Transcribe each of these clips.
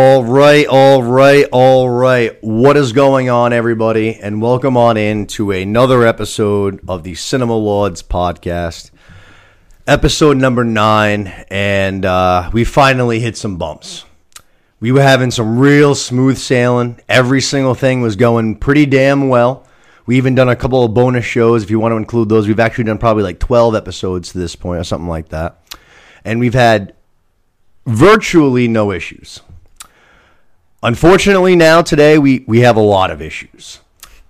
All right, all right, all right. What is going on, everybody? And welcome on in to another episode of the Cinema Lords podcast, episode number nine. And uh, we finally hit some bumps. We were having some real smooth sailing. Every single thing was going pretty damn well. We even done a couple of bonus shows. If you want to include those, we've actually done probably like 12 episodes to this point or something like that. And we've had virtually no issues. Unfortunately, now today we, we have a lot of issues.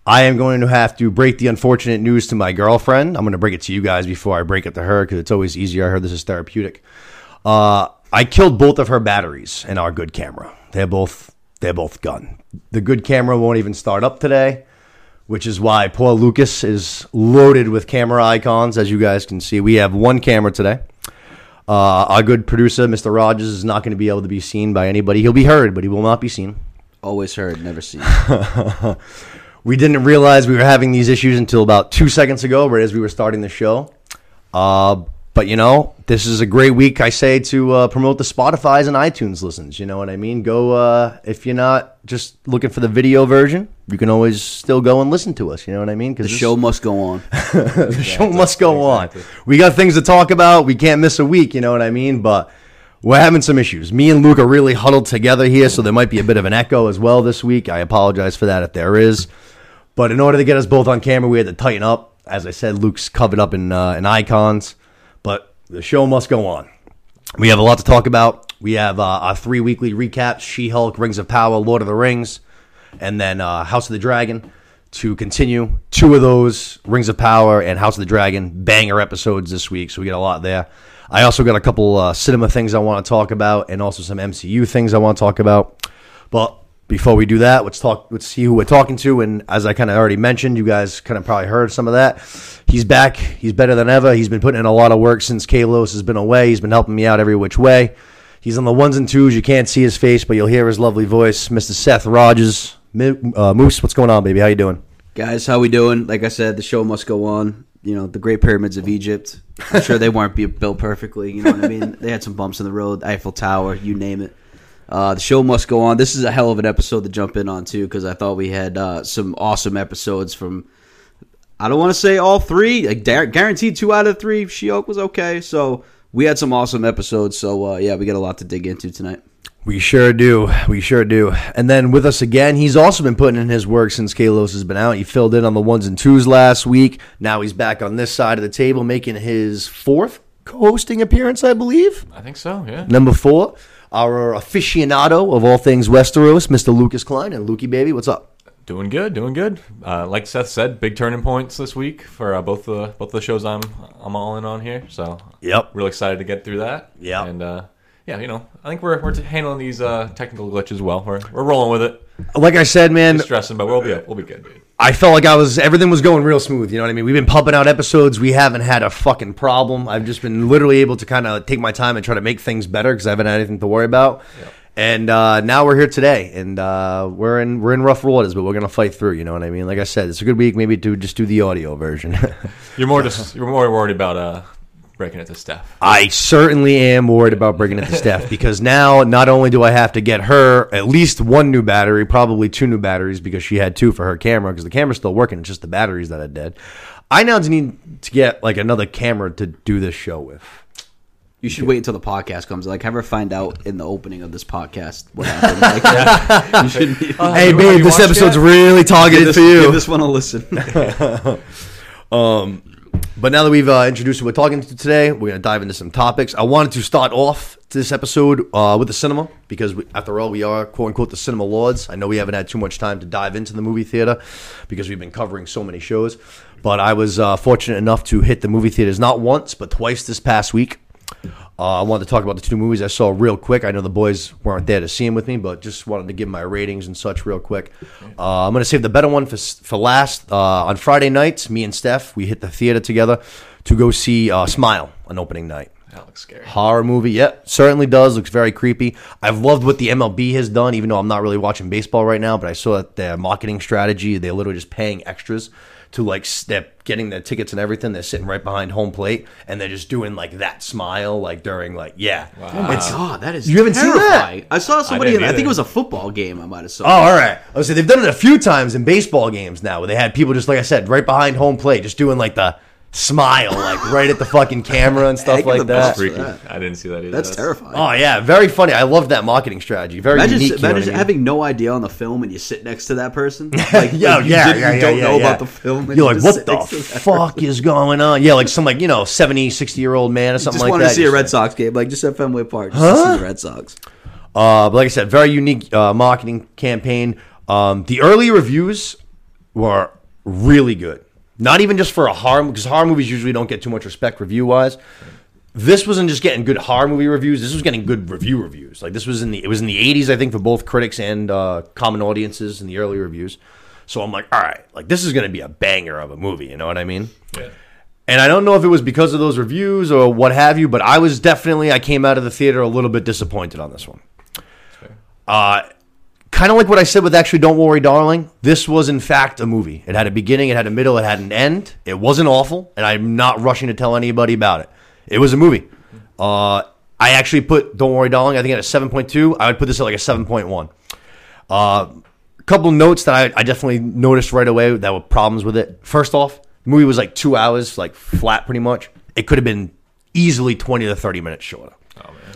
I am going to have to break the unfortunate news to my girlfriend. I'm going to break it to you guys before I break it to her because it's always easier. I heard this is therapeutic. Uh, I killed both of her batteries in our good camera. They're both they're both gone. The good camera won't even start up today, which is why poor Lucas is loaded with camera icons. As you guys can see, we have one camera today. Uh, our good producer, Mr. Rogers, is not going to be able to be seen by anybody. He'll be heard, but he will not be seen. Always heard, never seen. We didn't realize we were having these issues until about two seconds ago, right as we were starting the show. Uh, but you know, this is a great week, I say, to uh, promote the Spotify's and iTunes listens. You know what I mean? Go uh, if you're not just looking for the video version, you can always still go and listen to us. You know what I mean? Because The show must go on. the show must go on. We got things to talk about. We can't miss a week. You know what I mean? But we're having some issues. Me and Luke are really huddled together here, so there might be a bit of an echo as well this week. I apologize for that if there is. But in order to get us both on camera, we had to tighten up. As I said, Luke's covered up in uh, in icons, but the show must go on. We have a lot to talk about. We have uh, our three weekly recaps: She-Hulk, Rings of Power, Lord of the Rings, and then uh, House of the Dragon. To continue, two of those Rings of Power and House of the Dragon banger episodes this week, so we got a lot there. I also got a couple uh, cinema things I want to talk about, and also some MCU things I want to talk about. But before we do that, let's talk. Let's see who we're talking to. And as I kind of already mentioned, you guys kind of probably heard some of that. He's back. He's better than ever. He's been putting in a lot of work since Kalos has been away. He's been helping me out every which way. He's on the ones and twos. You can't see his face, but you'll hear his lovely voice, Mr. Seth Rogers. Uh, Moose, what's going on, baby? How you doing? Guys, how we doing? Like I said, the show must go on. You know, the Great Pyramids of Egypt. I'm sure they weren't built perfectly. You know what I mean? They had some bumps in the road. Eiffel Tower, you name it. Uh, the show must go on. This is a hell of an episode to jump in on too, because I thought we had uh, some awesome episodes from. I don't want to say all three. Like guaranteed two out of three. She-Hulk was okay, so we had some awesome episodes. So uh, yeah, we got a lot to dig into tonight. We sure do. We sure do. And then with us again, he's also been putting in his work since Kalos has been out. He filled in on the ones and twos last week. Now he's back on this side of the table, making his fourth co-hosting appearance, I believe. I think so. Yeah. Number four, our aficionado of all things Westeros, Mr. Lucas Klein. And Lukey, baby, what's up? Doing good. Doing good. Uh, like Seth said, big turning points this week for uh, both the both the shows I'm I'm all in on here. So Yep. really excited to get through that. Yeah. And uh, yeah, you know, I think we're we're handling these uh, technical glitches well. We're we're rolling with it. Like I said, man, Stressing, but we'll be we'll be good, dude. I felt like I was everything was going real smooth. You know what I mean? We've been pumping out episodes. We haven't had a fucking problem. I've just been literally able to kind of take my time and try to make things better because I haven't had anything to worry about. And uh, now we're here today, and uh, we're in we're in rough waters, but we're gonna fight through. You know what I mean? Like I said, it's a good week maybe to just do the audio version. You're more just you're more worried about uh, breaking it to Steph. I certainly am worried about breaking it to Steph because now not only do I have to get her at least one new battery, probably two new batteries because she had two for her camera because the camera's still working. It's just the batteries that are dead. I now need to get like another camera to do this show with. You should wait until the podcast comes. Like, have her find out in the opening of this podcast what happened. Like, you should oh, hey, have you babe, this episode's yet? really targeted this, for you. give this one a listen. Um, But now that we've uh, introduced who we're talking to today, we're going to dive into some topics. I wanted to start off this episode uh, with the cinema because, we, after all, we are quote unquote the cinema lords. I know we haven't had too much time to dive into the movie theater because we've been covering so many shows. But I was uh, fortunate enough to hit the movie theaters not once, but twice this past week. Uh, I wanted to talk about the two movies I saw real quick. I know the boys weren't there to see them with me, but just wanted to give my ratings and such real quick. Uh, I'm going to save the better one for, for last. Uh, on Friday nights, me and Steph, we hit the theater together to go see uh, Smile on opening night. That looks scary. Horror movie, yep, certainly does. Looks very creepy. I've loved what the MLB has done, even though I'm not really watching baseball right now. But I saw that their marketing strategy, they're literally just paying extras to like step getting their tickets and everything. They're sitting right behind home plate and they're just doing like that smile, like during like yeah. Oh my god, that is You haven't seen that? I saw somebody. didn't in, I think it was a football game. I might have saw. Oh, all right. I was say they've done it a few times in baseball games now, where they had people just like I said, right behind home plate, just doing like the smile, like right at the fucking camera and stuff like that. best. Freaky. that. I didn't see that either. That's terrifying. Oh yeah, very funny. I love that marketing strategy. Very Imagine, unique. you know imagine I mean? having no idea on the film and you sit next to that person. Like, yeah, like you yeah, didn't- yeah, you yeah, don't yeah, know yeah. about the film. And You're you like, what the next to that fuck person. is going on? Yeah, like some like you know 70, 60 year old man or something Just like wanted that. to see a Red Sox game, like just at Fenway Park, just to see the Red Sox. Uh, but like I said, very unique uh, marketing campaign. Um, the early reviews were really good. Not even just for a horror, because horror movies usually don't get too much respect review wise. This wasn't just getting good horror movie reviews. This was getting good review reviews. Like this was in the it was in the eighties, I think, for both critics and uh, common audiences in the early reviews. So I'm like, all right, like this is going to be a banger of a movie. You know what I mean? Yeah. And I don't know if it was because of those reviews or what have you, but I was definitely I came out of the theater a little bit disappointed on this one. Uh, kind of like what I said with actually Don't Worry Darling. This was in fact a movie. It had a beginning, it had a middle, it had an end. It wasn't awful, and I'm not rushing to tell anybody about it. It was a movie. Uh, I actually put Don't Worry Darling. I think at a 7.2. I would put this at like a 7.1. Uh, a couple notes that I, I definitely noticed right away that were problems with it. First off, the movie was like two hours, like flat pretty much. It could have been easily 20 to 30 minutes shorter.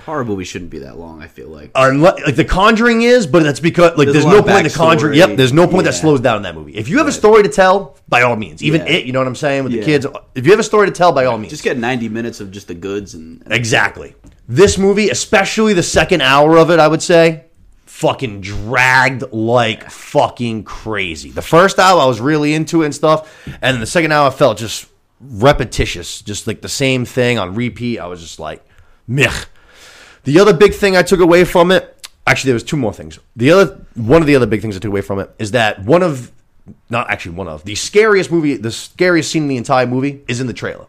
Horror movies shouldn't be that long. I feel like. Unless, like the Conjuring is, but that's because like There's there's, no point in the Conjuring. Yep, there's no point that slows down in that movie. If you have a story to tell, by all means, even Yeah. it, you know what I'm saying with Yeah. the kids. If you have a story to tell, by all means, Just get 90 minutes of just the goods and. and Exactly. This movie, especially the second hour of it, I would say, fucking dragged like fucking crazy. The first hour, I was really into it and stuff, and then the second hour I felt just repetitious, just like the same thing on repeat. I was just like, meh. The other big thing I took away from it, actually, there was two more things. The other, one of the other big things I took away from it is that one of, not actually one of, the scariest movie, the scariest scene in the entire movie is in the trailer.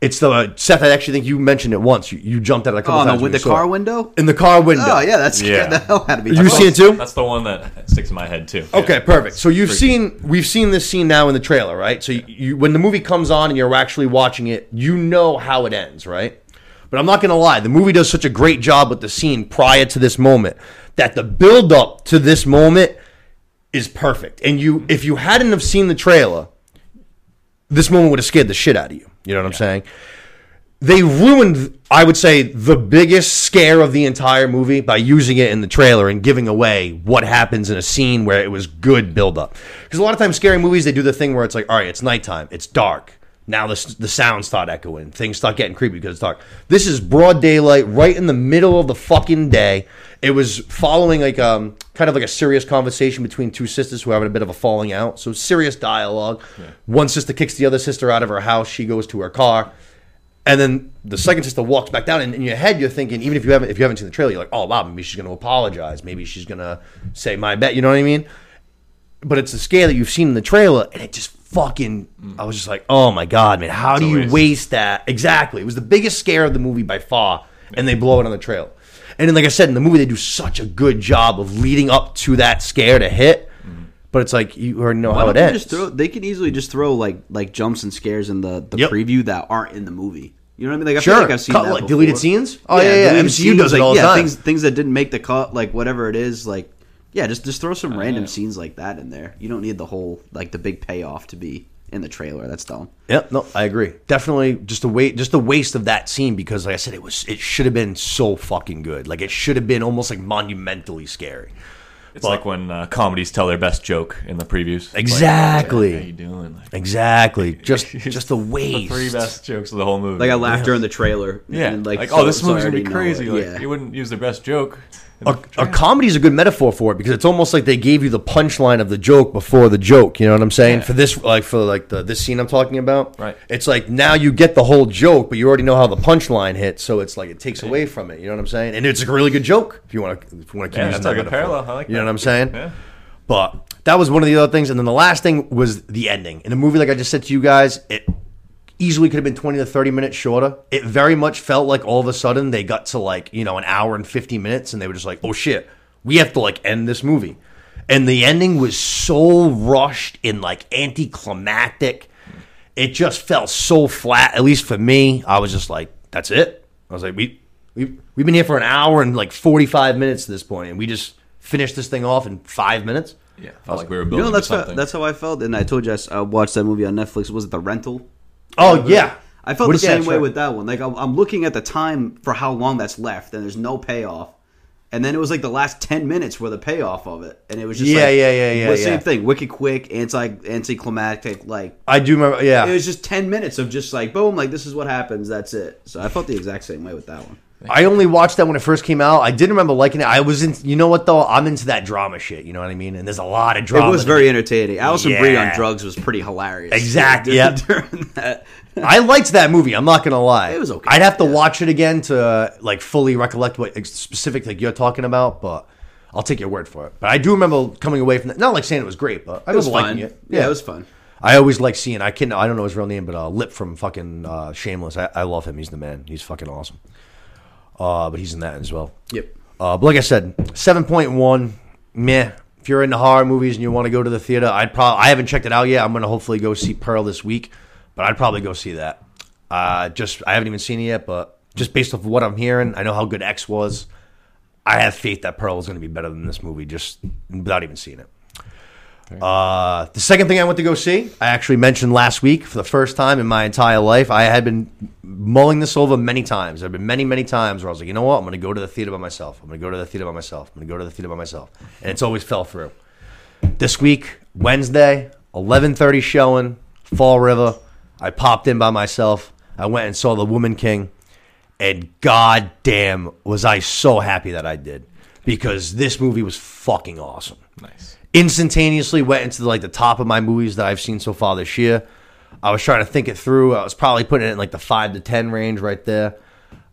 It's the Seth. I actually think you mentioned it once. You, you jumped at it a couple Oh, no, times. when with the car it. window? in the car window. Oh, yeah, that's Yeah. the hell out of me. You see it too? That's the one that sticks in my head too. Okay, Yeah. perfect. So you've seen we've seen this scene now in the trailer, right? So you, you when the movie comes on and you're actually watching it, you know how it ends, right? But I'm not gonna lie, the movie does such a great job with the scene prior to this moment that the build up to this moment is perfect. And you if you hadn't have seen the trailer, this moment would have scared the shit out of you. You know what I'm saying? they ruined i would say the biggest scare of the entire movie by using it in the trailer and giving away what happens in a scene where it was good build up because a lot of times scary movies they do the thing where it's like all right it's nighttime it's dark now the, the sounds start echoing. Things start getting creepy because it's dark. This is broad daylight right in the middle of the fucking day. It was following like um kind of like a serious conversation between two sisters who are having a bit of a falling out. So serious dialogue. One sister kicks the other sister out of her house. She goes to her car. And then the second sister walks back down, and in your head you're thinking, even if you haven't if you haven't seen the trailer, you're like, oh wow, maybe she's going to apologize, maybe she's going to say my bet, you know what I mean? But it's the scare that you've seen in the trailer, and it just fucking, mm. I was just like, oh my god, man, how do you waste. that? Exactly, it was the biggest scare of the movie by far, and they blow it on the trail. And then, like I said, in the movie, they do such a good job of leading up to that scare to hit. Mm-hmm. But it's like you already know Why how don't it they ends. just throw? They can easily just throw like like jumps and scares in the, the Yep. preview that aren't in the movie. You know what I mean? Like I Sure. feel like I've seen Cut, that like, before. deleted scenes? Oh, yeah, yeah, deleted MCU does it like, all the yeah, time. Things things that didn't make the cut, like whatever it is, like yeah, just just throw some random yeah. scenes like that in there. You don't need the whole like the big payoff to be in the trailer. That's dumb. Yep, no, I agree. Definitely just a wait just a waste of that scene because like I said, it was it should have been so fucking good. Like it should have been almost like monumentally scary. It's But- like when uh, comedies tell their best joke in the previews. It's like, Exactly. how you doing? Like, Exactly. Just just a the waste. three best jokes of the whole movie. Like I laughed during the trailer. Yeah, and, like, so- oh, this so I movie's gonna be already know crazy. it. Like yeah. you wouldn't use their best joke. A, a comedy is a good metaphor for it because it's almost like they gave you the punchline of the joke before the joke. You know what I'm saying? Yeah. For this, like for like the this scene I'm talking about, Right. It's like now you get the whole joke, but you already know how the punchline hits, so it's like it takes away from it. You know what I'm saying? And it's a really good joke if you want to if you want to keep Yeah, that's that a parallel. I like You know what I'm saying? Yeah. But that was one of the other things. And then the last thing was the ending. In a movie, like I just said to you guys, it easily could have been 20 to 30 minutes shorter. It very much felt like all of a sudden they got to like, you know, an hour and 50 minutes and they were just like, oh shit, we have to like end this movie. and the ending was so rushed and like anticlimactic. It just felt so flat. At least for me, I was just like, "That's it." I was like, "We we we've been here for an hour and like forty five minutes at this point, and we just finished this thing off in five minutes." Yeah, felt like we were You building know, that's to how, something. that's how I felt. And I told you I watched that movie on Netflix. Was it The Rental? Oh yeah, I felt What- the same way sure. with that one. Like I'm, I'm looking at the time for how long that's left, and there's no payoff. And then it was like the last ten minutes were the payoff of it, and it was just Yeah, like, yeah, yeah, yeah, well, yeah. Same thing, wicked quick, anti anticlimactic. Like I do remember. Yeah, it was just ten minutes of just like boom, like this is what happens. That's it. So I felt the exact same way with that one. I only watched that when it first came out. I didn't remember liking it. I was in. You know what though? I'm into that drama shit. You know what I mean? And there's a lot of drama. It was very entertaining. Alison Yeah. Brie on drugs was pretty hilarious. Exactly, yep. during that. I liked that movie. I'm not gonna lie. It was okay, I'd have to yeah. watch it again to uh, like fully recollect what specific like you're talking about, but I'll take your word for it. But I do remember coming away from that. Not like saying it was great, but I It was remember fun. liking it. Yeah, it was fun. I always like seeing. I can. I don't know his real name, but uh, Lip from fucking uh, Shameless. I, I love him. He's the man. He's fucking awesome. Uh, but he's in that as well. Yep. Uh, but like I said, seven point one, meh. If you're into horror movies and you want to go to the theater, I'd probably I haven't checked it out yet. I'm gonna hopefully go see Pearl this week, but I'd probably go see that. Uh, just I haven't even seen it yet, but just based off of what I'm hearing, I know how good X was. I have faith that Pearl is going to be better than this movie, just without even seeing it. Uh, the second thing I went to go see, I actually mentioned last week for the first time in my entire life. I had been mulling this over many times. There have been many, many times where I was like, you know what? I'm going to go to the theater by myself. I'm going to go to the theater by myself. I'm going to go to the theater by myself. And it's always fell through. This week, Wednesday, 11:30 showing, Fall River. I popped in by myself. I went and saw The Woman King, and goddamn, was I so happy that I did because this movie was fucking awesome nice. Instantaneously went into like the top of my movies that I've seen so far this year. I was trying to think it through. I was probably putting it in like the five to ten range right there.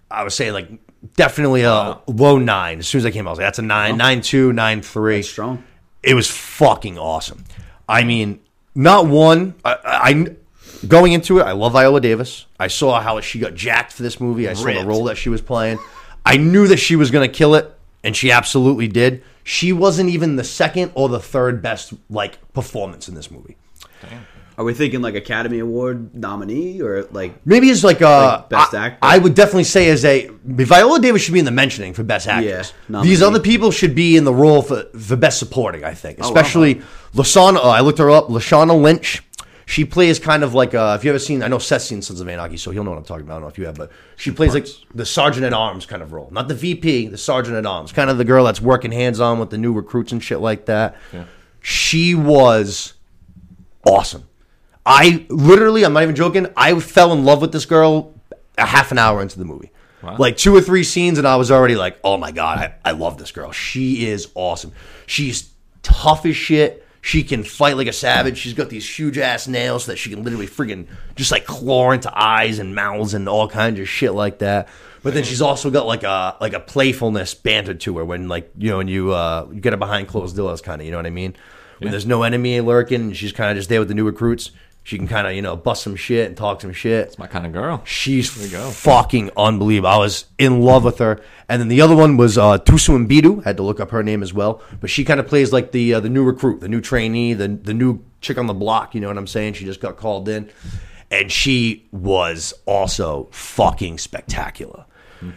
I would say like definitely a low nine. As soon as I came out, I was like, that's a nine, nine two, nine three. Strong. It was fucking awesome. I mean, not one. I, I going into it, I love Viola Davis. I saw how she got jacked for this movie. I saw the role that she was playing. I knew that she was going to kill it, and she absolutely did. She wasn't even the second or the third best like performance in this movie. Are we thinking like Academy Award nominee or like Maybe it's like uh Like Best I- Actor? I, would definitely say as a Viola Davis should be in the mentioning for best actress. nominee. These other people should be in the role for for best supporting. I think, Oh, wow. especially Lasana. Uh, I looked her up. Lashana Lynch. She plays kind of like uh, if you ever seen. I know Seth's seen Sons of Anarchy, so he'll know what I'm talking about. I don't know if you have, but she plays like the sergeant at arms kind of role, not the VP, the sergeant at arms, kind of the girl that's working hands on with the new recruits and shit like that. She was awesome. I literally, I'm not even joking. I fell in love with this girl a half an hour into the movie. Wow. Like two or three scenes, and I was already like, oh my God, I, I love this girl. She is awesome. She's tough as shit. She can fight like a savage. She's got these huge ass nails that she can literally freaking just like claw into eyes and mouths and all kinds of shit like that. But then she's also got like a like a playfulness banter to her when like you know when you uh you get her behind closed doors kind of you know what I mean when there's no enemy lurking and she's kind of just there with the new recruits she can kind of you know bust some shit and talk some shit It's my kind of girl. She's There you go. fucking unbelievable. I was in love with her. And then the other one was uh, Thuso Mbedu. Had to look up her name as well. But she kind of plays like the uh, the new recruit, the new trainee, the the new chick on the block. You know what I'm saying? She just got called in, and she was also fucking spectacular.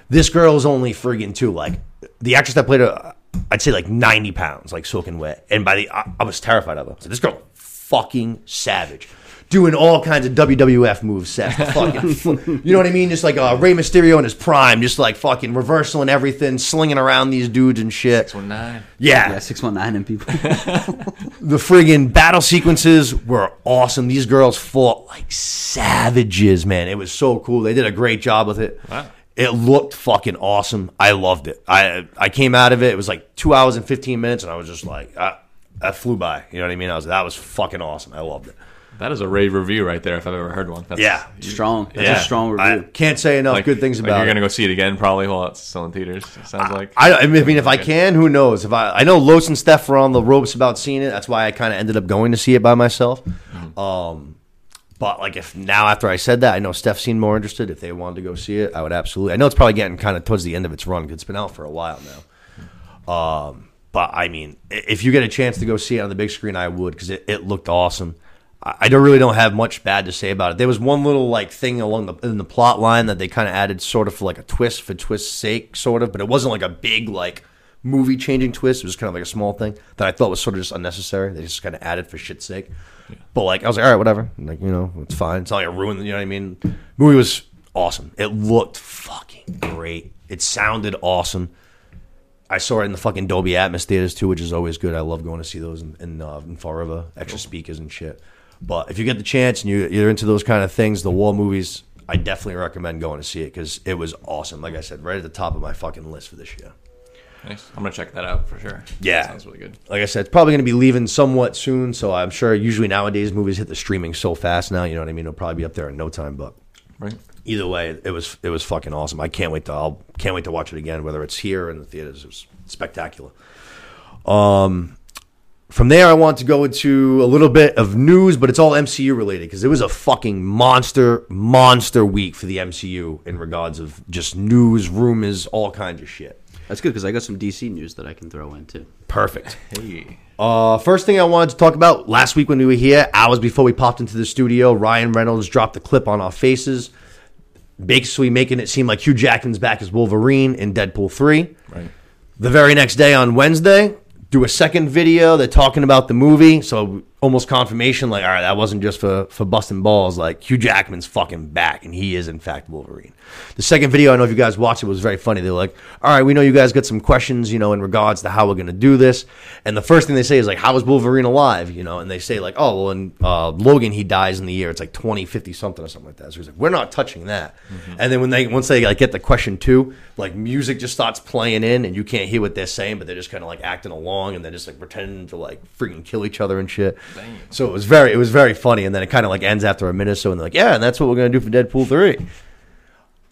This girl is only friggin' two. Like the actress that played her, I'd say like 90 pounds, like soaking wet. And by the, I, I was terrified of her. So this girl, fucking savage. Doing all kinds of WWF moves, Seth. Fucking, you know what I mean? Just like uh, Rey Mysterio in his prime, just like fucking reversal and everything, slinging around these dudes and shit. One nine. Yeah, yeah, six one nine and people. the friggin' battle sequences were awesome. These girls fought like savages, man. It was so cool. They did a great job with it. Wow. It looked fucking awesome. I loved it. I I came out of it. It was like two hours and fifteen minutes, and I was just like, I, that flew by. You know what I mean? I was that was fucking awesome. I loved it. That is a rave review right there if I've ever heard one. That's, Yeah. strong. That's Yeah. a strong review. I review. can't say enough Like, good things like about You're it. gonna go see it again probably while it's still in theaters. It sounds like. I, I mean, if I can, who knows? If I, I know Los and Steph were on the ropes about seeing it. That's why I kind of ended up going to see it by myself. Um, but like, if now after I said that, I know Steph seemed more interested. If they wanted to go see it, I would absolutely. I know it's probably getting kind of towards the end of its run because it's been out for a while now. Um, but I mean, if you get a chance to go see it on the big screen, I would because it, it looked awesome. I, don't really don't have much bad to say about it. There was one little like thing along the in the plot line that they kind of added sort of for like a twist for twist's sake, sort of, but it wasn't like a big like movie changing twist. It was kind of like a small thing that I thought was sort of just unnecessary. They just kind of added for shit's sake. But like I was like, all right, whatever. Like you know, it's fine. It's not like a ruin. You know what I mean? Movie was awesome. It looked fucking great. It sounded awesome. I saw it in the fucking Dolby Atmos theaters too, which is always good. I love going to see those in, in, uh, in Fall River, extra speakers and shit. But if you get the chance and you, you're into those kind of things, the war movies, I definitely recommend going to see it because it was awesome. Like I said, right at the top of my fucking list for this year. Nice. I'm gonna check that out for sure. Yeah. sounds really good. Like I said, it's probably going to be leaving somewhat soon. So I'm sure usually nowadays movies hit the streaming so fast now. You know what I mean? It'll probably be up there in no time. But Right. either way, it was it was fucking awesome. I can't wait to I'll can't wait to watch it again, whether it's here or in the theaters. It was spectacular. Um, from there, I want to go into a little bit of news, but it's all MCU related because it was a fucking monster, monster week for the MCU in regards of just news, rumors, all kinds of shit. That's good because I got some DC news that I can throw in too. Perfect. Hey. Uh, first thing I wanted to talk about last week when we were here, hours before we popped into the studio, Ryan Reynolds dropped the clip on our faces, basically making it seem like Hugh Jackman's back as Wolverine in Deadpool 3. Right. The very next day on Wednesday, do a second video. They're talking about the movie, so almost confirmation. Like, all right, that wasn't just for for busting balls. Like Hugh Jackman's fucking back, and he is in fact Wolverine. The second video, I know if you guys watched it, was very funny. They're like, all right, we know you guys got some questions, you know, in regards to how we're gonna do this. And the first thing they say is like, how is Wolverine alive? You know, and they say like, oh, well, in uh, Logan, he dies in the year it's like twenty fifty something or something like that. So he's like, we're not touching that. And then when they once they like get the question two, like music just starts playing in, and you can't hear what they're saying, but they're just kind of like acting along, and they're just like pretending to like freaking kill each other and shit. Damn. So it was very it was very funny, and then it kind of like ends after a minute or so, and they're like, yeah, and that's what we're gonna do for Deadpool three.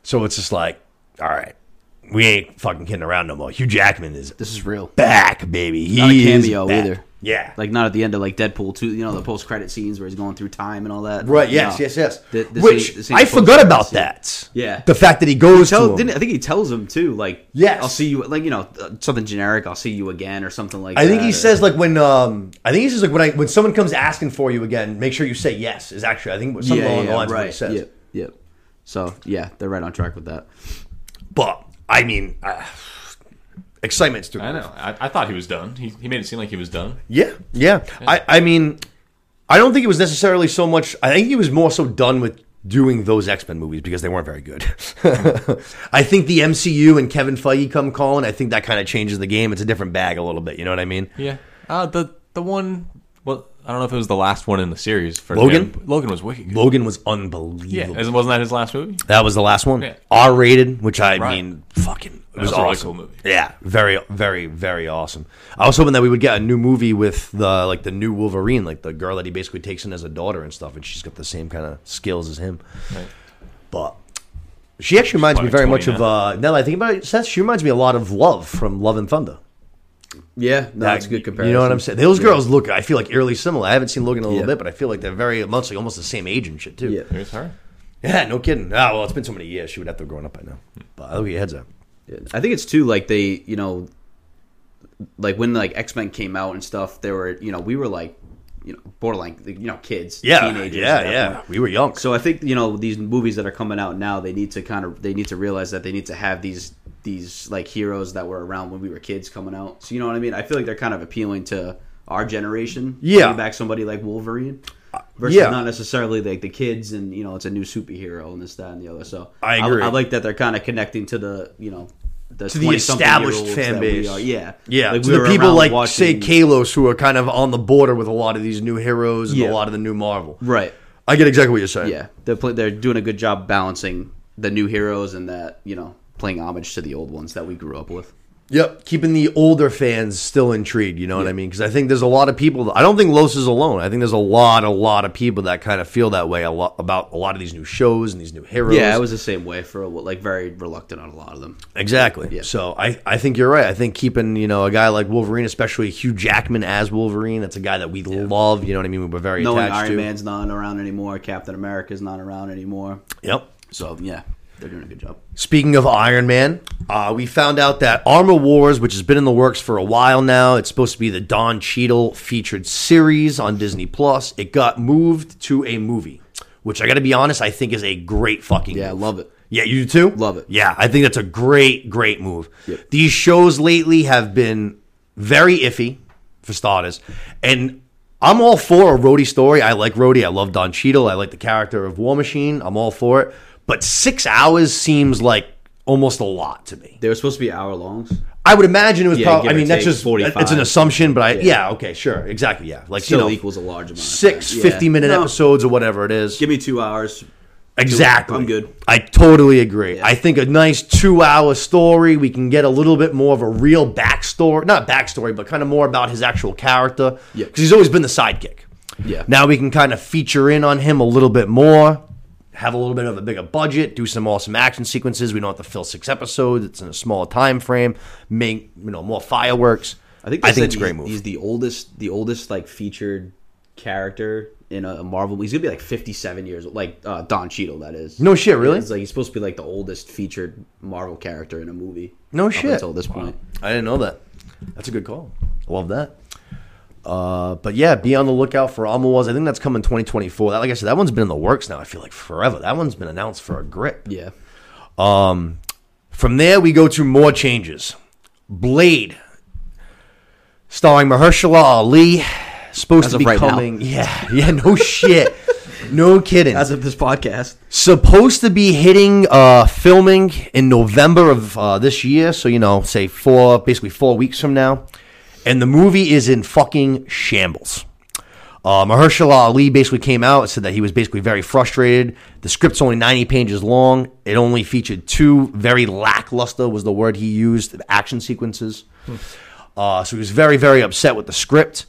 So it's just like, all right, we ain't fucking kidding around no more. Hugh Jackman is This is real. back, baby. He Not a is cameo back. either. Yeah. Like not at the end of like Deadpool two, you know, the post credit scenes where he's going through time and all that. Right. Yes. No. yes. Yes. Which I forgot about scene. that. Yeah. The fact that he goes Tell, to him. didn't, I think he tells him too, like, Yes. I'll see you, like you know, uh, something generic. I'll see you again, or something like. That. I think he or- says like when um I think he says like when I when someone comes asking for you again, make sure you say yes. Is actually I think something yeah, along yeah, the lines of what right, he says. Yep, yep. So yeah, they're right on track with that. But I mean, uh, excitement's through. I know. I, I thought he was done. He, he made it seem like he was done. Yeah, yeah. I, I mean, I don't think it was necessarily so much. I think he was more so done with doing those X Men movies because they weren't very good. I think the MCU and Kevin Feige come calling. I think that kind of changes the game. It's a different bag a little bit. You know what I mean? Yeah. Uh, the the one. Well, I don't know if it was the last one in the series for Logan? him. Logan was wicked. good. Logan was unbelievable. Isn't- Wasn't that his last movie? That was the last one. Yeah. R rated, which I Right. mean, fucking, it was, was a really awesome. cool movie. Yeah, very, very, very awesome. I was hoping that we would get a new movie with the like the new Wolverine, like the girl that he basically takes in as a daughter and stuff, and she's got the same kind of skills as him. Right. But she actually reminds me very much 20 of uh, now that I think about it, Seth. She reminds me a lot of Love from Love and Thunder. Yeah, no, that's a good comparison. You know what I'm saying? Those girls look, I feel like eerily similar. I haven't seen Logan in a little Yeah. bit, but I feel like they're very much like almost the same age and shit too. Yeah. There's her. Yeah, no kidding. Ah, well, it's been so many years. She would have to have grown up by now. But I look at your heads up. I think it's too like they, you know, like when like X Men came out and stuff. there were, you know, we were like, you know, borderline, you know, kids, Yeah, teenagers. yeah, yeah. point. We were young. So I think you know these movies that are coming out now, they need to kind of they need to realize that they need to have these these like heroes that were around when we were kids coming out. So you know what I mean? I feel like they're kind of appealing to our generation. Yeah. back somebody like Wolverine versus yeah. not necessarily like the kids and you know it's a new superhero and this that and the other. So I agree. I, like that they're kind of connecting to the you know the To the established fan base. Yeah, Yeah, Like, we the people like watching- say Kalos who are kind of on the border with a lot of these new heroes and Yeah. a lot of the new Marvel. right. I get exactly what you're saying. Yeah, they're pl- they're doing a good job balancing the new heroes and that you know playing homage to the old ones that we grew up with. Yep, keeping the older fans still intrigued. You know what I mean? Because I think there's a lot of people. I don't think Los is alone. I think there's a lot, a lot of people that kind of feel that way a lot about a lot of these new shows and these new heroes. Yeah, I was the same way for a, like very reluctant on a lot of them. Exactly. Yeah. So I, I think you're right. I think keeping you know a guy like Wolverine, especially Hugh Jackman as Wolverine, that's a guy that we love. You know what I mean? We're very Knowing Iron to. Man's not around anymore, Captain America's not around anymore. Yep. So yeah, they're doing a good job. Speaking of Iron Man, uh, we found out that Armor Wars, which has been in the works for a while now, it's supposed to be the Don Cheadle featured series on Disney Plus. It got moved to a movie, which I got to be honest, I think is a great fucking Yeah, I move. love it. Yeah, you too? Love it. Yeah, I think that's a great, great move. Yep. These shows lately have been very iffy, for starters. And I'm all for a Rhodey story. I like Rhodey. I love Don Cheadle. I like the character of War Machine. I'm all for it. But six hours seems like almost a lot to me. They were supposed to be hour longs. I would imagine it was Yeah, probably. give I or mean, that's take just 45. it's an assumption, but I yeah. Okay sure exactly yeah like Still you know equals a large amount. of six time. 50 Yeah. minute No, episodes or whatever it is. Give me two hours. Exactly. I'm good. I totally agree. I think a nice two hour story, we can get a little bit more of a real backstory. Not backstory, but kind of more about his actual character. Yeah. Because he's always been the sidekick. Yeah. Now we can kind of feature in on him a little bit more, have a little bit of a bigger budget, do some awesome action sequences. We don't have to fill six episodes. It's in a smaller time frame. Make you know more fireworks. I think I think it's a great he's, move. He's the oldest, the oldest like featured character in a, a Marvel. He's gonna be like 57 years old, like uh, Don Cheadle. That is. No shit, really? It's like he's supposed to be like the oldest featured Marvel character in a movie. No shit. Until this point. I didn't know that. That's a good call. Love that. Uh, but yeah, be on the lookout for Armor Wars. I think that's coming 2024. That, like I said, that one's been in the works now. I feel like forever. That one's been announced for a grip. Yeah. Um, From there, we go to more changes. Blade, starring Mahershala Ali, supposed As to be right now. coming. Yeah, yeah, no shit, no kidding. As of this podcast. supposed to be hitting uh filming in November of uh, this year, so you know, say four basically four weeks from now. And the movie is in fucking shambles. Uh, Mahershala Ali basically came out and said that he was basically very frustrated. The script's only 90 pages long. It only featured two very lackluster was the word he used action sequences. Uh, so he was very very upset with the script.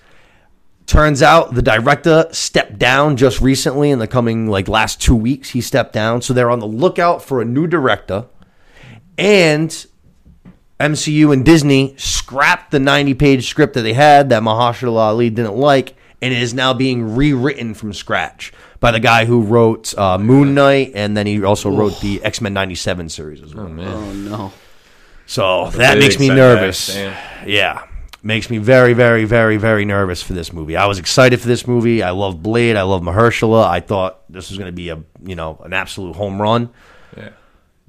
Turns out the director stepped down just recently in the coming like last two weeks. He stepped down, so they're on the lookout for a new director. And MCU and Disney scrapped the 90 page script that they had that Mahershala Ali didn't like, and it is now being rewritten from scratch by the guy who wrote uh, Moon Knight, and then he also wrote the X Men 97 series as well. Oh man, Oh no. So that Big makes me nervous. damn. Yeah. Makes me very, very, very, very nervous for this movie. I was excited for this movie. I love Blade. I love Mahershala. I thought this was going to be a, you know, an absolute home run. yeah.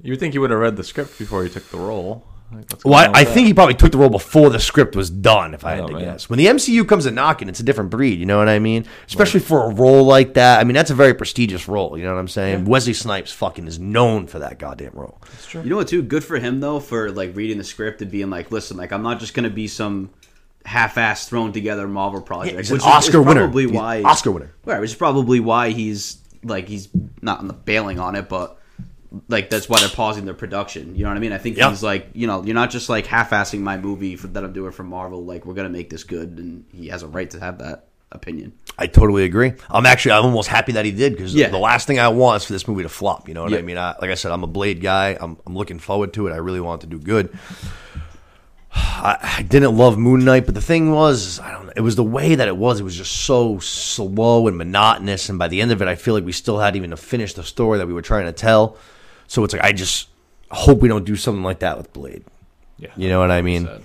You would think you would have read the script before you took the role. Like, Well, I, I think he probably took the role before the script was done, if I had Oh, to man. guess. When the MCU comes a knocking, it's a different breed. You know what I mean? Especially for a role like that. I mean, that's a very prestigious role. You know what I'm saying? Wesley Snipes fucking is known for that goddamn role. That's true. You know what? Too good for him though for like reading the script and being like, listen, like I'm not just gonna be some half-ass thrown together Marvel project. he's an which is- Oscar is winner. Probably He's why Oscar winner. Right, which is probably why he's like he's not on the bailing on it, but like that's why they're pausing their production. You know what I mean? I think Yeah. he's like, you know, you're not just like half-assing my movie for, that I'm doing for Marvel. Like we're gonna make this good, and he has a right to have that opinion. I totally agree. I'm actually I'm almost happy that he did because Yeah. the last thing I want is for this movie to flop. You know what I mean? I, like I said, I'm a Blade guy. I'm, I'm looking forward to it. I really want it to do good. I, I didn't love Moon Knight, but the thing was, I don't know. It was the way that it was. It was just so slow and monotonous. And by the end of it, I feel like we still hadn't even finished the story that we were trying to tell. So it's like I just hope we don't do something like that with Blade. Yeah, You know what I mean? Sad.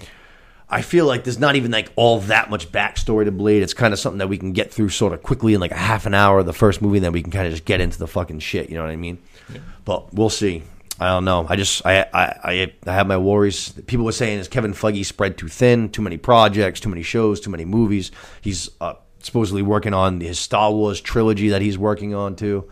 I feel like there's not even like all that much backstory to Blade. It's kind of something that we can get through sort of quickly in like a half an hour of the first movie, and then we can kind of just get into the fucking shit. You know what I mean? But we'll see. I don't know. I just I, I I have my worries. People were saying is Kevin Feige spread too thin, too many projects, too many shows, too many movies. He's uh, supposedly working on his Star Wars trilogy that he's working on too.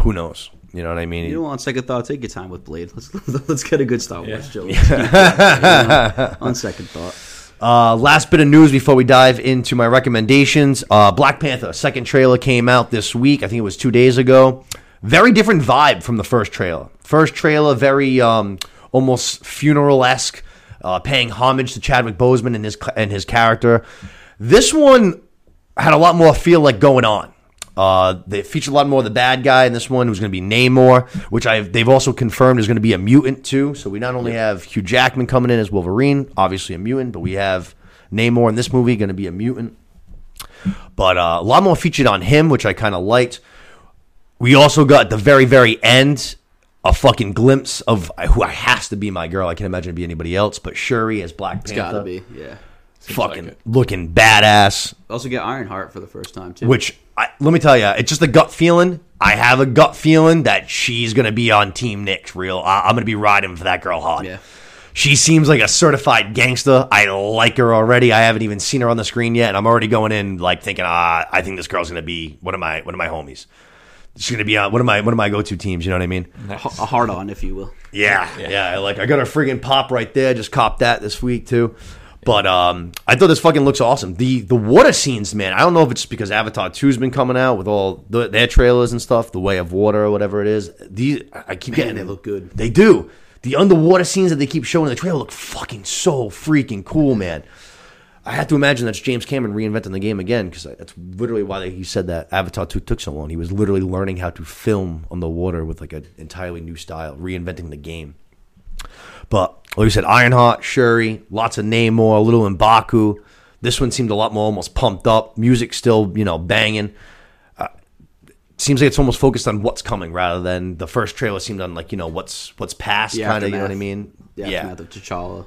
Who knows? You know what I mean? You know, on second thought, take your time with Blade. Let's let's get a good Star Wars Yeah. show. Let's keep it, you know, on second thought. Uh, last bit of news before we dive into my recommendations. Uh, Black Panther second trailer came out this week. I think it was two days ago. Very different vibe from the first trailer. First trailer, very um, almost funeral esque, uh, paying homage to Chadwick Boseman and his and his character. This one had a lot more feel like going on. Uh, they feature a lot more of the bad guy in this one, who's going to be Namor, which I've, they've also confirmed is going to be a mutant too. So we not only have Hugh Jackman coming in as Wolverine, obviously a mutant, but we have Namor in this movie going to be a mutant. But uh, a lot more featured on him, which I kind of liked. We also got at the very, very end a fucking glimpse of who has to be my girl. I can't imagine it be anybody else, but Shuri as Black It's Panther, gotta be, yeah. fucking like looking badass. Also get Ironheart for the first time too. Which I, let me tell you, it's just a gut feeling. I have a gut feeling that she's gonna be on Team Nick's real. I, I'm gonna be riding for that girl hard. Yeah. She seems like a certified gangster. I like her already. I haven't even seen her on the screen yet, and I'm already going in like thinking, ah, I think this girl's gonna be one of my one of my homies. She's gonna be on one of my one of my go to teams. You know what I mean? a hard on, if you will. Yeah, yeah. I Like I got a friggin' pop right there. Just copped that this week too. But um, I thought this fucking looks awesome. The the water scenes, man. I don't know if it's because Avatar 2's been coming out with all the, their trailers and stuff, The Way of Water or whatever it is. These I keep getting they look good. They do. The underwater scenes that they keep showing in the trailer look fucking so freaking cool, man. I have to imagine that's James Cameron reinventing the game again because that's literally why he said that Avatar 2 took so long. He was literally learning how to film on the water with like an entirely new style, reinventing the game. But like you said, Ironheart, Shuri, lots of Namor, a little Mbaku. This one seemed a lot more almost pumped up. Music still, you know, banging. Uh, seems like it's almost focused on what's coming rather than the first trailer seemed on like you know what's what's past The kind of. You know what I aftermath. mean? The aftermath of T'Challa.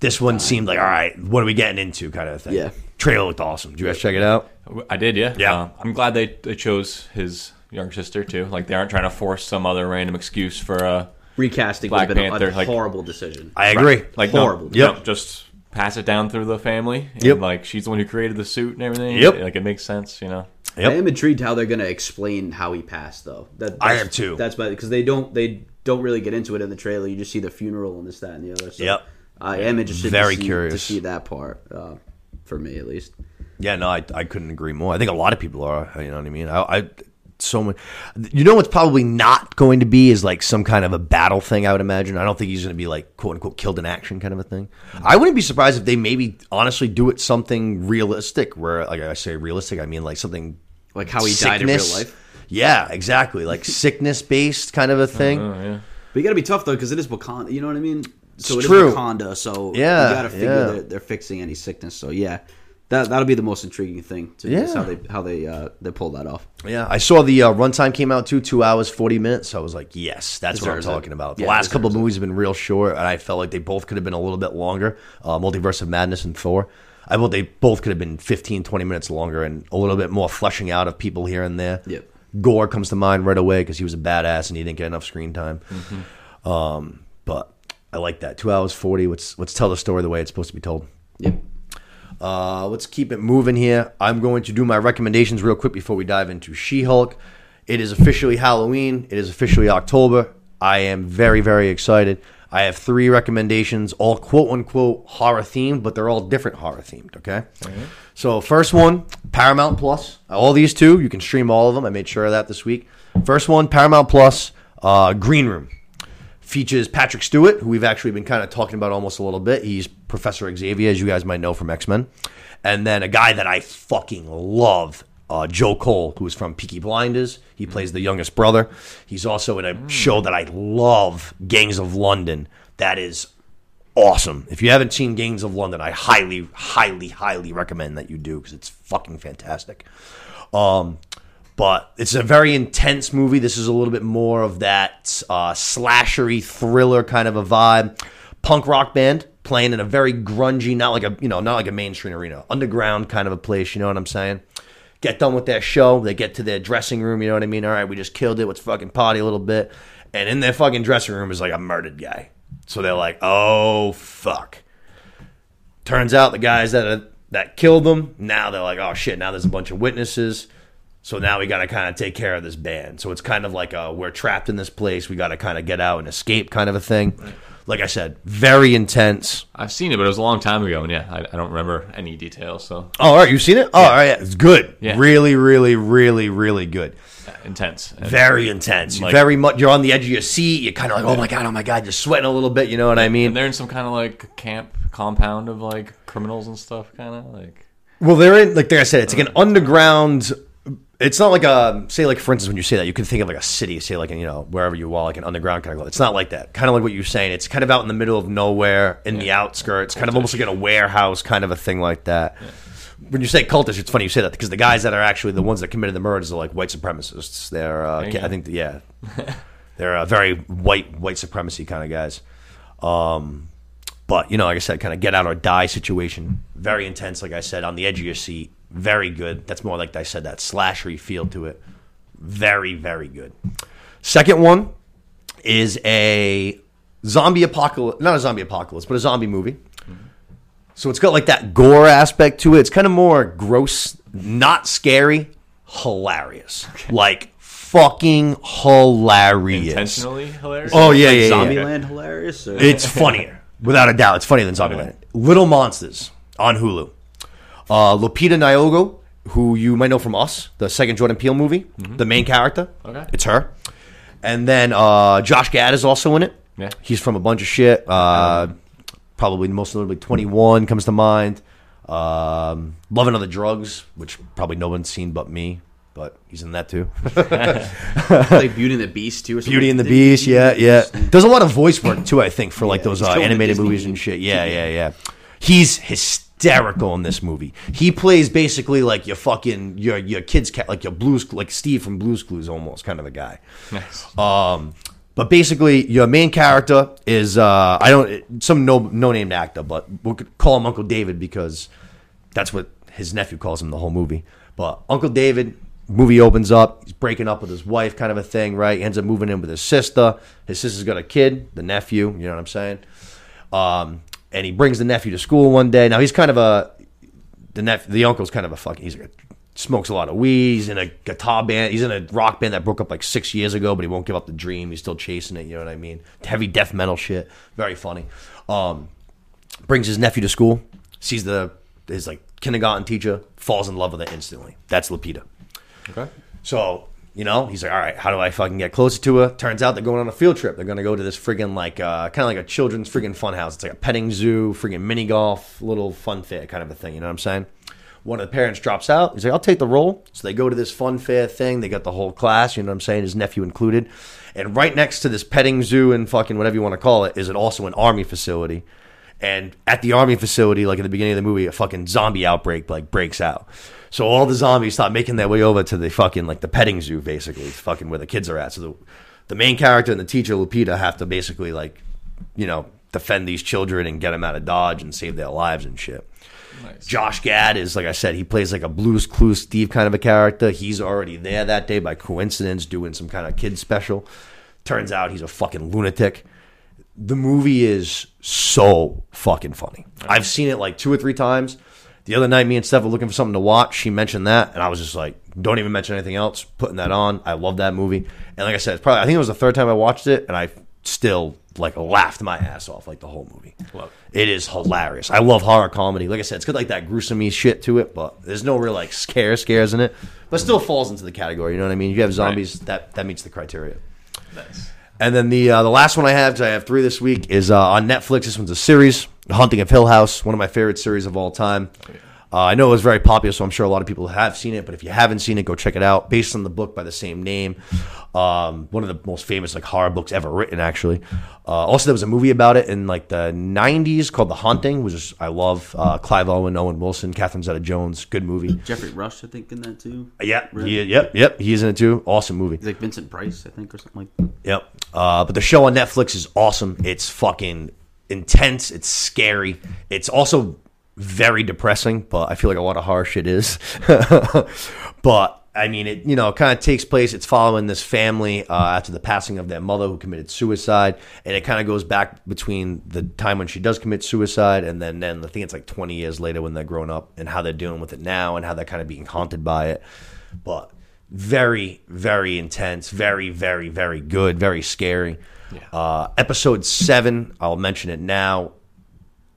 This one seemed like all right. What are we getting into? Kind of thing. Yeah. Trailer looked awesome. Did you guys check it out? I did, yeah. Yeah. Uh, I'm glad they, they chose his younger sister too. Like they aren't trying to force some other random excuse for uh Recasting Black would have been Panther, a like- horrible decision. I agree. like no- Horrible. no, Yep. just pass it down through the family. And, Yep. Like she's the one who created the suit and everything. Yep. Like it makes sense, you know. Yep. I am intrigued how they're going to explain how he passed, though. That, I that's- am too. That's because they don't they don't really get into it in the trailer. You just see the funeral and this, that, and the other. So Yep. I am interested. Very to see, curious. to see that part. Uh, for me, at least. Yeah, no, I, I couldn't agree more. I think a lot of people are. You know what I mean? I, I so much. You know what's probably not going to be is like some kind of a battle thing. I would imagine. I don't think he's going to be like quote unquote killed in action kind of a thing. I wouldn't be surprised if they maybe honestly do it something realistic. Where like I say realistic, I mean like something Like how he died in real life. Yeah, exactly. Like sickness based kind of a thing. Oh yeah. But you got to be tough though, because it is Wakanda. You know what I mean? So It's it is true. Wakanda. So Yeah, you got to figure yeah. they're, they're fixing any sickness. So yeah, that that'll be the most intriguing thing. To yeah. How they how they uh, they pull that off. Yeah, I saw the uh, runtime came out too, two hours forty minutes. So I was like, yes, that's what I'm Deserves it. talking about. The Yeah, last couple of movies have been real short, and I felt like they both could have been a little bit longer. Uh, Multiverse of Madness and Thor. I felt they both could have been 15, 20 minutes longer and a little bit more fleshing out of people here and there. Yep. Gorr comes to mind right away because he was a badass and he didn't get enough screen time. Mm-hmm. Um, but I like that two hours forty. Let's let's tell the story the way it's supposed to be told. Yep. Uh, let's keep it moving here. I'm going to do my recommendations real quick before we dive into She Hulk. It is officially Halloween. It is officially October. I am very, very excited. I have three recommendations, all quote unquote horror themed, but they're all different horror themed, okay? So, first one, Paramount Plus. All these two, you can stream all of them. I made sure of that this week. First one, Paramount Plus, uh, Green Room features Patrick Stewart, who we've actually been kind of talking about almost a little bit. He's Professor Xavier, as you guys might know from X Men. And then a guy that I fucking love, uh, Joe Cole, who is from Peaky Blinders. He plays the youngest brother. He's also in a show that I love, Gangs of London. That is awesome. If you haven't seen Gangs of London, I highly, highly, highly recommend that you do because it's fucking fantastic. Um, but it's a very intense movie. This is a little bit more of that uh, slashery thriller kind of a vibe. Punk rock band playing in a very grungy, not like a you know not like a mainstream arena, underground kind of a place. You know what I'm saying? Get done with their show. They get to their dressing room. You know what I mean? All right, we just killed it. Let's fucking party a little bit. And in their fucking dressing room is like a murdered guy. So they're like, oh fuck. Turns out the guys that that killed them. Now they're like, oh shit. Now there's a bunch of witnesses. So now we got to kind of take care of this band. So it's kind of like a, we're trapped in this place. We got to kind of get out and escape kind of a thing. Like I said, very intense. I've seen it, but it was a long time ago, and yeah, I, I don't remember any details. So Oh, all right. You've seen it? Oh, all right. Yeah, it's good. Yeah. Really, really, really, really good. yeah, intense. Very intense. Like- very much. You're on the edge of your seat. You're kind of like, oh my god, oh my god. You're sweating a little bit. You know what I mean? And they're in some kind of like camp compound of like criminals and stuff, kind of like. Well, they're in like, like I said, it's like an uh-huh. underground. It's not like a say like for instance when you say that you can think of like a city, say like you know wherever you are, like an underground kind of. It's not like that. Kind of like what you're saying. It's kind of out in the middle of nowhere, in the outskirts, kind of almost like in a warehouse, kind of a thing like that. When you say cultish, it's funny you say that because the guys that are actually the ones that committed the murders are like white supremacists. They're, uh, I think, yeah. They're uh, very white white supremacy kind of guys. Um, but you know, like I said, kind of get out or die situation. Very intense, like I said, on the edge of your seat. Very good. That's more like I said that slashery feel to it. Very very good. Second one is a zombie apocalypse, not a zombie apocalypse, but a zombie movie. So it's got like that gore aspect to it. It's kind of more gross, not scary, hilarious. Like fucking hilarious. Intentionally hilarious. Oh yeah, yeah, yeah. Zombieland hilarious. Or? It's funnier, without a doubt. It's funnier than Zombieland. Little Monsters on Hulu. Uh, Lupita Nyong'o, who you might know from Us, the second Jordan Peele movie, the main character. Okay. it's her. And then uh, Josh Gad is also in it. Yeah. he's from a bunch of shit. Uh, probably most notably, Twenty One comes to mind. Um, Love and Other Drugs, which probably no one's seen but me, but he's in that too. like Beauty and the Beast too. Or something. Beauty and the Beast, yeah, yeah. There's a lot of voice work too, I think, for like Yeah, those uh, animated movies and shit. Yeah, yeah, yeah. He's hysterical in this movie. He plays basically like your fucking your your kid's cat, like your blues, like Steve from Blues Clues, almost kind of a guy. Nice. Um, but basically, your main character is uh, I don't some no no named actor, but we'll call him Uncle David because that's what his nephew calls him the whole movie. But Uncle David, movie opens up. He's breaking up with his wife, kind of a thing, right? He ends up moving in with his sister. His sister's got a kid, the nephew. You know what I'm saying? Um, and he brings the nephew to school one day. Now he's kind of a the nep- the uncle's kind of a fucking he's like a, smokes a lot of weed. He's in a guitar band. He's in a rock band that broke up like six years ago, but he won't give up the dream. He's still chasing it. You know what I mean? Heavy death metal shit. Very funny. Um, brings his nephew to school. Sees the his like kindergarten teacher. Falls in love with it instantly. That's Lupita. Okay. So, you know, he's like, all right, how do I fucking get closer to her? Turns out they're going on a field trip. They're going to go to this friggin' like, uh, kind of like a children's friggin' fun house. It's like a petting zoo, friggin' mini golf, little fun fair kind of a thing. You know what I'm saying? One of the parents drops out. He's like, I'll take the role. So they go to this fun fair thing. They got the whole class, you know what I'm saying? His nephew included. And right next to this petting zoo and fucking whatever you want to call it is it also an army facility. And at the army facility, like at the beginning of the movie, a fucking zombie outbreak like breaks out. So all the zombies start making their way over to the fucking like the petting zoo, basically, fucking where the kids are at. So the the main character and the teacher Lupita have to basically like, you know, defend these children and get them out of dodge and save their lives and shit. Nice. Josh Gad is like I said, he plays like a Blues Clues Steve kind of a character. He's already there that day by coincidence, doing some kind of kid special. Turns out he's a fucking lunatic. The movie is so fucking funny. I've seen it like two or three times. The other night, me and Steph were looking for something to watch. She mentioned that, and I was just like, "Don't even mention anything else." Putting that on, I love that movie. And like I said, it's probably I think it was the third time I watched it, and I still like laughed my ass off like the whole movie. Love It is hilarious. I love horror comedy. Like I said, it's got like that gruesome shit to it, but there's no real like scare scares in it. But still falls into the category. You know what I mean? If you have zombies, that that meets the criteria. Nice. And then the uh, the last one I have, 'cause I have three this week, is uh, on Netflix. This one's a series, Haunting of Hill House, one of my favorite series of all time. Uh, I know it was very popular, so I'm sure a lot of people have seen it. But if you haven't seen it, go check it out. Based on the book by the same name, um, one of the most famous like horror books ever written, actually. Uh, also, there was a movie about it in like the '90s called The Haunting, which is I love. Uh, Clive Owen, Owen Wilson, Catherine Zeta-Jones, good movie. Geoffrey Rush, I think, in that too. Yeah, Really? he, yep, yep, he's in it too. Awesome movie. He's like Vincent Price, I think, or something like that. Yep. Uh, but the show on Netflix is awesome. It's fucking intense. It's scary. It's also very depressing, but I feel like a lot of horror shit is. but I mean, it you know kind of takes place. It's following this family uh, after the passing of their mother who committed suicide, and it kind of goes back between the time when she does commit suicide and then then I think it's like twenty years later when they're grown up and how they're dealing with it now and how they're kind of being haunted by it. But very very intense, very very very good, very scary. Uh, episode seven, I'll mention it now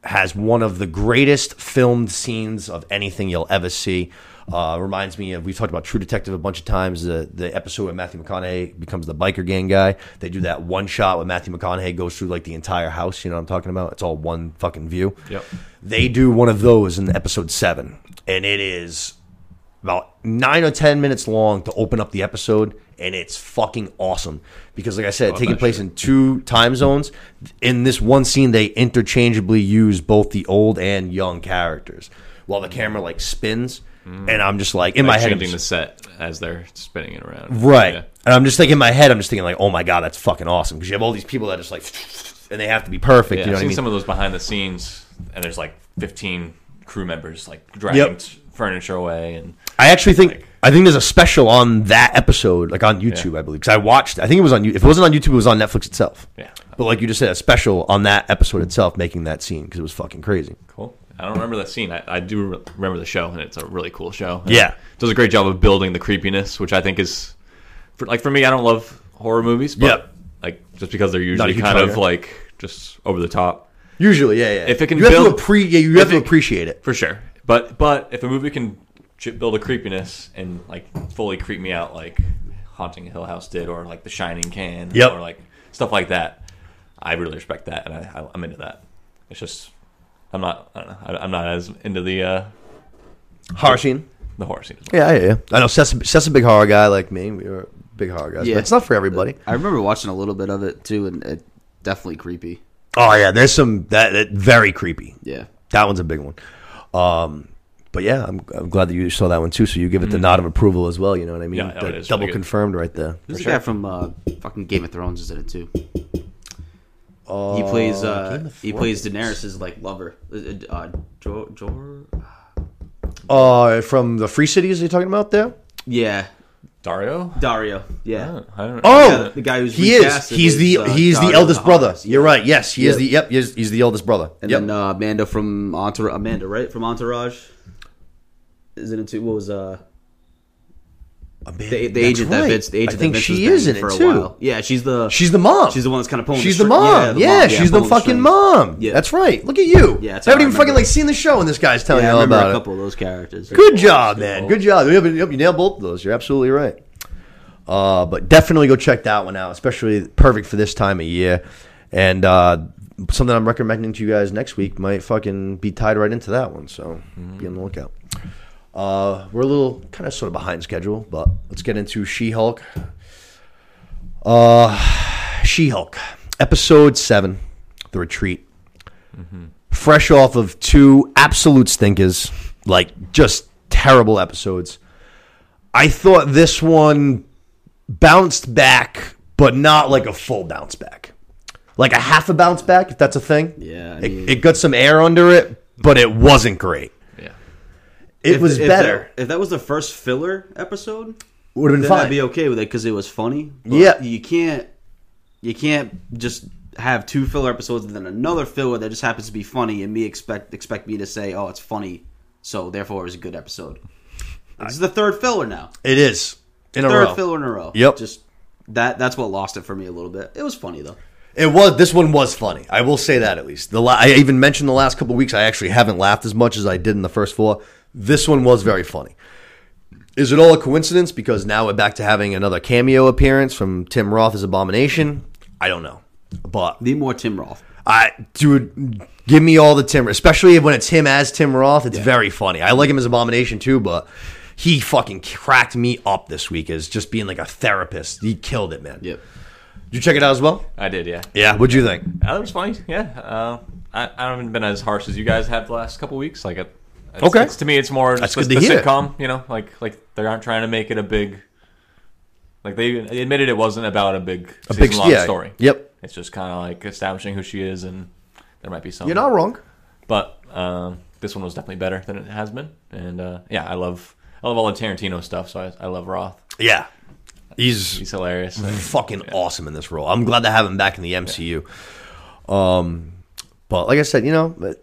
has one of the greatest filmed scenes of anything you'll ever see. Uh, reminds me of we've talked about True Detective a bunch of times. The the episode where Matthew McConaughey becomes the biker gang guy. They do that one shot where Matthew McConaughey goes through like the entire house. You know what I'm talking about? It's all one fucking view. Yep. They do one of those in episode seven, and it is about nine or ten minutes long to open up the episode, and it's fucking awesome because, like I said, taking place shit. in two time zones. In this one scene, they interchangeably use both the old and young characters, while the mm. camera like spins. Mm. and I'm just like in my Like head, I'm changing the set as they're spinning it around. right, Yeah. and I'm just thinking in my head, I'm just thinking like, oh my god, that's fucking awesome because you have all these people that just like, and they have to be perfect. Yeah, you know I've what I seen mean? some of those behind the scenes, and there's like 15 crew members like dragging Yep. furniture away, and I actually think Like- I think there's a special on that episode, like on YouTube, I believe, because I watched. I think it was on. If it wasn't on YouTube, it was on Netflix itself. yeah, But like you just said, a special on that episode itself, making that scene because it was fucking crazy. cool. I don't remember that scene. I, I do re- remember the show, and it's a really cool show. Yeah. it does a great job of building the creepiness, which I think is, for, like for me, I don't love horror movies, but Yep. like just because they're usually kind of like just over the top. Usually, yeah, yeah. If it can you have build- to appre- yeah, you have to it- appreciate it. For sure. But but if a movie can build a creepiness and like fully creep me out like Haunting Hill House did or like The Shining can Yep. or like stuff like that, I really respect that and I, I I'm into that. It's just I'm not I don't know I, I'm not as into the uh, Horror scene. the horror scene. Well. Yeah, yeah, yeah. I know Seth's, a- Seth's a big horror guy like me. We were big horror guys, Yeah. but it's not for everybody. I remember watching a little bit of it too, and it definitely creepy. Oh yeah, there's some that, that very creepy. Yeah. That one's a big one. Um, but yeah, I'm, I'm glad that you saw that one too. So you give it the nod of approval as well. You know what I mean? Yeah, no, The it is double really good. confirmed right there. Who's For the guy from uh, fucking Game of Thrones is in it too? sure. He plays Uh, uh, Game of he plays Daenerys' like lover. Uh, uh, Jor, Jor? Uh, from the Free Cities are you're talking about there? Yeah, Daario? Daario. Yeah. I don't know. Oh, Yeah, the guy who's he is. recasted He's the uh, he's the eldest brother. Naharis. You're right. Yes, he is the yep. He's, he's the eldest brother. And yep. then uh, Amanda from Entourage. Amanda, right from Entourage. Is it into what was uh the, the agent that right. Vince? The agent I think that Vince she is in it for a too. while. Yeah, she's the She's the mom. she's the one that's kind of pulling. She's the, the mom. the Yeah, mom, she's the pulling fucking mom. Yeah. That's right. Look at you. Yeah, that's I haven't I even fucking like seen the show, and this guy's telling Yeah, you all remember about a it. couple of those characters. Good job, man. Good job. Yep, yep, you nailed both of those. You're absolutely right. Uh, but definitely go check that one out, especially perfect for this time of year. And uh, something I'm recommending to you guys next week might fucking be tied right into that one. So be on the lookout. Uh, we're a little kind of sort of behind schedule, but let's get into She Hulk. Uh, She Hulk, episode seven, The Retreat. Fresh off of two absolute stinkers, like just terrible episodes. I thought this one bounced back, but not like a full bounce back. Like a half a bounce back, if that's a thing. Yeah, I It, it got some air under it, but it wasn't great. It If- was if better. That, if that was the first filler episode, Would have been then I'd fine. be okay with it because it was funny. But Yeah. you can't you can't just have two filler episodes and then another filler that just happens to be funny and me expect expect me to say, oh, it's funny, so therefore it was a good episode. This is the third filler now. It is in a Third row. filler in a row. Yep. Just that that's what lost it for me a little bit. It was funny though. It was. This one was funny. I will say that at least. The la- I even mentioned the last couple weeks. I actually haven't laughed as much as I did in the first four. This one was very funny. Is it all a coincidence? Because now we're back to having another cameo appearance from Tim Roth as Abomination. I don't know, but Need more Tim Roth. I dude, give me all the Tim, especially when it's him as Tim Roth. It's very funny. I like him as Abomination too, but he fucking cracked me up this week as just being like a therapist. He killed it, man. Yep. Did you check it out as well? I did, yeah. Yeah. What'd you think? Uh, that was funny. Yeah, uh, I, I haven't been as harsh as you guys have the last couple weeks. Like, it, it's, Okay. it's, to me, it's more just the, the sitcom. You know, like like they aren't trying to make it a big. Like they, admitted it wasn't about a big A big long yeah. story. Yep. It's just kind of like establishing who she is, and there might be some. You're not wrong. But um, this one was definitely better than it has been, and uh, yeah, I love I love all the Tarantino stuff. So I, I love Roth. Yeah. He's He's hilarious. fucking awesome in this role. I'm glad to have him back in the MCU. Um, but like I said, you know,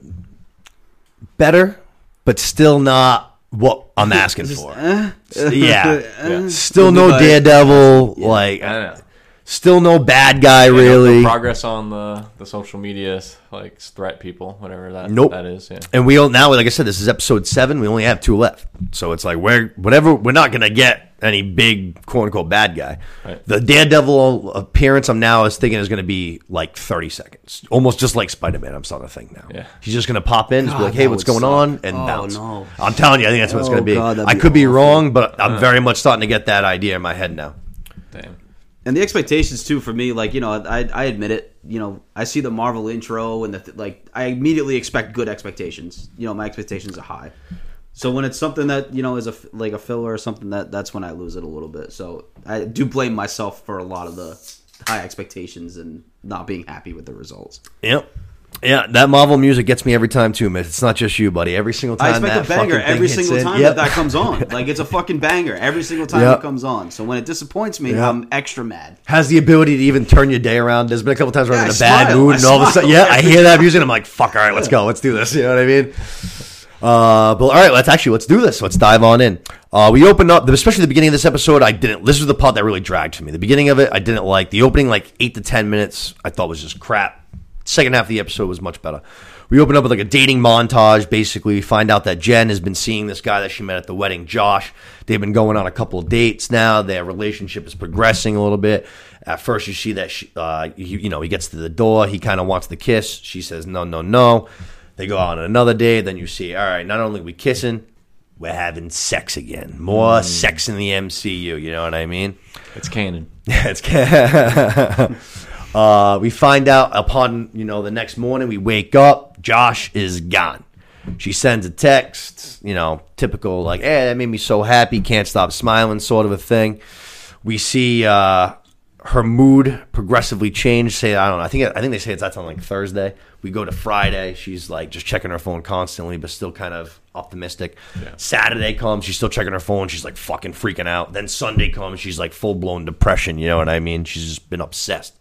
better, but still not what I'm asking for. Eh? yeah. still no like- Daredevil. Like, I don't know. still no bad guy. Yeah, no- really. no progress on the, the social media like threat people, whatever that Nope. that is. Yeah. And we all now, like I said, this is episode seven. We only have two left, so it's like we're whatever. We're not gonna get any big quote unquote bad guy. Right. The Daredevil appearance, I'm now is thinking is gonna be like 30 seconds, almost just like Spider Man. I'm starting to think now. Yeah. he's just gonna pop in, just be like, "Hey, what's going suck. on?" and Oh, bounce. no. I'm telling you, I think that's what it's Oh, gonna be. God, that'd I be could be awful. wrong, but I'm very much starting to get that idea in my head now. Damn. and the expectations too for me like you know i i admit it you know i see the marvel intro and the th- like i immediately expect good expectations you know my expectations are high So when it's something that you know is a like a filler or something that that's when I lose it a little bit. So I do blame myself for a lot of the high expectations and not being happy with the results. Yep. Yeah, that Marvel music gets me every time too, man. It's not just you, buddy. Every single I time expect that a banger every single in- time Yep. that that comes on. Like it's a fucking banger every single time Yep. it comes on. So when it disappoints me, Yep. I'm extra mad. has the ability to even turn your day around. There's been a couple times where I'm Yeah, in a I bad smile. mood, I and all of a sudden, yeah, I hear that music, and I'm like, "Fuck, all right, let's go, let's do this." You know what I mean? Uh, but all right, let's actually let's do this. Let's dive on in. Uh, we opened up, especially the beginning of this episode. I didn't. This was the part that really dragged for me. The beginning of it, I didn't like. The opening, like eight to ten minutes, I thought was just crap. Second half of the episode was much better. We open up with like a dating montage. Basically, we find out that Jen has been seeing this guy that she met at the wedding, Josh. They've been going on a couple of dates now. Their relationship is progressing a little bit. At first, you see that she, uh, you know he gets to the door. He kind of wants the kiss. She says no, no, no. They go on another day. Then you see, all right, not only we kissing, we're having sex again. More sex in the MCU. You know what I mean? It's canon. it's uh, we find out upon you know the next morning we wake up josh is gone she sends a text you know typical like hey that made me so happy can't stop smiling sort of a thing we see uh, her mood progressively changed. say i don't know i think i think they say it's that's on like thursday we go to friday she's like just checking her phone constantly but still kind of optimistic saturday comes she's still checking her phone she's like fucking freaking out then sunday comes she's like full-blown depression you know what i mean she's just been obsessed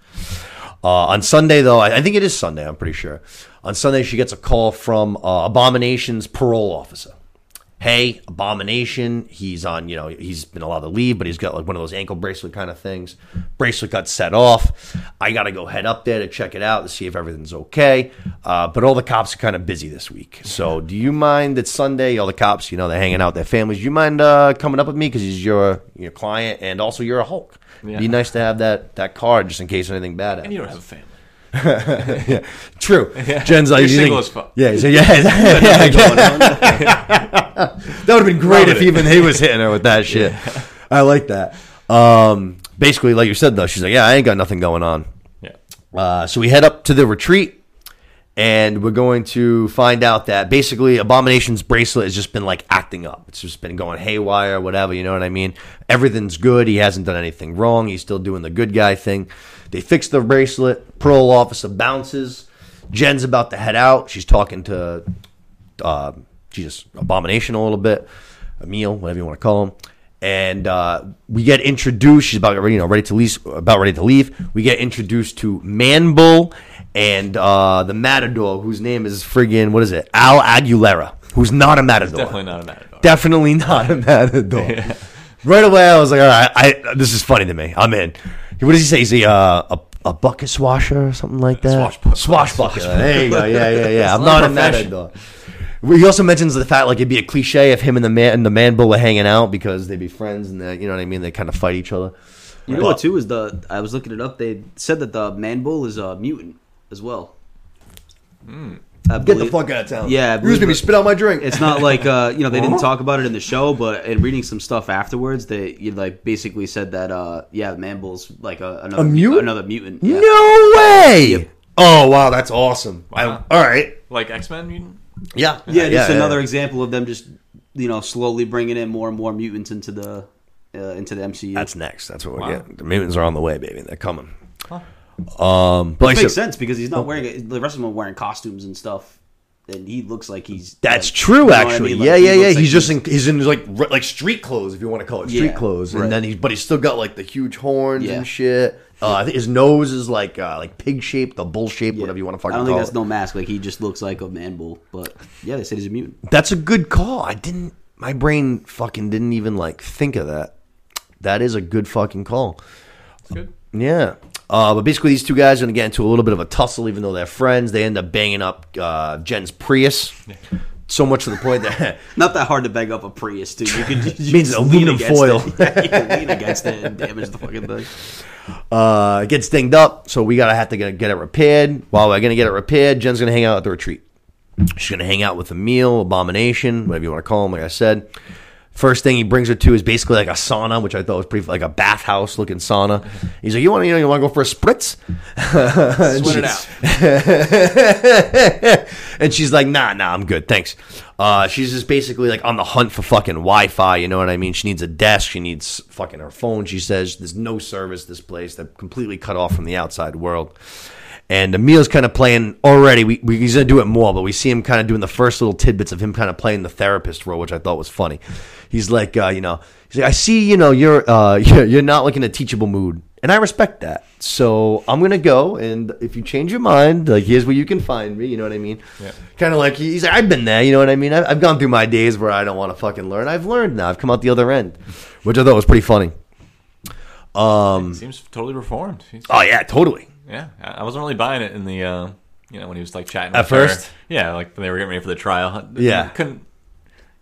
uh, on Sunday, though, I, I think it is Sunday. I'm pretty sure. On Sunday, she gets a call from uh, Abomination's parole officer. Hey, Abomination, he's on. You know, he's been allowed to leave, but he's got like one of those ankle bracelet kind of things. Bracelet got set off. I got to go head up there to check it out to see if everything's okay. Uh, but all the cops are kind of busy this week. So, do you mind that Sunday, all the cops, you know, they're hanging out with their families. Do you mind uh, coming up with me because he's your your client and also you're a Hulk. Yeah. Be nice to have that that card just in case anything bad happens. And you don't have a family. yeah, true. Jen's like, You're you single as fuck. Yeah, so yeah, yeah, that would have been great if even he was hitting her with that shit. I like that. Um, basically, like you said, though, she's like, yeah, I ain't got nothing going on. Yeah. Uh, so we head up to the retreat, and we're going to find out that basically Abomination's bracelet has just been like acting up. It's just been going haywire, whatever. You know what I mean? Everything's good. He hasn't done anything wrong. He's still doing the good guy thing. They fix the bracelet. Parole officer bounces. Jen's about to head out. She's talking to uh, Jesus, Abomination a little bit, Emil, whatever you want to call him. And uh, we get introduced. She's about you know ready to leave. About ready to leave. We get introduced to Manbull and uh, the Matador, whose name is friggin' what is it? Al Aguilera, who's not a Matador. Definitely not a matador. Definitely not a Matador. Right away, I was like, all right, I, this is funny to me. I'm in. What does he say? Is he uh, a a bucket swasher or something like that? Swashbuckler. Swashbuckler. There you go. Yeah, yeah, yeah. I'm not a a. Matador. He also mentions the fact like it'd be a cliche if him and the man and the man bull are hanging out because they'd be friends and they, you know what I mean. They kind of fight each other. You know what too is the I was looking it up. They said that the man bull is a mutant as well. I Hmm. Get the fuck out of town. Yeah, I you just made me believe- spit out my drink. It's not like uh, you know they didn't talk about it in the show, but in reading some stuff afterwards, they you like basically said that uh, yeah, the man bull's like a, another A mutant? another mutant. Yeah. no way. Yep. Oh wow, that's awesome. I- all right. Like X Men mutant. Yeah. Yeah, just yeah, another yeah. example of them just you know slowly bringing in more and more mutants into the uh, into the MCU. That's next. That's what we're Wow. getting. The mutants are on the way, baby. They're coming. Um, but like makes said- sense because he's not wearing it. The rest of them are wearing costumes and stuff, and he looks like he's. That's like, true, you know what I actually. mean? Like, yeah, he yeah, yeah. like He's just in he's in like r- like street clothes, if you want to call it street Yeah, clothes, and right. then he but he's still got like the huge horns Yeah. and shit. Uh, I think his nose is like uh, like pig shaped, the bull shaped, Yeah. whatever you want to fucking. I fucking don't call think that's it. no mask. Like he just looks like a man bull. But yeah, they said he's a mutant. That's a good call. I didn't. My brain fucking didn't even like think of that. That is a good fucking call. It's good. Yeah. Uh, but basically, these two guys are going to get into a little bit of a tussle, even though they're friends. They end up banging up uh, Jen's Prius. So much to the point that Not that hard to bag up a Prius, dude. You can you Means aluminum foil. Yeah, you can lean against it and damage the fucking thing. uh, it gets dinged up. So we got to have to get, get it repaired. While we're to get it repaired, Jen's to hang out at the retreat. She's to hang out with Emil, Abomination, whatever you want to call him, like I said. First thing he brings her to is basically like a sauna, which I thought was pretty like a bathhouse looking sauna. He's like, "You want to, you know, you want to go for a spritz?" Sweat it out. and she's like, "Nah, nah, I'm good, thanks." Uh, she's just basically like on the hunt for fucking Wi-Fi. You know what I mean? She needs a desk. She needs fucking her phone. She says there's no service this place. They're completely cut off from the outside world. And Emil's kind of playing already. We, we, he's gonna do it more, but we see him kind of doing the first little tidbits of him kind of playing the therapist role, which I thought was funny. He's like, uh, you know, he's like, I see, you know, you're uh, you're, you're not like in a teachable mood, and I respect that. So I'm gonna go, and if you change your mind, like here's where you can find me. You know what I mean? Yeah. Kind of like he's like, I've been there. You know what I mean? I've, I've gone through my days where I don't want to fucking learn. I've learned now. I've come out the other end, which I thought was pretty funny. Um. Seems totally reformed. He's- Oh yeah, totally. Yeah, I I wasn't really buying it in the, uh, you know, when he was like chatting At with her. first? Yeah, like when they were getting ready for the trial. Yeah. couldn't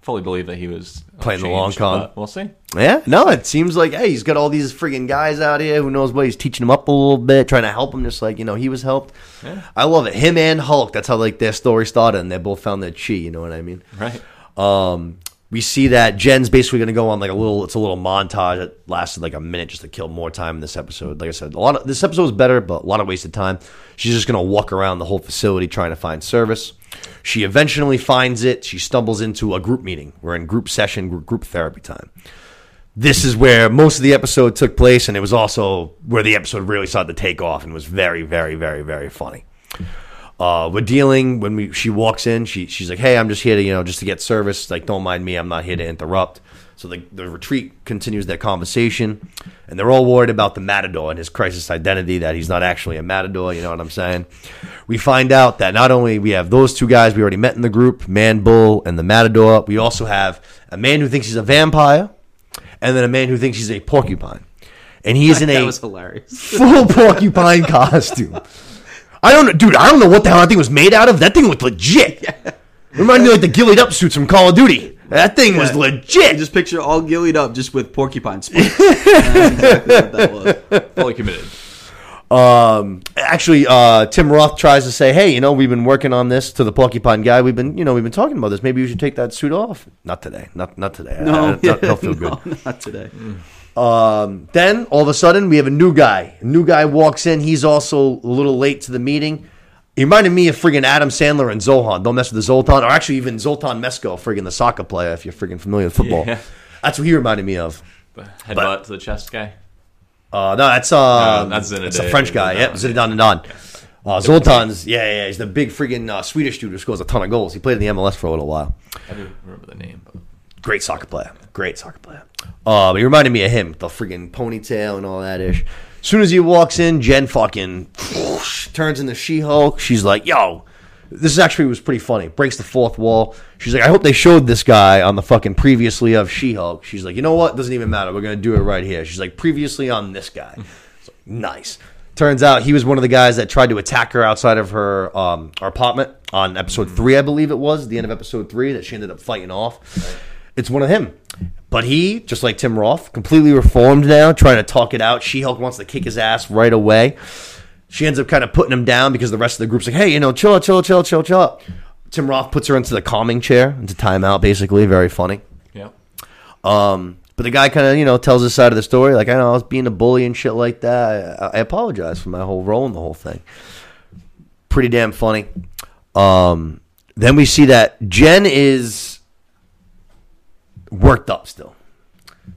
fully believe that he was Playing the long con. We'll see. Yeah, no, it seems like hey, he's got all these freaking guys out here. Who knows what? He's teaching them up a little bit, trying to help him, just like you know he was helped. Yeah. I love it. Him and Hulk. That's how like their story started, and they both found their chi. You know what I mean? Right. Um, we see that Jen's basically going to go on like a little. It's a little montage that lasted like a minute just to kill more time in this episode. Like I said, a lot of this episode was better, but a lot of wasted time. She's just going to walk around the whole facility trying to find service. She eventually finds it. She stumbles into a group meeting. We're in group session, group- therapy time. This is where most of the episode took place, and it was also where the episode really started to take off and was very, very, very, very funny. Uh, we're dealing when we she walks in. She she's like, "Hey, I'm just here to you know just to get service. Like, don't mind me. I'm not here to interrupt." So the the retreat continues their conversation, and they're all worried about the matador and his crisis identity that he's not actually a matador. You know what I'm saying? We find out that not only we have those two guys we already met in the group, Man Bull and the matador, we also have a man who thinks he's a vampire, and then a man who thinks he's a porcupine, and he is in that a full porcupine costume. I don't know, dude. I don't know what the hell that thing was made out of. That thing was legit. Reminded me of like the ghillied up suits from Call of Duty. That thing was Yeah. legit. Just picture all gillied up, just with porcupine spikes. Exactly what that was. Fully committed. Um, actually, uh, Tim Roth tries to say, "Hey, you know, we've been working on this to the porcupine guy. We've been, you know, we've been talking about this. Maybe you should take that suit off. Not today. Not not today. I- I- No, I don't- don't feel good. no, not today. Um, then all of a sudden we have a new guy. A new guy walks in. He's also a little late to the meeting. He reminded me of friggin' Adam Sandler and Zohan. Don't mess with the Zoltan, or actually even Zoltan Mesko, friggin' the soccer player. If you're friggin' familiar with football, Yeah. that's what he reminded me of. Headbutt to the chest guy. Uh, no, that's uh, that's That's a French guy. Yep, Zidane, Zidane and Don. Uh, Zoltan's, yeah, yeah, he's the big friggin' uh, Swedish dude who scores a ton of goals. He played in the MLS for a little while. I don't remember the name. But Great soccer player. Great soccer player. Uh, he reminded me of him, the friggin' ponytail and all that ish. As soon as he walks in, Jen fucking turns into She Hulk. She's like, yo, this actually was pretty funny. Breaks the fourth wall. She's like, I hope they showed this guy on the fucking previously of She Hulk. She's like, you know what? Doesn't even matter. We're going to do it right here. She's like, previously on this guy. Like, nice. Turns out he was one of the guys that tried to attack her outside of her um, apartment on episode three, I believe it was, the end of episode three, that she ended up fighting off. It's one of him. But he, just like Tim Roth, completely reformed now, trying to talk it out. She Hulk wants to kick his ass right away. She ends up kind of putting him down because the rest of the group's like, hey, you know, chill, out, chill, out, chill, out, chill, chill. Tim Roth puts her into the calming chair, into timeout, basically. Very funny. yeah. Um, but the guy kind of, you know, tells his side of the story. Like, I know I was being a bully and shit like that. I, I apologize for my whole role in the whole thing. Pretty damn funny. Um, then we see that Jen is worked up still.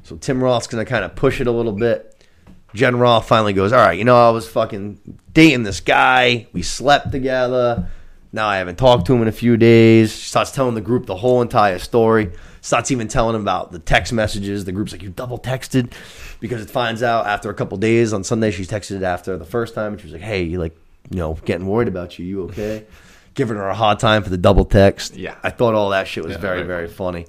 So Tim Roth's going to kind of push it a little bit. Jen Roth finally goes, All right, you know, I was fucking dating this guy. We slept together. Now I haven't talked to him in a few days. She starts telling the group the whole entire story. Starts even telling them about the text messages. The group's like, You double texted? Because it finds out after a couple days on Sunday, she's texted it after the first time. And she was like, Hey, you like, you know, getting worried about you. You okay? Giving her a hard time for the double text. Yeah. I thought all that shit was Yeah, very, very very funny.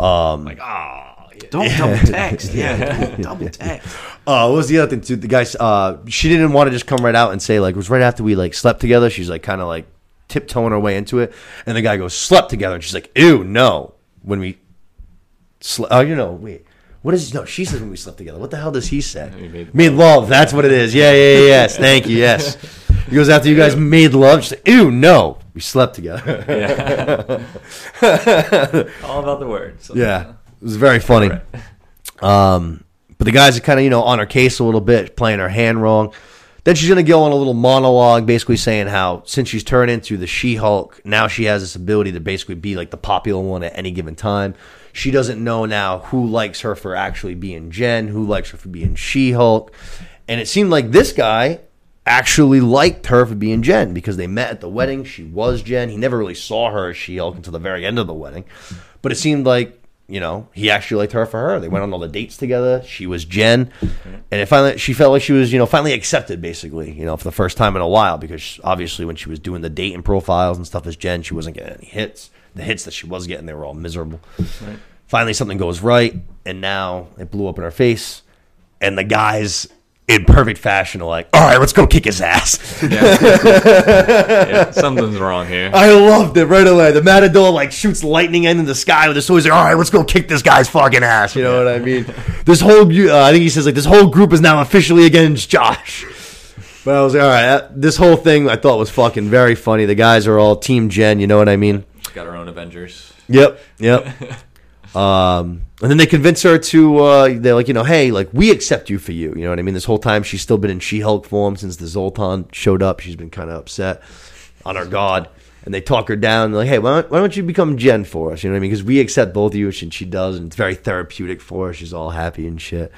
Um, Like, ah, yeah. Don't double text. Yeah, don't double text. Uh, what was the other thing too? The guys, uh, she didn't want to just come right out and say like it was right after we like slept together. She's like kind of like tiptoeing her way into it, and the guy goes slept together, and she's like, ew, no. When we, sle- oh, you know, wait, what is no? She says when we slept together. What the hell does he say? We made made love. That's what it is. Yeah, yeah, yeah. Yes, thank you. Yes. He goes after you guys made love. She's like, ew, no. We slept together. Yeah. All about the words. Yeah. It was very funny. Right. Um, but the guys are kind of you know on her case a little bit, playing her hand wrong. Then she's gonna go on a little monologue, basically saying how since she's turned into the She-Hulk, now she has this ability to basically be like the popular one at any given time. She doesn't know now who likes her for actually being Jen, who likes her for being She-Hulk, and it seemed like this guy actually liked her for being Jen because they met at the wedding. She was Jen. He never really saw her as She-Hulk until the very end of the wedding, but it seemed like you know, he actually liked her for her. They went on all the dates together. She was Jen, and it finally she felt like she was, you know, finally accepted, basically, you know, for the first time in a while. Because obviously, when she was doing the dating profiles and stuff as Jen, she wasn't getting any hits. The hits that she was getting, they were all miserable. Finally, something goes right, and now it blew up in her face, and the guys. In perfect fashion, like, all right, let's go kick his ass. Yeah, something's wrong here. I loved it right away. The Matador like shoots lightning into the sky with his sword. He's like, all right, let's go kick this guy's fucking ass. You know what I mean? This whole, uh, I think he says like this whole group is now officially against Josh. But I was like, all right, this whole thing I thought was fucking very funny. The guys are all Team Jen. You know what I mean? Got her own Avengers. Yep, yep. um, and then they convince her to. Uh, they're like, you know, hey, like we accept you for you. You know what I mean? This whole time she's still been in She-Hulk form since the Zoltan showed up. She's been kind of upset on her god, and they talk her down. They're like, hey, why don't, why don't you become Jen for us? You know what I mean? Because we accept both of you, and she does, and it's very therapeutic for her. She's all happy and shit.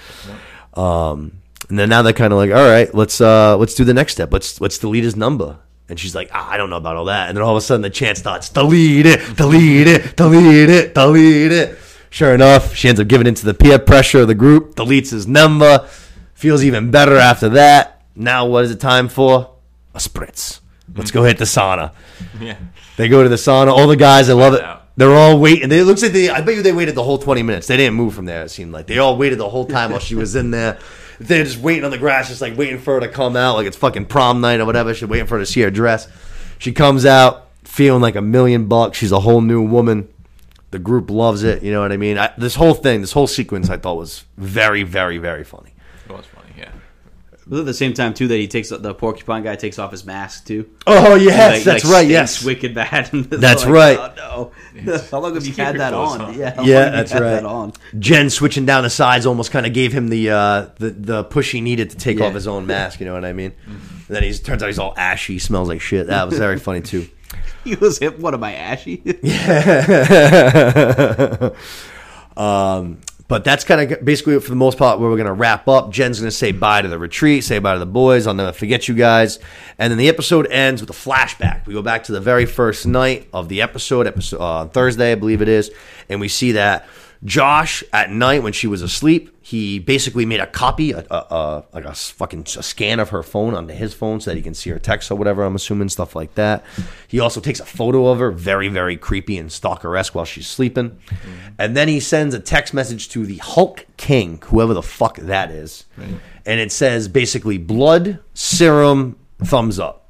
Um, and then now they're kind of like, all right, let's uh, let's do the next step. Let's let's delete his number. And she's like, ah, I don't know about all that. And then all of a sudden the chant starts, delete it, delete it, delete it, delete it. Sure enough, she ends up giving into the peer pressure of the group, deletes his number, feels even better after that. Now what is it time for? A spritz. Let's go hit the sauna. Yeah. They go to the sauna. All the guys, I love it. They're all waiting. They, it looks like they. I bet you they waited the whole twenty minutes. They didn't move from there. It seemed like they all waited the whole time while she was in there. They're just waiting on the grass, just like waiting for her to come out, like it's fucking prom night or whatever. She's waiting for her to see her dress. She comes out feeling like a million bucks. She's a whole new woman. The group loves it. You know what I mean? I, this whole thing, this whole sequence, I thought was very, very, very funny. It was funny, yeah. But at the same time, too, that he takes the porcupine guy takes off his mask too. Oh yes, Like- that's like right. stinks Yes, wicked bad. That's like, right. Oh no! How long have you had that on? on. Yeah, how Yeah, long have you that's had right. That on. Jen switching down the sides almost kind of gave him the, uh, the the push he needed to take Yeah. off his own mask. You know what I mean? And then he turns out he's all ashy, smells like shit. That was very funny too. He was hit. What am I ashy? um, but that's kind of basically for the most part where we're going to wrap up. Jen's going to say bye to the retreat, say bye to the boys. I'll never forget you guys. And then the episode ends with a flashback. We go back to the very first night of the episode, episode uh, Thursday, I believe it is, and we see that Josh at night when she was asleep, he basically made a copy, a, a, a like a fucking a scan of her phone onto his phone so that he can see her texts or whatever. I'm assuming stuff like that. He also takes a photo of her, very very creepy and stalker-esque while she's sleeping, mm-hmm. and then he sends a text message to the Hulk King, whoever the fuck that is, and it says basically blood serum thumbs up.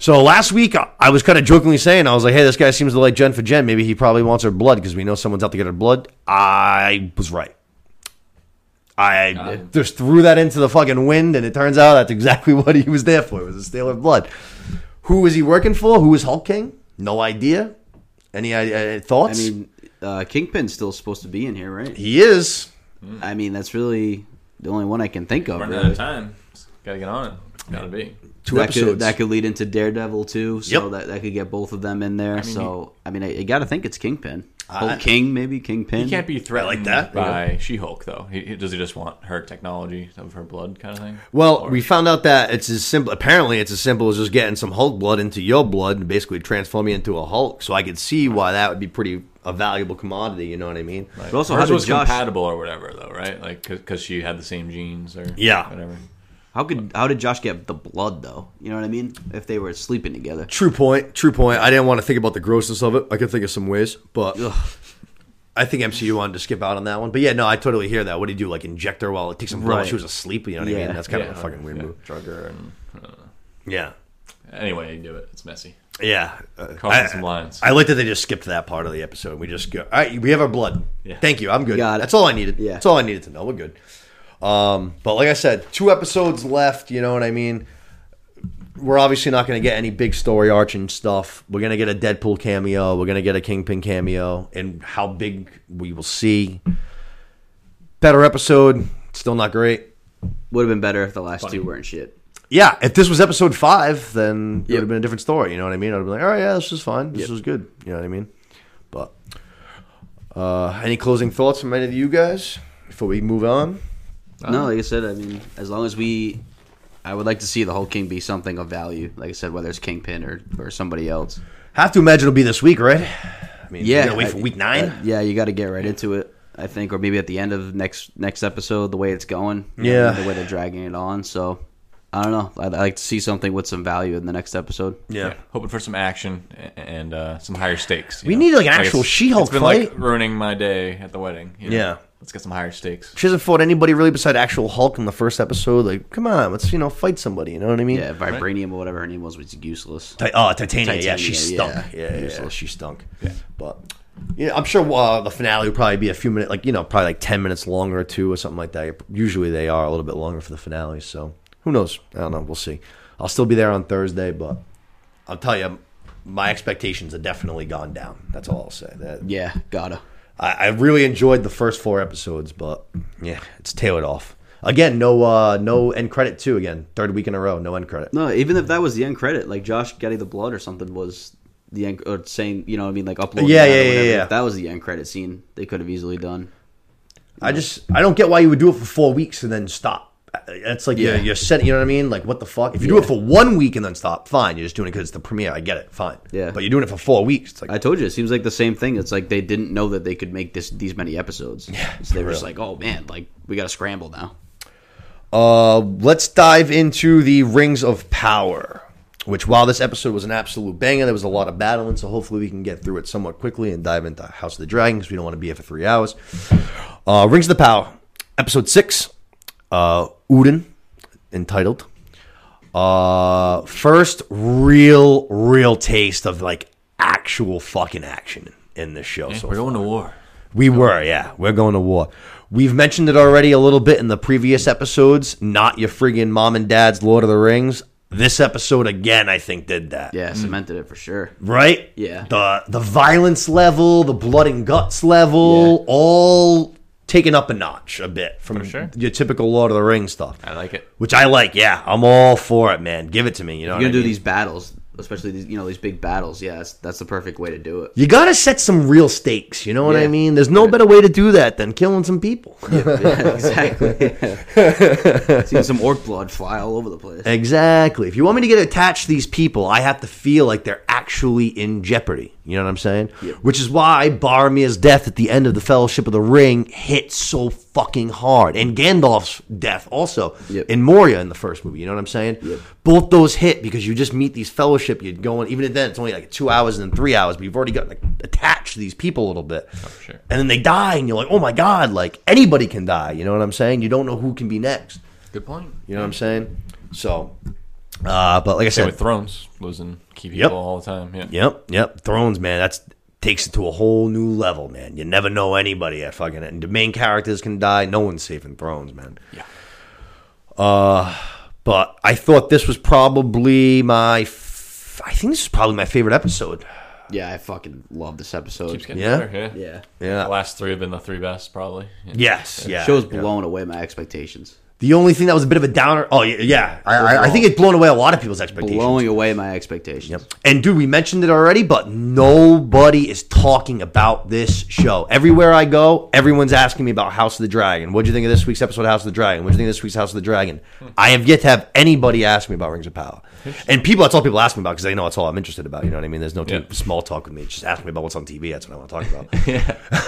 So last week, I- I was kind of jokingly saying, I was like, hey, this guy seems to like Jen for Jen. Maybe he probably wants her blood because we know someone's out to get her blood. I was right. I just threw that into the fucking wind, and it turns out that's exactly what he was there for. It was a steal of blood. Who was he working for? Who was Hulk King? No idea. Any uh, I thoughts? mean, uh, Kingpin's still supposed to be in here, right? he is. I mean, that's really the only one I can think of. Running out of time. Got to get on it. Got to be. Two that episodes. Could, that could lead into Daredevil too, so Yep. that, that could get both of them in there. mean, so I mean, I, you got to think it's Kingpin, Hulk I- King, maybe Kingpin. He can't be threatened like that, you know? by She-Hulk, though. He, he- does he just want her technology of her blood kind of thing? Well, Or- we found out that it's as simple. Apparently, it's as simple as just getting some Hulk blood into your blood and basically transforming into a Hulk. So I could see why that would be pretty a valuable commodity. You know what I mean? Like, But also, hers how was Josh- compatible or whatever, though, right? Like, because she had the same genes or Yeah. whatever. How could how did Josh get the blood though? You know what I mean? If they were sleeping together. True point. True point. I didn't want to think about the grossness of it. I could think of some ways, but I think MCU wanted to skip out on that one. But yeah, no, I totally hear that. What do you do? Like inject her while it takes some blood while Right. she was asleep? You know what I mean? That's kind Yeah, of a fucking weird yeah, move. Drug her and uh, Yeah. anyway, you do it. It's messy. Yeah, uh, I, some lines. I like that they just skipped that part of the episode. We just go. All right, we have our blood. Yeah. Thank you. I'm good. Got it. That's all I needed. Yeah. That's all I needed to know. We're good. Um, but like I said, two episodes left. You know what I mean? we're obviously not going to get any big story arching stuff. We're going to get a Deadpool cameo. We're going to get a Kingpin cameo, and how big we will see. Better episode, still not great. Would have been better if the last two weren't shit. Yeah, if this was episode five, then it would have been a different story. You know what I mean? I'd have been like, all right, yeah, this is fine. This was good. You know what I mean? But uh, any closing thoughts from any of you guys before we move on? No, like I said, I mean, as long as we, I would like to see the Hulk King be something of value. Like I said, whether it's Kingpin or or somebody else. Have to imagine it'll be this week, right? I mean, Yeah, wait for I- week nine. uh, yeah, you got to get right into it. I think, or maybe at the end of next next episode, the way it's going. you know, Yeah. the way they're dragging it on. So, I don't know. I'd, I'd like to see something with some value in the next episode. yeah. Hoping for some action and uh, some higher stakes. you We know? need, like, an actual She-Hulk It's been fight. like ruining my day at the wedding. you know? Yeah. Let's get some higher stakes. She hasn't fought anybody really beside actual Hulk in the first episode. Like, come on, let's you know fight somebody. You know what I mean? Yeah, vibranium or whatever her name was was useless. Ti- oh, Titania. Yeah, Titania, she stunk. yeah. Yeah, yeah, yeah, Useless. she stunk. But yeah, I'm sure uh, the finale will probably be a few minutes, like you know, probably like ten minutes longer or two or something like that. Usually they are a little bit longer for the finale. So who knows? I don't know. We'll see. I'll still be there on Thursday, but I'll tell you, my expectations have definitely gone down. That's all I'll say. That Yeah, gotta. I, I really enjoyed the first four episodes, but yeah, it's tailored off. Again, no uh no end credit too. Again, third week in a row, no end credit. No, even if that was the end credit, like Josh getting the blood or something was the end, or saying, you know, what I mean, like uploading. Yeah, that yeah, yeah, whatever. yeah. If that was the end credit scene, they could have easily done. I just I don't get why you would do it for four weeks and then stop. It's like Yeah. you're, you're setting. You know what I mean? Like what the fuck? If you do Yeah. it for one week and then stop, fine. You're just doing it because it's the premiere. I get it, fine. Yeah. But you're doing it for four weeks. It's like I told you, it seems like the same thing. It's like they didn't know that they could make this these many episodes. Yeah, so they were just like, oh man, like we got to scramble now. Uh, let's dive into the Rings of Power. Which, while this episode was an absolute banger, there was a lot of battling. So hopefully, we can get through it somewhat quickly and dive into House of the Dragon because we don't want to be here for three hours. Uh, Rings of the Power, episode six. Uh, Udûn, entitled. Uh, first real, real taste of like actual fucking action in this show. so We're going far. to war. We were, yeah. We're going to war. We've mentioned it already a little bit in the previous episodes. Not your friggin' mom and dad's Lord of the Rings. This episode again, I think, did that. Yeah, cemented it for sure. Right? Yeah. The the violence level, the blood and guts level, Yeah. all taken up a notch a bit from sure. your typical Lord of the Rings stuff. I like it. Which I like, yeah. I'm all for it, man. Give it to me. You know, You're gonna do mean? these battles, especially these, you know, these big battles. Yeah, that's, that's the perfect way to do it. You gotta set some real stakes. You know what I mean? There's no better way to do that than killing some people. Yeah, exactly. Seeing some orc blood fly all over the place. Exactly. If you want me to get attached to these people, I have to feel like they're actually in jeopardy. You know what I'm saying? Yep. Which is why Boromir's death at the end of the Fellowship of the Ring hit so fucking hard, and Gandalf's death also Yep. in Moria in the first movie. You know what I'm saying? Yep. Both those hit because you just meet these Fellowship. You're going even then it's only like two hours and then three hours, but you've already got like attached to these people a little bit. for sure. And then they die, and you're like, oh my god, like anybody can die. You know what I'm saying? You don't know who can be next. Good point. You know what I'm saying? So, uh, but like I Same said, with Thrones, losing key people Yep. all the time. Yeah. yep, yep, Thrones, man, that's takes it to a whole new level, man. You never know anybody at fucking and the main characters can die. No one's safe in Thrones, man. Yeah. Uh, but I thought this was probably my. F- I think this is probably my favorite episode. Yeah, I fucking love this episode. Keeps getting Yeah? better. Yeah. Yeah. Yeah. The last three have been the three best, probably. Yeah. Yes, yeah. Show's yeah. blown away my expectations. The only thing that was a bit of a downer. Oh yeah, yeah. I, I, I think it's blown away a lot of people's expectations. Blowing away my expectations. Yep. And dude, we mentioned it already, but nobody is talking about this show. Everywhere I go, everyone's asking me about House of the Dragon. What'd you think of this week's episode of House of the Dragon? What'd you think of this week's House of the Dragon? I have yet to have anybody ask me about Rings of Power. And people, that's all people ask me about because they know that's all I'm interested about. You know what I mean? There's no Yeah. small talk with me. Just ask me about what's on TV. That's what I want to talk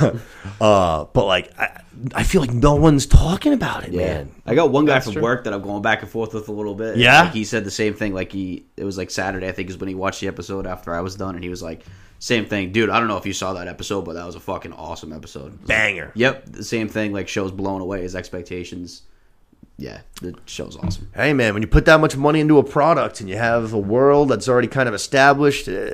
about. uh, but like, I, I feel like no one's talking about it, Yeah. man. I got one guy That's from true. work that I'm going back and forth with a little bit. Yeah? Like, he said the same thing. Like he, it was like Saturday, I think, is when he watched the episode after I was done, and he was like, "Same thing, dude. I don't know if you saw that episode, but that was a fucking awesome episode." I was like, Banger. Yep, the same thing. Like shows blown away his expectations. Yeah, the show's awesome. Hey man, when you put that much money into a product and you have a world that's already kind of established, uh,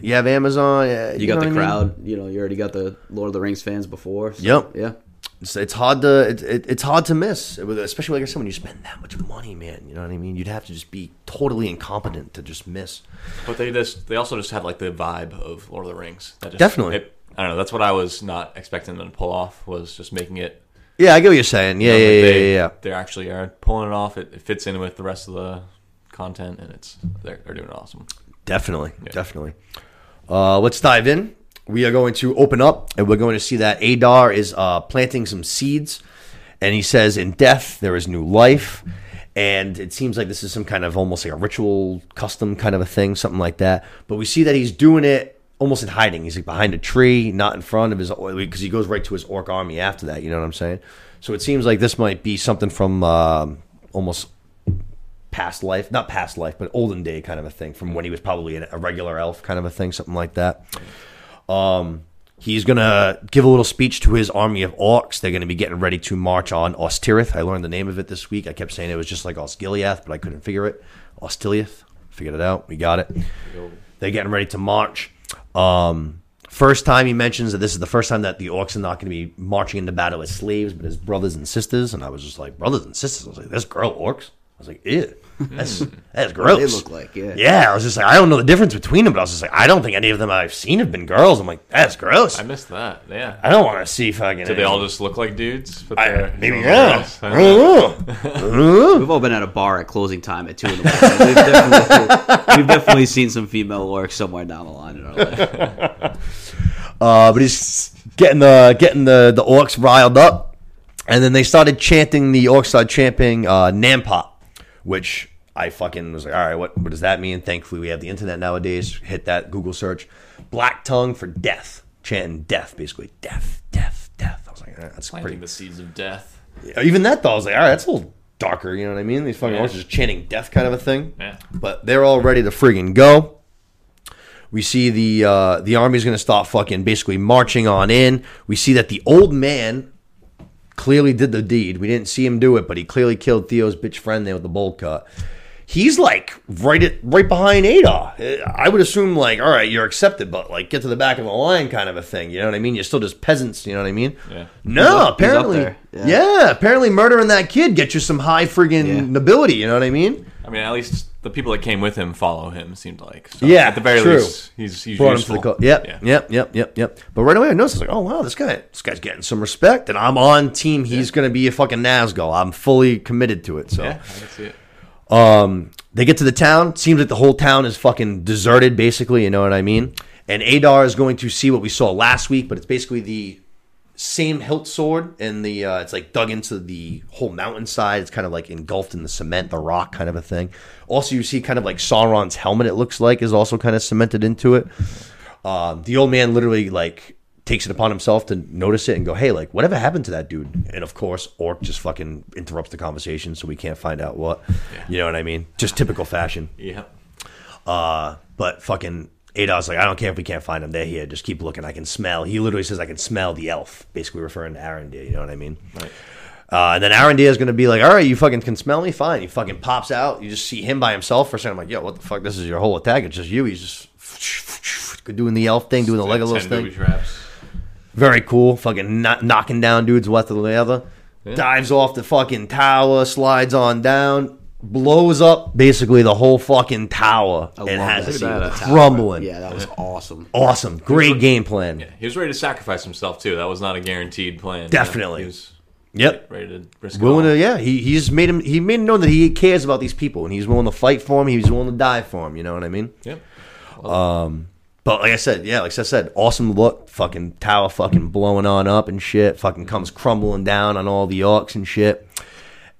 you have Amazon. Uh, You, got know the what I mean? crowd. You know, you already got the Lord of the Rings fans before. so, Yep. Yeah. It's, it's hard to it, it, it's hard to miss, especially like I said when you spend that much money, man. You know what I mean? You'd have to just be totally incompetent to just miss. But they just they also just have like the vibe of Lord of the Rings. That just, Definitely. it- I don't know. That's what I was not expecting them to pull off. Was just making it. Yeah, I get what you're saying. Yeah, you know, yeah, yeah, they, yeah, yeah. They actually are pulling it off. It, it fits in with the rest of the content, and it's they're, they're doing awesome. Definitely, definitely. Uh, let's dive in. We are going to open up, and we're going to see that Adar is uh, planting some seeds, and he says, "In death there is new life." And it seems like this is some kind of almost like a ritual, custom kind of a thing, something like that. But we see that he's doing it almost in hiding. He's like behind a tree, not in front of his, because he goes right to his orc army after that. You know what I'm saying? So it seems like this might be something from um, almost past life, not past life, but olden day kind of a thing from when he was probably a regular elf kind of a thing, something like that. Um, he's gonna give a little speech to his army of orcs. They're gonna be getting ready to march on Ostirith. I learned the name of it this week. I kept saying it was just like Osgiliath, but I couldn't figure it. Ostiliath. Figured it out. We got it. They're getting ready to march. Um, first time he mentions that this is the first time that the orcs are not going to be marching into battle as slaves, but as brothers and sisters. And I was just like, brothers and sisters. I was like, this girl orcs. I was like, ew, that's that's gross. they look like, yeah. Yeah, I was just like, I don't know the difference between them, but I was just like, I don't think any of them I've seen have been girls. I'm like, that's gross. I missed that. Yeah. I don't want to see fucking. Did they all just look like dudes? But I, they're- maybe some yeah. girls? I don't know. We've all been at a bar at closing time at two in the morning. We've definitely, we've definitely seen some female orcs somewhere down the line in our life. Uh, but he's getting the getting the the orcs riled up, and then they started chanting. The orcs started chanting uh, Nampot, which I fucking was like, all right, what what does that mean? Thankfully, we have the internet nowadays. Hit that Google search, black tongue for death, chanting death, basically death, death, death. I was like, that's Planting pretty. the seeds of death. Yeah, Even that though, I was like, all right, that's a little darker. You know what I mean? These fucking Yeah. are just chanting death, kind of a thing. Yeah. But they're all ready to friggin' go. We see the uh, the army's going to start fucking basically marching on in. We see that the old man clearly did the deed. We didn't see him do it, but he clearly killed Theo's bitch friend there with the bolt cut. He's like right at, right behind Adar. I would assume like, all right, you're accepted, but like get to the back of the line, kind of a thing. You know what I mean? You're still just peasants. You know what I mean? Yeah. No, up- apparently, yeah. Yeah. apparently murdering that kid gets you some high friggin' Yeah. nobility. You know what I mean? I mean, at least the people that came with him follow him. Seemed like. So Yeah, At the very true. least, he's he's Brought useful. him to the co- yep, Yeah. yep, yep, yep, yep. But right away I noticed, I like, oh wow, this guy, this guy's getting some respect, and I'm on team. He's going to be a fucking Nazgul. I'm fully committed to it. So, Yeah, I can see it. um, they get to the town. Seems like the whole town is fucking deserted, basically. You know what I mean? And Adar is going to see what we saw last week, but it's basically the same hilt sword, and the uh, it's like dug into the whole mountainside. It's kind of like engulfed in the cement, the rock, kind of a thing. Also, you see kind of like Sauron's helmet. It looks like is also kind of cemented into it. Um, the old man literally like takes it upon himself to notice it and go, "Hey, like whatever happened to that dude?" And of course, Orc just fucking interrupts the conversation, so we can't find out what. You know what I mean? Just typical fashion. Yeah. Uh, but fucking Adar's like, I don't care if we can't find them. They're here. Just keep looking. I can smell. He literally says, I can smell the elf, basically referring to Arondir. You know what I mean? Right. Uh, and then Arondir is going to be like, all right, you fucking can smell me? Fine. He fucking pops out. You just see him by himself for a second. I'm like, yo, what the fuck? This is your whole attack. It's just you. He's just doing the elf thing, doing the Legolas 10 thing. traps. Very cool. Fucking kno- knocking down dudes one after the other. Dives off the fucking tower, slides on down, blows up basically the whole fucking tower, I and love has that it scene with the tower. crumbling. Yeah, that was awesome. Awesome. Great game plan. Yeah, he was ready to sacrifice himself too. That was not a guaranteed plan. you know? Definitely. He was Yep. ready to risk it Willing all. to, yeah, he, he's made him. He made him know that he cares about these people, and he's willing to fight for them. He's willing to die for them. You know what I mean? Yep. Um, but like I said, yeah, like I said, awesome look. Fucking tower, fucking blowing on up and shit. Fucking comes crumbling down on all the orcs and shit.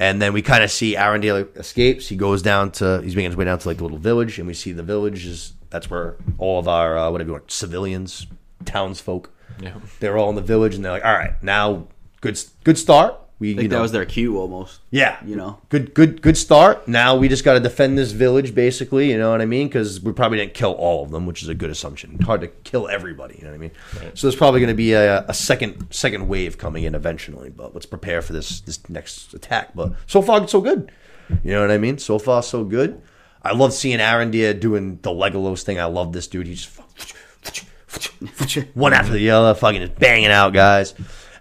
And then we kind of see Arondir escapes. He goes down to, he's making his way down to like the little village, and we see the village is that's where all of our uh, whatever you want, civilians, townsfolk, Yeah. they're all in the village, and they're like, all right, now good, good start. We, I think know, that was their cue almost. yeah, you know. good, good, good start. Now we just got to defend this village, basically. You know what I mean? Because we probably didn't kill all of them, which is a good assumption. Hard to kill everybody. You know what I mean? So there's probably going to be a, a second second wave coming in eventually. But let's prepare for this this next attack. But so far, so good. You know what I mean? So far, so good. I love seeing Arondir doing the Legolas thing. I love this dude. He's just one after the other, fucking just banging out guys.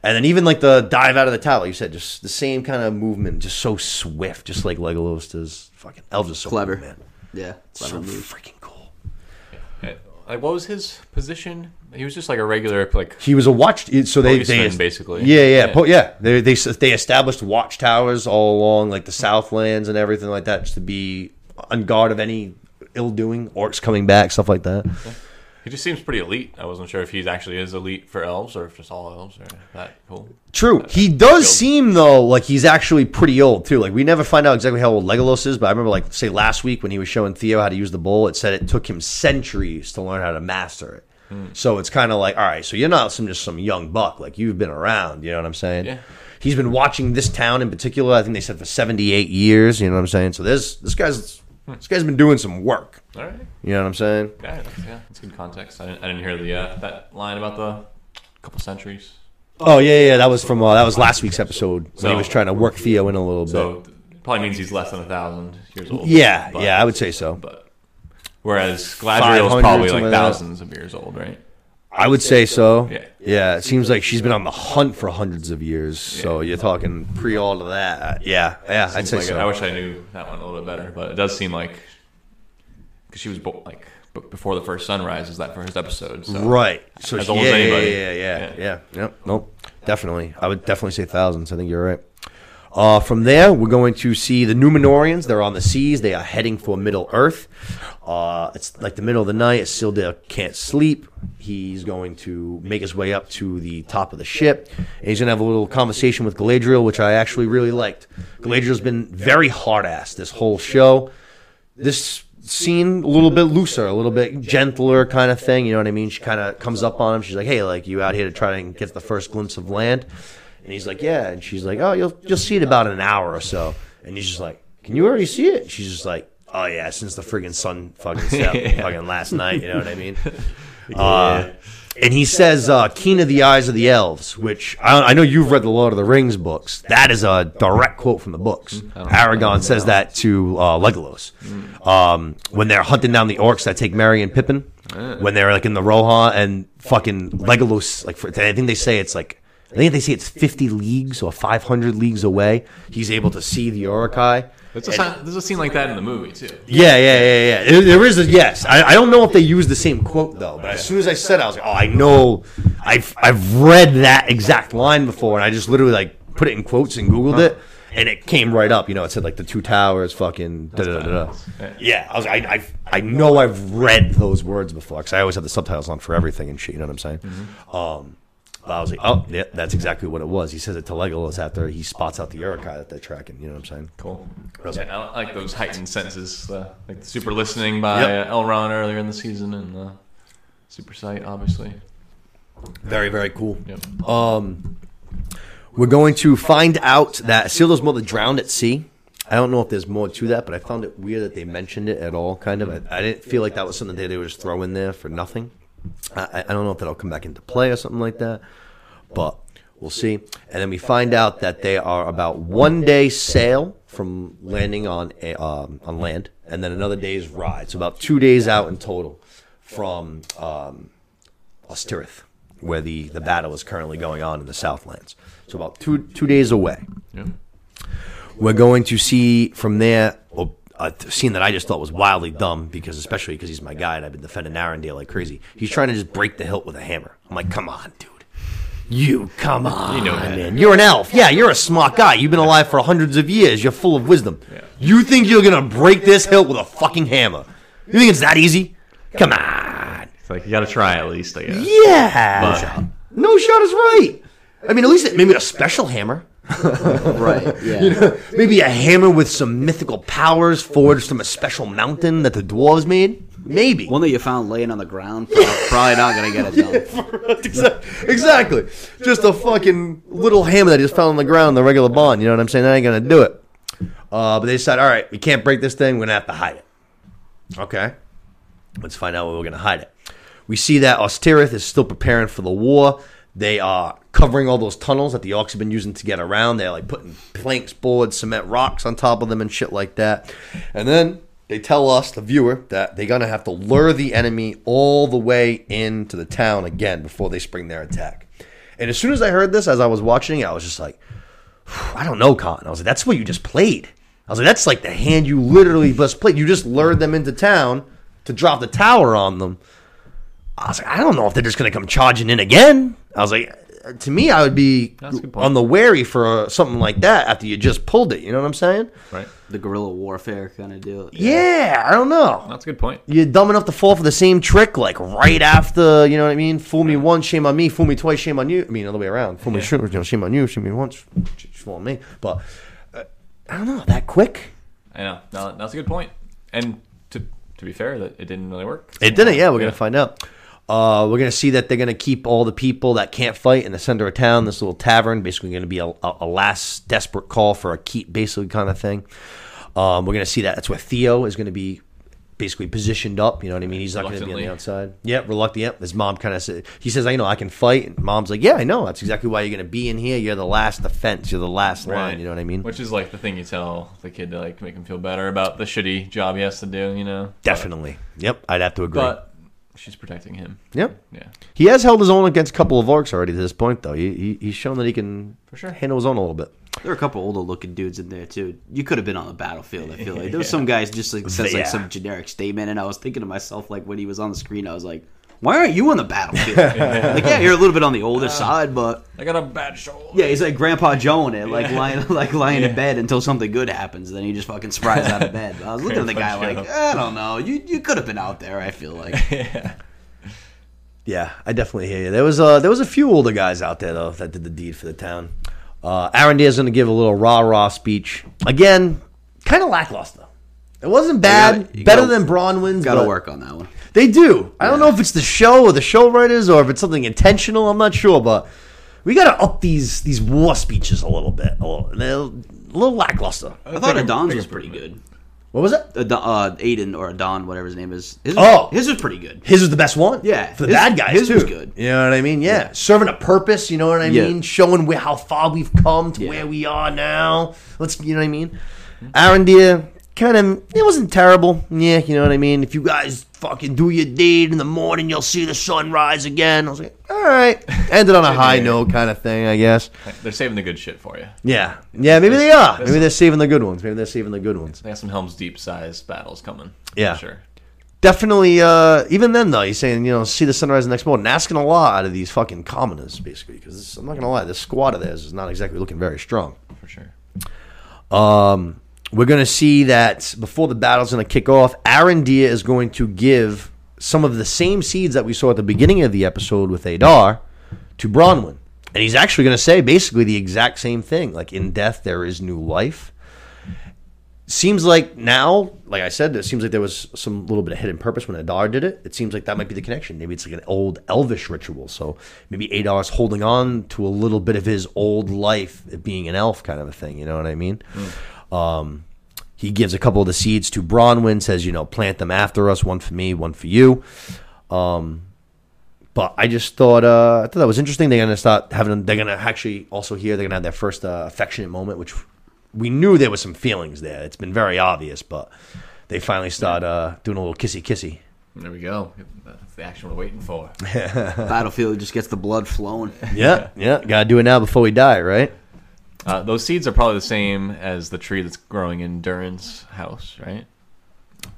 And then even like the dive out of the tower, like you said, just the same kind of movement, just so swift, just like Legolas does. Fucking elves are so Clever. cool, man. Yeah, So clever move. freaking cool. Like, what was his position? He was just like a regular, like He was a watch. So they, they Policeman, basically. Yeah, yeah, Yeah. po- yeah. They, they they established watchtowers all along like the Southlands and everything like that, just to be on guard of any ill doing, orcs coming back, stuff like that. He just seems pretty elite. I wasn't sure if he actually is elite for elves or if just all elves are that cool. True. He does Skilled. seem though like he's actually pretty old too. Like we never find out exactly how old Legolas is, but I remember like say last week when he was showing Theo how to use the bowl, it said it took him centuries to learn how to master it. Hmm. So it's kind of like, all right, so you're not some just some young buck. Like you've been around. You know what I'm saying? Yeah. He's been watching this town in particular. I think they said for 78 years. You know what I'm saying? So there's this guy's hmm. this guy's been doing some work. All right. You know what I'm saying? Yeah, that's, yeah, that's good context. I didn't, I didn't hear the uh, that line about the couple centuries. Oh yeah, yeah. That was from uh, that was last week's episode when he was trying to work Theo in a little bit. So probably means he's less than a thousand years old. Yeah, But- yeah, I would say so. But whereas 500, Galadriel's probably like thousands of years old, right? I would say so. Yeah. Yeah, it seems like she's been on the hunt for hundreds of years. So you're talking pre all of that. Yeah, yeah, I'd say like so. I wish I knew that one a little bit better, but it does seem like because she was bo- like b- before the first sunrise is that first episode. So. right. So As she- old yeah, as yeah, anybody. yeah, yeah, yeah, Yeah. yeah, Yep. Nope. Definitely. I would definitely say thousands. I think you're right. Uh, from there, we're going to see the Numenoreans. They're on the seas. They are heading for Middle Earth. Uh, it's like the middle of the night. Isildur can't sleep. He's going to make his way up to the top of the ship. And he's going to have a little conversation with Galadriel, which I actually really liked. Galadriel's been very hard ass this whole show. This scene a little bit looser, a little bit gentler kind of thing. You know what I mean? She kind of comes up on him. She's like, "Hey, like you out here to try and get the first glimpse of land?" And he's like, "Yeah." And she's like, "Oh, you'll you'll see it about an hour or so." And he's just like, "Can you already see it?" She's just like, "Oh yeah, since the friggin' sun fucking set, fucking last night." You know what I mean? Uh, and he says, uh, "Keen of the eyes of the elves," which I, I know you've read the Lord of the Rings books. That is a direct quote from the books. Aragorn says that to uh, Legolas um, when they're hunting down the orcs that take Merry and Pippin. When they're like in the Rohan and fucking Legolas, like for, I think they say it's like. I think they say it's 50 leagues or 500 leagues away. He's able to see the Uruk-hai. There's a, sign- there's a scene like that in the movie too. Yeah, yeah, yeah, yeah. There- there is a yes. I, I don't know if they use the same quote though, but as soon as I said, it, I was like, oh, I know. I've I've read that exact line before, and I just literally like put it in quotes and googled it, and it came right up. You know, it said like the two towers, fucking da da da da. Yeah. I was I I I know I've read those words before because I always have the subtitles on for everything and shit. You know what I'm saying? Um. But I was like, oh, yeah, that's exactly what it was. He says it to Legolas after he spots out the Uruk-hai that they're tracking. You know what I'm saying? Cool. Yeah, I like those heightened senses, uh, like the super listening by Yep. uh, Elrond earlier in the season, and uh, super sight, obviously. Very, very cool. Yep. Um, we're going to find out that Isildur's mother drowned at sea. I don't know if there's more to that, but I found it weird that they mentioned it at all. Kind of, I, I didn't feel like that was something that they would just throw in there for nothing. I, I don't know if that'll come back into play or something like that, but we'll see. And then we find out that they are about one day sail from landing on a, um, on land, and then another day's ride. So about two days out in total from um, Ostirith, where the, the battle is currently going on in the Southlands. So about two two days away. Yep. We're going to see from there a scene that I just thought was wildly dumb because, especially because he's my guy and I've been defending Arondir like crazy. He's trying to just break the hilt with a hammer. I'm like, come on, dude. You come on, You know that. man. You're an elf. Yeah, you're a smart guy. You've been alive for hundreds of years. You're full of wisdom. Yeah. You think you're gonna break this hilt with a fucking hammer? You think it's that easy? Come on. It's like you got to try at least, I guess. Yeah. But- No shot is right. I mean, at least it, maybe a special hammer. right. Yeah. Maybe a hammer with some mythical powers forged from a special mountain that the dwarves made. Maybe. One that you found laying on the ground, prob- probably not gonna get it done. Exa- exactly. Just a fucking little hammer that he just found on the ground, the regular bond. You know what I'm saying? That ain't gonna do it. Uh, but they said, all right, we can't break this thing. We're gonna have to hide it. Okay. Let's find out where we're gonna hide it. We see that Ostirith is still preparing for the war. They are covering all those tunnels that the orcs have been using to get around. They're like putting planks, boards, cement rocks on top of them and shit like that. And then they tell us, the viewer, that they're gonna have to lure the enemy all the way into the town again before they spring their attack. And as soon as I heard this, as I was watching, I was just like, I don't know, Cotton. I was like, that's what you just played. I was like, that's like the hand you literally just played. You just lured them into town to drop the tower on them. I was like, I don't know if they're just going to come charging in again. I was like, to me, I would be That's a good point. on the wary for uh, something like that after you just pulled it. You know what I'm saying? Right. The guerrilla warfare kind of deal. Yeah, I don't know. That's a good point. You're dumb enough to fall for the same trick, like right after, you know what I mean? Fool me once, shame on me. Fool me twice, shame on you. I mean, other way around. Fool me, Yeah. sh- you know, shame on you. Shame me once, sh- shame on me. But uh, I don't know, that quick? I know. No, that's a good point. And to to be fair, that it didn't really work. It didn't. Yeah, we're Yeah. gonna find out. Uh, we're gonna see that they're gonna keep all the people that can't fight in the center of town. This little tavern, basically, gonna be a, a, last desperate call for a keep, basically kind of thing. Um, we're gonna see that. That's where Theo is gonna be basically positioned up. You know what I mean? He's not gonna be on the outside. Yeah, reluctant. Yep. His mom kind of said, he says, "I know I can fight." And mom's like, "Yeah, I know. That's exactly why you're gonna be in here. You're the last defense. You're the last line. You know what I mean? Which is like the thing you tell the kid to like make him feel better about the shitty job he has to do. You know. Definitely. Yep. I'd have to agree. But she's protecting him. yep. Yeah. He has held his own against a couple of orcs already to this point, though. He, he he's shown that he can For sure. handle his own a little bit. There are a couple older looking dudes in there too. You could have been on the battlefield. I feel like there was some guys just like says Yeah. like some generic statement, and I was thinking to myself like when he was on the screen, I was like, why aren't you on the battlefield? like yeah, you're a little bit on the older side, but I got a bad shoulder. yeah, he's like Grandpa Joe in it, like Yeah. lying like lying in bed until something good happens, then he just fucking spries out of bed. I was looking at the guy Grandpa like I don't know, you you could have been out there. I feel like yeah. Yeah, I definitely hear you. There was uh, there was a few older guys out there though that did the deed for the town. Uh, Aaron is going to give a little rah rah speech again, kind of lackluster. It wasn't bad, gotta- you better gotta- than Bronwyn's. got to work on that one. They do. I don't know if it's the show or the show writers or if it's something intentional. I'm not sure, but we got to up these these war speeches a little bit. A little, they're a little lackluster. I thought Big- Adon's was pretty good. What was it? Adon, uh, Aiden or Adon, whatever his name is. His, Oh. his was pretty good. His was the best one. Yeah, for the his- bad guys his too. was good. You know what I mean? Yeah, serving a purpose. You know what I Yeah. mean? Showing where how far we've come to Yeah. where we are now. Let's, you know what I mean? Arondir, kind of, it wasn't terrible. Yeah, you know what I mean. If you guys fucking do your deed in the morning, you'll see the sun rise again. I was like, all right. Ended on a high note, kind of thing, I guess. They're saving the good shit for you. Yeah, yeah. Maybe they are. Maybe they're saving the good ones. Maybe they're saving the good ones. They got some Helm's Deep size battles coming. Yeah. Sure. definitely uh even then though he's saying you know see the sunrise the next morning asking a lot out of these fucking commoners basically because i'm not gonna lie this squad of theirs is not exactly looking very strong For sure. um we're gonna see that before the battle's gonna kick off Arondir is going to give some of the same seeds that we saw at the beginning of the episode with adar to bronwyn and he's actually gonna say basically the exact same thing like in death there is new life seems like now, like I said, it seems like there was some little bit of hidden purpose when Adar did it. It seems like that might be the connection. Maybe it's like an old elvish ritual. So maybe Adar's holding on to a little bit of his old life being an elf kind of a thing. You know what I mean? Hmm. Um, he gives a couple of the seeds to Bronwyn, says, you know, plant them after us, one for me, one for you. Um, but I just thought uh, I thought that was interesting. They're gonna start having. They're gonna actually also here. They're gonna have their first uh, affectionate moment, which we knew there was some feelings there. It's been very obvious, but they finally start uh, doing a little kissy kissy. There we go. That's the action we're waiting for. Battlefield just gets the blood flowing. Yeah, yeah. Gotta do it now before we die, right? Uh, those seeds are probably the same as the tree that's growing in Durin's house, right?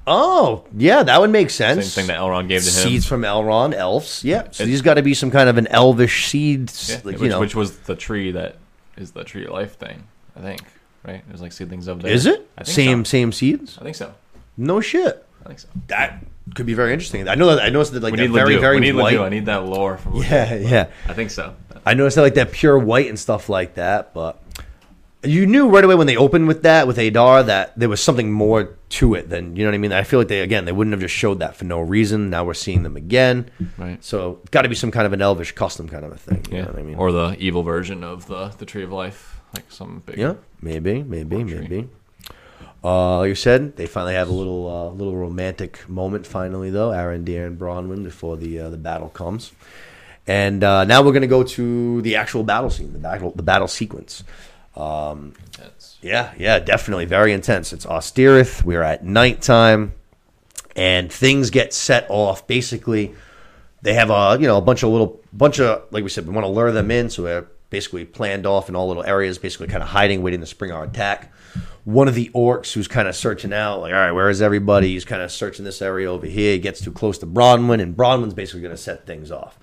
Oh, yeah, that would make sense. Same thing that Elrond gave to him. Seeds from Elrond, elves. Yeah, so It- these got to be some kind of an elvish seed, Yeah, like which, you know. which was the tree that is the tree of life thing, I think. Right? There's like seedlings of there. is it I think same So. same seeds? I think so. No shit. I think so. That could be very interesting. I know that I noticed that like we that need very Ledoux. very we need white. Ledoux. I need that lore from Yeah, yeah. I think so. I noticed that like that pure white and stuff like that, but you knew right away when they opened with that with Adar that there was something more to it than you know what I mean. I feel like they again they wouldn't have just showed that for no reason. Now we're seeing them again, Right. so got to be some kind of an elvish custom kind of a thing. You Yeah. know what I mean? Or the evil version of the, the tree of life. Like some big yeah, maybe, maybe, tree. maybe. Uh, like you said, they finally have a little uh, little romantic moment. Finally, though, Arondir and Bronwyn before the uh, the battle comes, and uh, now we're going to go to the actual battle scene, the battle the battle sequence. Um, That's- Yeah, yeah, definitely very intense. It's Ostirith. We're at nighttime, and things get set off. Basically, they have a you know a bunch of little bunch of like we said we want to lure them in, so they're basically planned off in all little areas, basically kind of hiding, waiting to spring our attack. One of the orcs who's kind of searching out, like, all right, where is everybody? He's kind of searching this area over here. He gets too close to Bronwyn, and Bronwyn's basically going to set things off.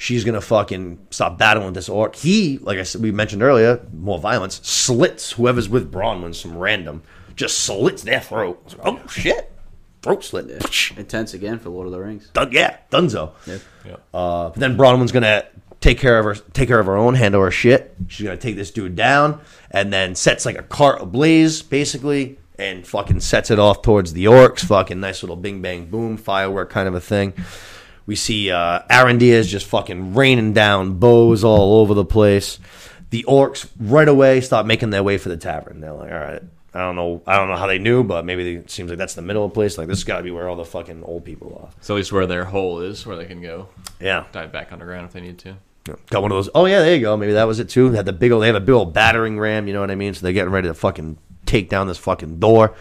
She's going to fucking stop battling with this orc. He, like I said, we mentioned earlier, more violence, slits whoever's with Bronwyn, some random, just slits their throat. Like, oh, shit. Throat slit. There. Intense again for Lord of the Rings. Dun- yeah, Dunzo. Yeah. Uh, but then Bronwyn's gonna take care of her, take care of her own, handle her shit. She's gonna take this dude down, and then sets like a cart ablaze, basically, and fucking sets it off towards the orcs. Fucking nice little bing bang boom firework kind of a thing. We see uh, Arondir just fucking raining down bows all over the place. The orcs right away start making their way for the tavern. They're like, all right. I don't know. I don't know how they knew, but maybe they, it seems like that's the middle of the place. Like this got to be where all the fucking old people are. So at least where their hole is, where they can go Yeah, dive back underground if they need to. Got one of those. Oh yeah, there you go. Maybe that was it too. They had the big old. They have a big old battering ram. You know what I mean? So they're getting ready to fucking take down this fucking door.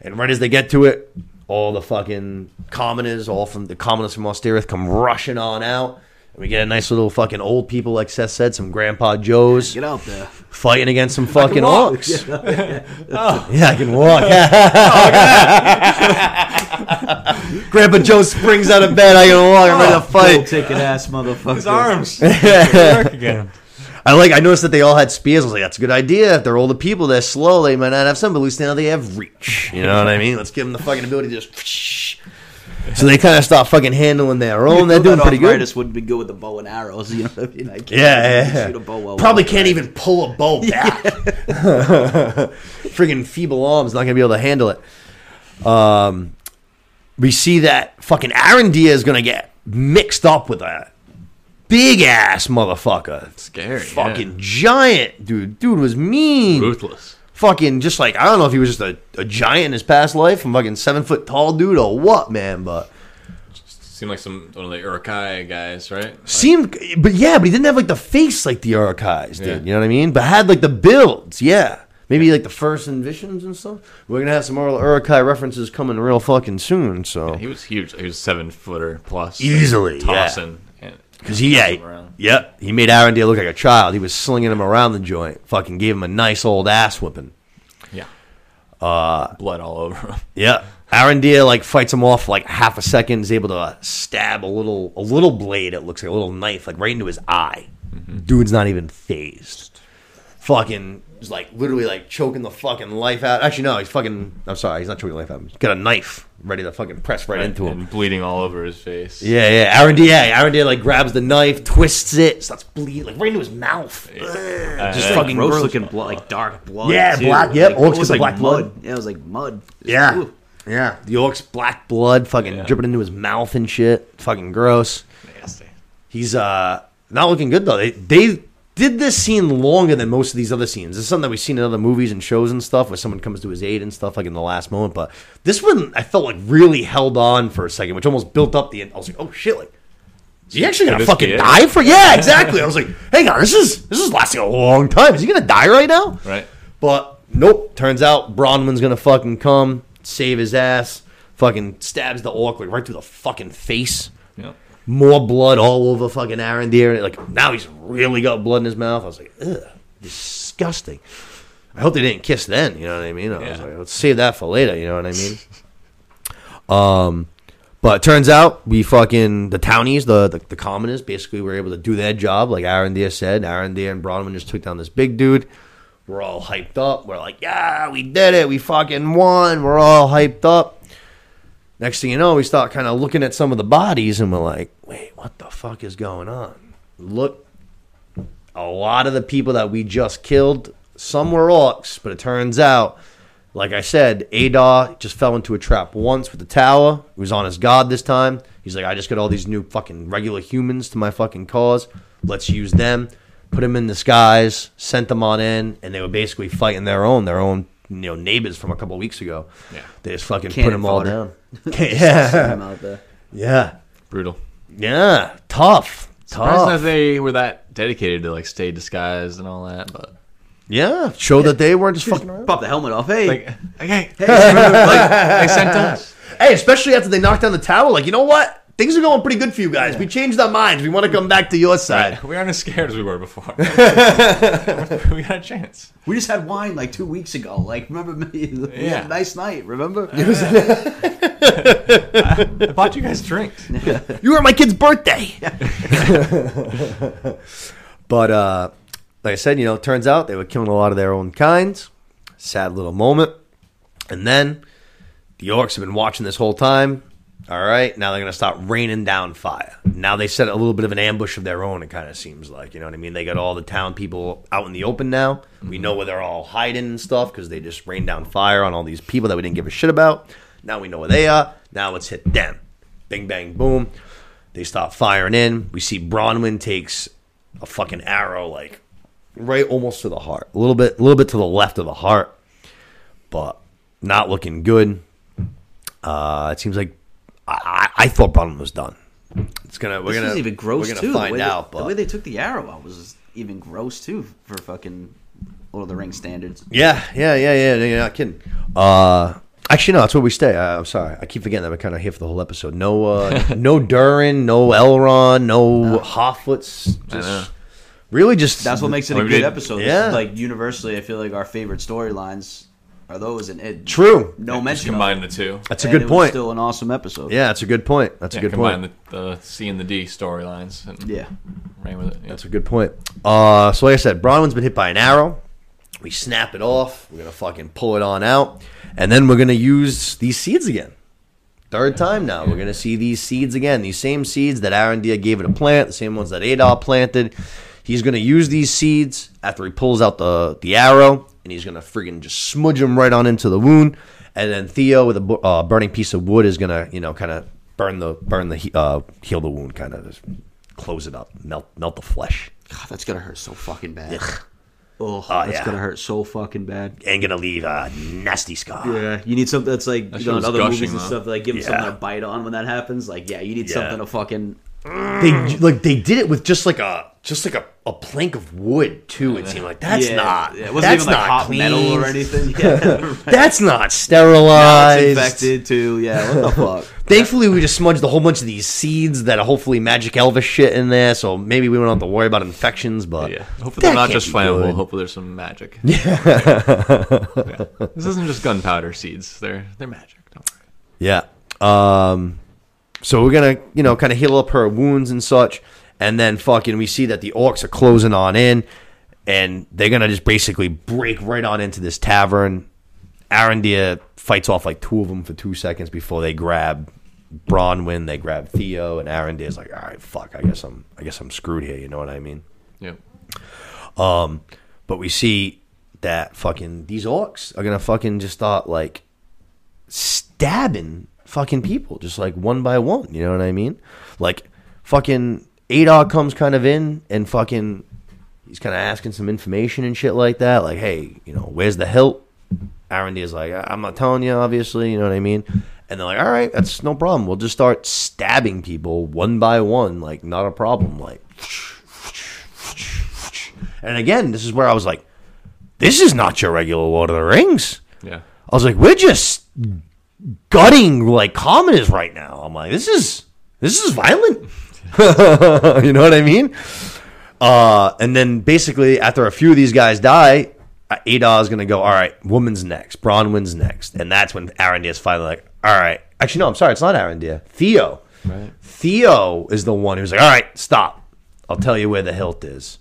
And right as they get to it, all the fucking commoners, all from the commoners from Ostirith, come rushing on out. And we get a nice little fucking old people, like Seth said, some Grandpa Joes Get out there. fighting against some fucking walk. orcs. Yeah, I can walk. Oh, Grandpa Joe springs out of bed. I can walk. I'm ready to oh, fight. ticket ass motherfucker. His arms work again. I like. I noticed that they all had spears. I was like, "That's a good idea. If they're older people, they're slow. They might not have some, but at least now they have reach. You know what I mean? Let's give them the fucking ability to just." So they kind of stop fucking handling their own. They're doing pretty good. Arthritis wouldn't be good with the bow and arrows. You know what I mean? I can't Yeah, yeah, shoot a bow well Probably with can't arthritis. even pull a bow back. Friggin' feeble arms, not gonna be able to handle it. Um, we see that fucking Arondir is gonna get mixed up with a big ass motherfucker. Scary. Fucking giant, dude. Dude was mean. ruthless. Fucking just like I don't know if he was just a, a giant in his past life, a fucking seven foot tall dude or what, man. But Seemed like some one of the Uruk-hai guys, right? Like, seemed, but yeah, but he didn't have like the face like the Uruk-hais did. Yeah. You know what I mean? But had like the builds, yeah. Maybe like the first Envisions and stuff. We're gonna have some more Uruk-hai references coming real fucking soon. So he was huge. He was seven footer plus, Easily, yeah. tossing. Because he, around. yep, he made Arondir look like a child. He was slinging him around the joint. Fucking gave him a nice old ass whipping. yeah, uh, blood all over him. Yeah, Arondir like fights him off for, like half a second. Is able to uh, stab a little, a little blade. It looks like a little knife, like right into his eye. Dude's not even phased. Fucking, is like literally like choking the fucking life out. Actually, no, he's fucking. I'm sorry, he's not choking the life out. He's got a knife ready to fucking press right into him. bleeding all over his face. Yeah, yeah. Aaron D. Yeah, Aaron D. Like grabs the knife, twists it, starts bleeding like right into his mouth. Uh, Just yeah. fucking gross gross. looking blood, like dark blood. Yeah, too. black- yep, Like, orcs it get was the like black blood. mud. Yeah, it was like mud. Yeah, Ooh. yeah. The orc's black blood, fucking Yeah. dripping into his mouth and shit. Fucking gross. Nasty. He's uh not looking good though. They they did this scene longer than most of these other scenes. This is something that we've seen in other movies and shows and stuff, where someone comes to his aid and stuff, like in the last moment. But this one, I felt like really held on for a second, which almost built up the. I was like, oh shit, like. Is he actually gonna fucking it? die for? Yeah, exactly. I was like, hang on, this is this is lasting a long time. Is he gonna die right now? Right. But nope. Turns out Bronwyn's gonna fucking come save his ass. Fucking stabs the orc like right through the fucking face. More blood all over fucking Arondir. Like now he's really got blood in his mouth. I was like, ugh, disgusting. I hope they didn't kiss then. You know what I mean? I was Yeah. like, let's save that for later. You know what I mean? um, but it turns out we fucking the townies, the, the the commoners, basically were able to do their job, like Arondir said. Arondir and Bronwyn just took down this big dude. We're all hyped up. We're like, yeah, we did it. We fucking won. We're all hyped up. Next thing you know, we start kind of looking at some of the bodies and we're like, wait, what the fuck is going on? Look, a lot of the people that we just killed, some were orcs, but it turns out, like I said, Adar just fell into a trap once with the tower. He was on his god this time. He's like, I just got all these new fucking regular humans to my fucking cause. Let's use them. Put them in disguise, sent them on in, and they were basically fighting their own, their own, you know, neighbors from a couple weeks ago. Yeah. They just fucking put Cannon them all down. Him yeah, out there. yeah, Brutal. yeah. Tough, Surprised that tough. they were that dedicated to like stay disguised and all that, but Yeah, show that they weren't just fucking around. Pop the helmet off. Hey, like, okay, like, they sent us. Hey, especially after they knocked down the tower, like you know what? Things are going pretty good for you guys. We changed our minds. We want to come back to your side. We aren't as scared as we were before. we got a chance. We just had wine like two weeks ago. Like, remember me? Yeah. a nice night. Remember? I bought you guys drinks. You were my kid's birthday. but uh, like I said, you know, it turns out they were killing a lot of their own kinds. Sad little moment. And then the orcs have been watching this whole time. All right, now they're gonna start raining down fire. Now they set a little bit of an ambush of their own. It kind of seems like, you know what I mean. They got all the town people out in the open now. We know where they're all hiding and stuff because they just rained down fire on all these people that we didn't give a shit about. Now we know where they are. Now let's hit them. Bing bang boom. They start firing in. We see Bronwyn takes a fucking arrow like right almost to the heart, a little bit, a little bit to the left of the heart, but not looking good. Uh, it seems like I, I, I thought Bronwyn was done. It's gonna we're This gonna was even gross we're gonna too. find the way out, they, but the way they took the arrow out was even gross too for fucking Lord of the Rings standards. yeah, yeah, yeah, yeah. You're not kidding. Uh, actually, no, that's where we stay. I, I'm sorry, I keep forgetting that we're kind of here for the whole episode. No, uh, no Durin, no Elrond, no Harfoots. I know. Just really just That's what makes it a good did- episode. This yeah. is like universally, I feel like our favorite storylines are those, and it true. no Just mention. combine of the two. That's a And good it was point. Still an awesome episode. Yeah, that's a good point. That's Yeah, a good combine point. the, the C and the D storylines and Yeah. ran with it. Yeah. That's a good point. Uh, so like I said, Bronwyn's been hit by an arrow. We snap it off. We're gonna fucking pull it on out, and then we're gonna use these seeds again. Third time now, we're gonna see these seeds again. These same seeds that Arondir gave it a plant, the same ones that Adar planted. He's gonna use these seeds after he pulls out the the arrow, and he's gonna friggin' just smudge him right on into the wound. And then Theo with a uh, burning piece of wood is gonna, you know, kind of burn the burn the uh, heal the wound, kind of just close it up, melt melt the flesh. God, that's gonna hurt so fucking bad. Ugh. Oh, Oh, that's yeah. gonna hurt so fucking bad. and gonna leave a nasty scar. Yeah, you need something that's like That you know, in other gushing, movies and though. stuff. Like give him Yeah. something to bite on when that happens. Like yeah, you need Yeah. something to fucking. They like they did it with just like a just like a, a plank of wood too. It seemed like that's yeah, not yeah, It wasn't that's even like not hot clean. metal or anything. Yeah, That's not Now it's sterilized. infected too. Yeah, what the fuck? Thankfully, we just smudged a whole bunch of these seeds that are hopefully magic Elvis shit in there, so maybe we don't have to worry about infections. But Yeah. Hopefully they're not just flammable. good. Hopefully there's some magic. Yeah. This isn't just gunpowder seeds. They're they're magic. Don't worry. Yeah. Um, so we're gonna, you know, kind of heal up her wounds and such, and then fucking we see that the orcs are closing on in, and they're gonna just basically break right on into this tavern. Arondir fights off like two of them for two seconds before they grab Bronwyn. They grab Theo, and Arondir's like, "All right, fuck. I guess I'm, I guess I'm screwed here." You know what I mean? Yeah. Um, but we see that fucking these orcs are gonna fucking just start like stabbing fucking people, just like one by one. You know what I mean? Like fucking Adar comes kind of in and fucking he's kind of asking some information and shit like that. Like, hey, you know, where's the hilt? Arondir's like, "I- I'm not telling you, obviously. You know what I mean? And they're like, all right, that's no problem. We'll just start stabbing people one by one, like not a problem. Like. And again, this is where I was like, this is not your regular Lord of the Rings. Yeah. I was like, we're just gutting like commoners right now. I'm like, this is this is violent. you know what I mean? Uh, and then basically after a few of these guys die, uh, Adar is gonna go. All right, woman's next. Bronwyn's next, and that's when Arondir's finally like, all right. Actually, no, I'm sorry, it's not Arondir. Theo. Right. Theo is the one who's like, all right, stop. I'll tell you where the hilt is.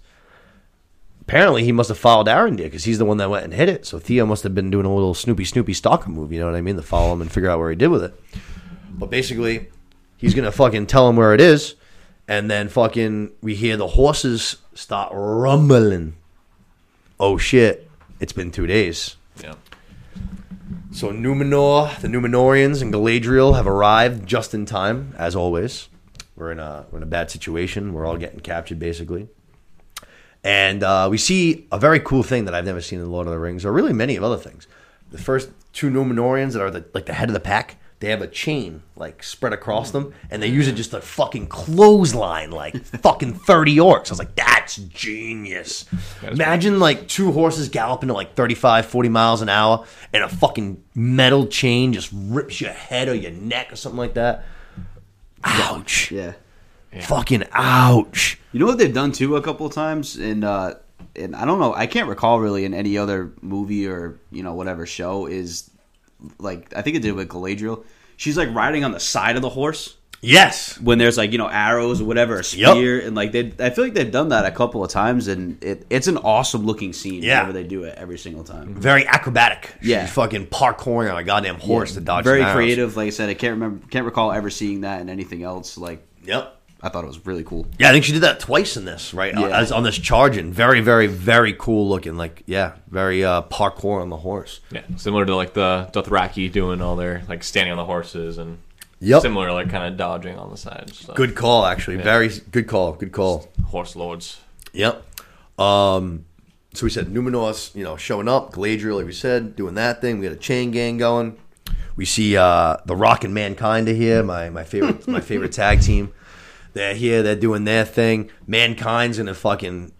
Apparently, he must have followed Arondir because he's the one that went and hit it. So Theo must have been doing a little Snoopy Snoopy stalker move. You know what I mean? To follow him and figure out where he did with it. But basically, he's gonna fucking tell him where it is, and then fucking we hear the horses start rumbling. Oh shit! It's been two days. Yeah. So Numenor, the Numenoreans and Galadriel have arrived just in time, as always. We're in a we're in a bad situation. We're all getting captured, basically. And uh, we see a very cool thing that I've never seen in Lord of the Rings, or really many of other things. The first two Numenoreans that are the, like the head of the pack, they have a chain like spread across them, and they use it just to fucking clothesline like fucking thirty orcs. I was like, that's genius. Imagine like two horses galloping at like 35, 40 miles an hour, and a fucking metal chain just rips your head or your neck or something like that. Ouch. Yeah. Fucking ouch. You know what they've done too a couple of times, and uh, and I don't know, I can't recall really in any other movie or you know whatever show is like I think it did with Galadriel. She's like riding on the side of the horse Yes. when there's like you know arrows or whatever, a spear, and like they, I feel like they've done that a couple of times, and it, it's an awesome looking scene. Yeah. whenever they do it every single time. Very acrobatic. Yeah. She's fucking parkouring on a goddamn horse to dodge Very creative. Like I said, I can't remember, can't recall ever seeing that in anything else. Like Yep. I thought it was really cool. Yeah, I think she did that twice in this, right? Yeah. As on this charging. Very, very, very cool looking. Like, yeah, very uh, parkour on the horse. Yeah, similar to like the Dothraki doing all their like standing on the horses and Yep. similar like kind of dodging on the sides. So. Good call, actually. Very good call. Good call. horse lords. Yep. Um, so we said Numenor's, you know, showing up. Galadriel, like we said, doing that thing. We got a chain gang going. We see uh, the Rock and Mankind are here. My my favorite my favorite tag team. They're here. They're doing their thing. Mankind's in a fucking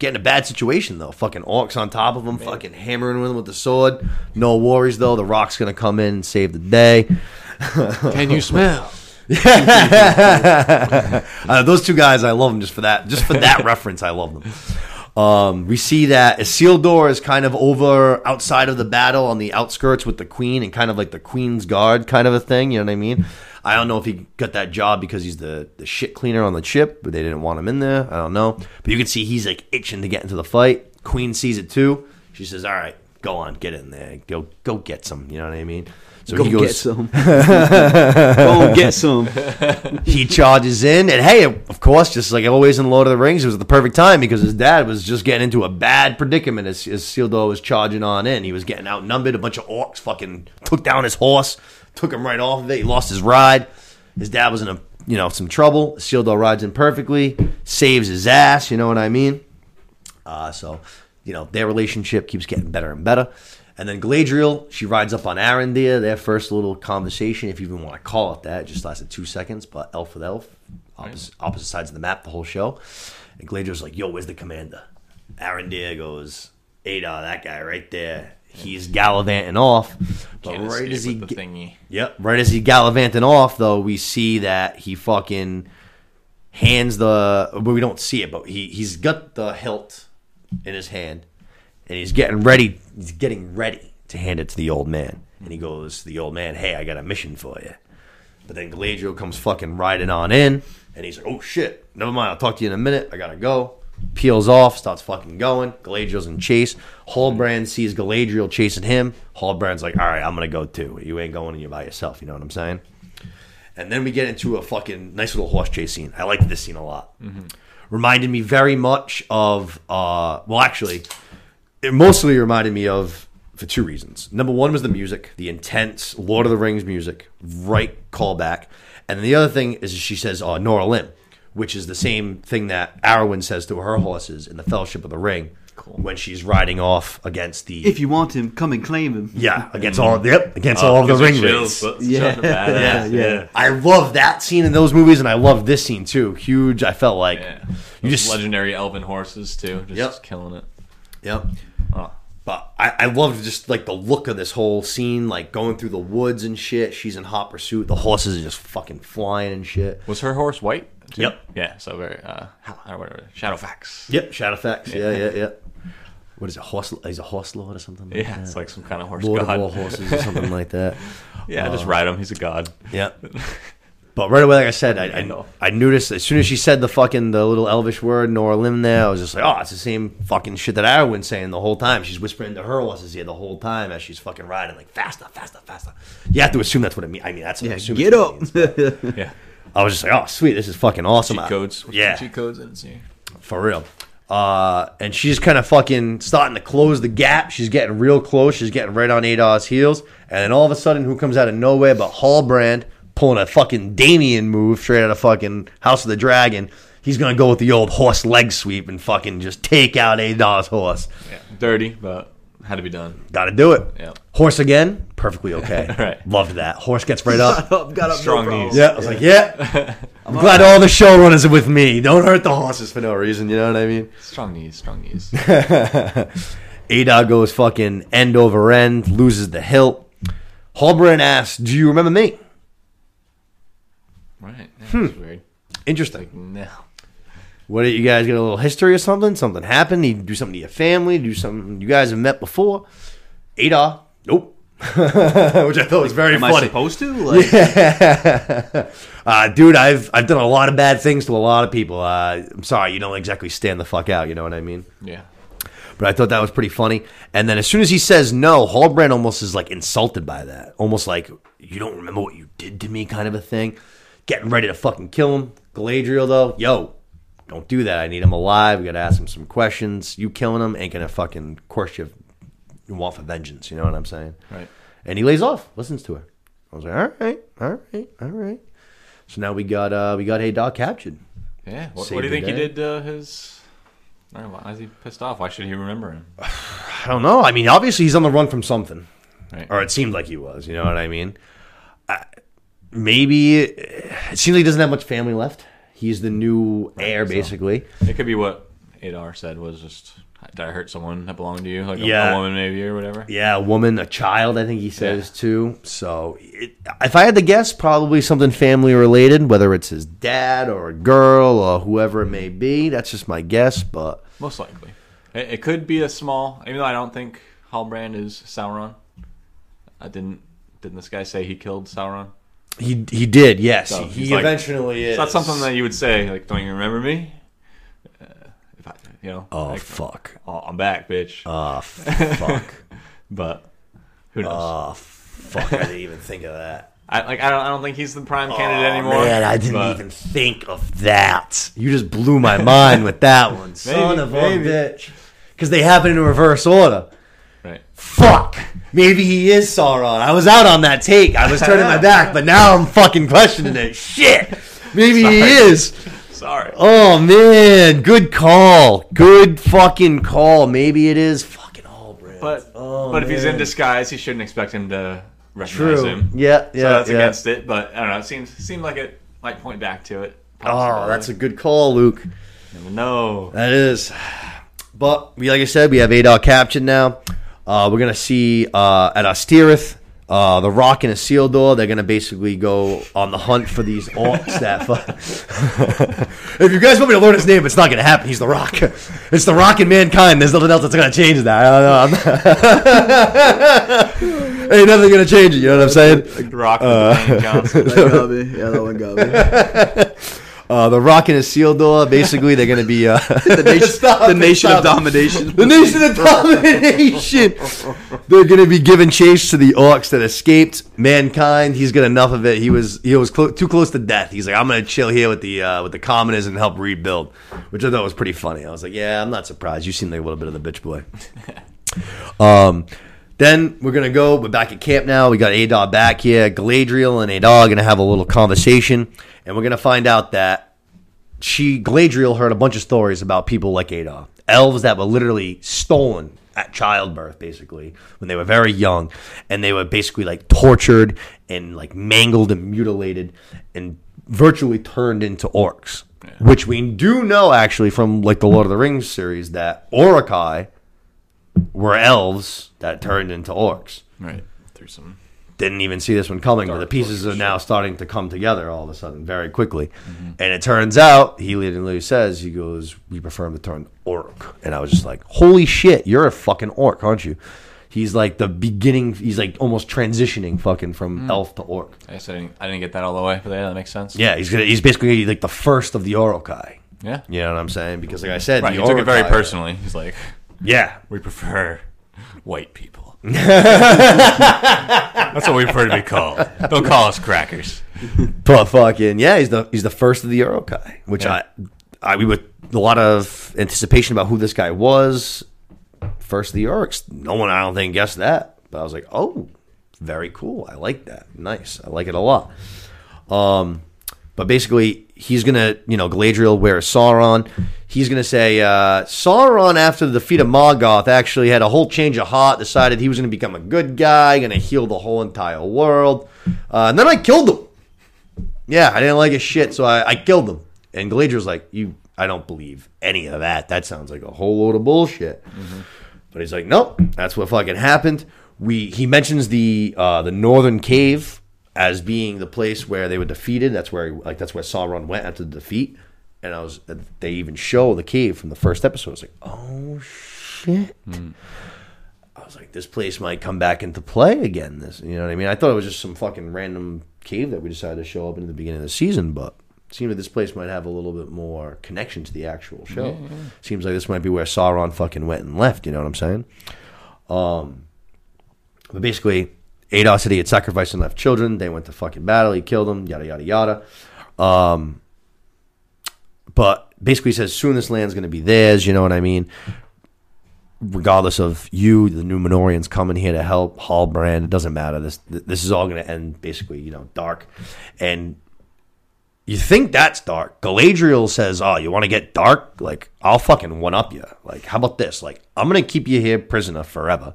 getting a bad situation though. Fucking orcs on top of them, fucking hammering with them with the sword. No worries though. The Rock's gonna come in and save the day. Can you smell? Uh, those two guys, I love them just for that. Just for that reference, I love them. Um, we see that Isildur is kind of over outside of the battle on the outskirts with the queen and kind of like the queen's guard kind of a thing. You know what I mean? I don't know if he got that job because he's the, the shit cleaner on the ship, but they didn't want him in there. I don't know. But you can see he's like itching to get into the fight. Queen sees it too. She says, "All right, go on, get in there. Go go get some." You know what I mean? So Go he goes. get some. Go get some. he charges in, and hey, of course, just like always in Lord of the Rings, it was the perfect time because his dad was just getting into a bad predicament as, as Sildor was charging on in. He was getting outnumbered. A bunch of orcs fucking took down his horse, took him right off of it. He lost his ride. His dad was in a you know some trouble. Sildor rides in perfectly, saves his ass. You know what I mean? Uh, so, you know, their relationship keeps getting better and better. And then Galadriel, she rides up on Arondir. Their first little conversation, if you even want to call it that, it just lasted two seconds, but elf with elf, opposite, opposite sides of the map, the whole show. And Galadriel's like, yo, where's the commander? Arondir goes, Adar, that guy right there. He's gallivanting off. But right as he thingy. Yep. Right as he gallivanting off, though, we see that he fucking hands the. But we don't see it, but he he's got the hilt in his hand, and he's getting ready. He's getting ready to hand it to the old man, and he goes to the old man, "Hey, I got a mission for you." But then Galadriel comes fucking riding on in, and he's like, "Oh shit, never mind. I'll talk to you in a minute. I gotta go." Peels off, starts fucking going. Galadriel's in chase. Halbrand sees Galadriel chasing him. Halbrand's like, "All right, I'm gonna go too. You ain't going, and you're by yourself. You know what I'm saying?" And then we get into a fucking nice little horse chase scene. I like this scene a lot. Reminded me very much of, uh, well, actually, it mostly reminded me of for two reasons. Number one was the music, the intense Lord of the Rings music, right callback. And the other thing is she says uh, Nora Lim, which is the same thing that Arwen says to her horses in the Fellowship of the Ring when she's riding off against the If you want him, come and claim him. yeah against all yep against Oh, all of the gives ring chills, rates. but it's Yeah. such a badass, Yeah, yeah. I love that scene in those movies, and I love this scene too. Huge. I felt like Yeah. you just legendary elven horses too, just Yep. killing it. Yep. Oh. But I, I love just like the look of this whole scene, like going through the woods and shit. She's in hot pursuit. The horses are just fucking flying and shit. Was her horse white? Too? Yep. Yeah. So very uh, or whatever. Shadowfax. Yep. Shadowfax. Yeah, yeah, yeah. What is it? Horse? He's a horse lord or something. Like Yeah, that? it's like some kind of horse Lord god. of all horses or something like that. Yeah, just ride him. He's a god. Yeah. But right away, like I said, I, I. I noticed as soon as she said the fucking the little elvish word Nora Lim there, I was just like, oh, it's the same fucking shit that Arwen's saying the whole time. She's whispering to her horses here the whole time as she's fucking riding, like faster, faster, faster. You have to assume that's what it means. I mean, that's what I Yeah, assume get up. means. Yeah. I was just like, oh, sweet, this is fucking awesome. Cheat codes. What's Yeah. cheat codes in here. For real. Uh, and she's kind of fucking starting to close the gap. She's getting real close. She's getting right on Adar's heels. And then all of a sudden, who comes out of nowhere but Halbrand pulling a fucking Daemon move straight out of fucking House of the Dragon. He's going to go with the old horse leg sweep and fucking just take out Adar's horse. Yeah. Dirty, but had to be done. Got to do it. Yeah. Horse again, perfectly okay. Right. Loved that. Horse gets right up. up, got up, Strong no knees. Yeah, I was like, yeah. I'm glad all the showrunners are with me. Don't hurt the horses for no reason. You know what I mean? Strong knees. Strong knees. Adar goes fucking end over end, loses the hilt. Halbrand asks, "Do you remember me?" right. It's hmm. weird. Interesting. No. What you guys got a little history or something? Something happened? You do something to your family? Do something you guys have met before? Adar, nope. Which I thought was very Am I funny. supposed to? Like, uh, dude, I've I've done a lot of bad things to a lot of people. Uh, I'm sorry, you don't exactly stand the fuck out. You know what I mean? Yeah. But I thought that was pretty funny. And then as soon as he says no, Halbrand almost is like insulted by that. Almost like, you don't remember what you did to me kind of a thing. Getting ready to fucking kill him. Galadriel, though, yo, don't do that. I need him alive. We got to ask him some questions. You killing him ain't going to fucking course you, you want for vengeance. You know what I'm saying? Right. And he lays off, listens to her. I was like, all right, all right, all right. So now we got uh we got Hey Dog captured. Yeah. What, what do you think he did? Uh, his. Know, why is he pissed off? Why should he remember him? I don't know. I mean, obviously he's on the run from something. Right. or it seemed like he was. You know what I mean? I, maybe it seems like he doesn't have much family left. He's the new heir, so- basically. It could be what Adar said was just, did I hurt someone that belonged to you? Like a, Yeah. a woman maybe or whatever? Yeah, a woman, a child. I think he says too. So, it, if I had to guess, probably something family related, whether it's his dad or a girl or whoever it may be. That's just my guess, but Most likely. It, it could be a small, even though I don't think Halbrand is Sauron. I didn't, didn't this guy say he killed Sauron? He he did. Yes, So, he like- eventually is. It's not something that you would say, like, don't you remember me? Uh, if I, you know, Oh like, fuck! oh, I'm back, bitch. Oh fuck! but who knows? Oh fuck! I didn't even think of that. I like. I don't. I don't think he's the prime candidate Oh, anymore. Man, I didn't but- even think of that. You just blew my mind with that one. Son of maybe. a bitch. Because they happen in reverse order. Right. Fuck. Maybe he is Sauron. I was out on that take. I was turning my back, but now I'm fucking questioning it. Shit. Maybe he is. Sorry. Oh man, good call. Good fucking call. Maybe it is fucking Halbrand. But Oh, but if he's in disguise, he shouldn't expect him to recognize True. him. Yeah, yeah. so that's yeah. against it. But I don't know. It seems seemed like it might point back to it. Oh, that's a good call, Luke. no. That is. But we, like I said, we have Adar caption now. Uh, we're gonna see uh, at Ostirith, uh, the Rock and Isildur. They're gonna basically go on the hunt for these orcs. that fu- if you guys want me to learn his name, it's not gonna happen. He's the Rock. It's the Rock and mankind. There's nothing else that's gonna change that. I don't know. Ain't nothing gonna change it. You know what I'm saying? Rock Uh, Dwayne Johnson. that got me. Yeah, that one got me. Uh, the Rock and Isildur. Basically, they're gonna be uh, The nation, Stop the nation of domination. The nation of domination. They're going to be giving chase to the orcs that escaped mankind. He's got enough of it. He was he was clo- too close to death. He's like, I'm going to chill here with the uh, with the commoners and help rebuild, which I thought was pretty funny. I was like, yeah, I'm not surprised. You seem like a little bit of the bitch boy. um, then we're gonna go. We're back at camp now. We got Adar back here. Galadriel and Adar are gonna have a little conversation, and we're gonna find out that she Galadriel heard a bunch of stories about people like Adar, elves that were literally stolen at childbirth, basically when they were very young, and they were basically like tortured and like mangled and mutilated and virtually turned into orcs. Which we do know actually from like the Lord of the Rings series that Uruk-hai were elves that turned into orcs right. Through some. didn't even see this one coming, but the pieces are now starting to come together all of a sudden very quickly. Mm-hmm. And it turns out, he literally says, he goes, we prefer him to turn orc. And I was just like, holy shit, you're a fucking orc, aren't you? He's like the beginning, he's like almost transitioning fucking from mm. elf to orc. I guess I didn't, I didn't get that all the way, but yeah, that makes sense. Yeah, he's gonna, he's basically like the first of the Uruk-hai. Yeah. You know what I'm saying? Because like I said, Right. He took it very personally. He's like, Yeah, we prefer white people. That's what we prefer to be called. Don't call us crackers. But fucking yeah, he's the he's the first of the Uruk-hai, which Yeah. I I we with a lot of anticipation about who this guy was. First of the Uruks. No one I don't think guessed that. But I was like, oh, very cool. I like that. Nice. I like it a lot. Um, but basically, he's gonna, you know, Galadriel wears Sauron. He's gonna say uh, Sauron, after the defeat of Morgoth, actually had a whole change of heart. Decided he was gonna become a good guy, gonna heal the whole entire world. Uh, and then I killed him. Yeah, I didn't like his shit, so I, I killed him. And Galadriel's like, "You, I don't believe any of that. That sounds like a whole load of bullshit." But he's like, "Nope, that's what fucking happened." We he mentions the uh, the northern cave as being the place where they were defeated. That's where like that's where Sauron went after the defeat. And I was they even show the cave from the first episode. I was like, oh shit. I was like, this place might come back into play again. This, you know what I mean? I thought it was just some fucking random cave that we decided to show up in the beginning of the season, but it seemed like this place might have a little bit more connection to the actual show. Seems like this might be where Sauron fucking went and left. You know what I'm saying? Um, but basically, Adar said he had sacrificed and left children. They went to fucking battle. He killed them. Yada yada yada. Um, but basically, he says soon this land's going to be theirs. You know what I mean? regardless of you, the Numenoreans coming here to help Halbrand, it doesn't matter. This this is all going to end basically, you know, dark. And you think that's dark. Galadriel says, "Oh, you want to get dark? Like I'll fucking one up you. Like how about this? Like I'm going to keep you here prisoner forever.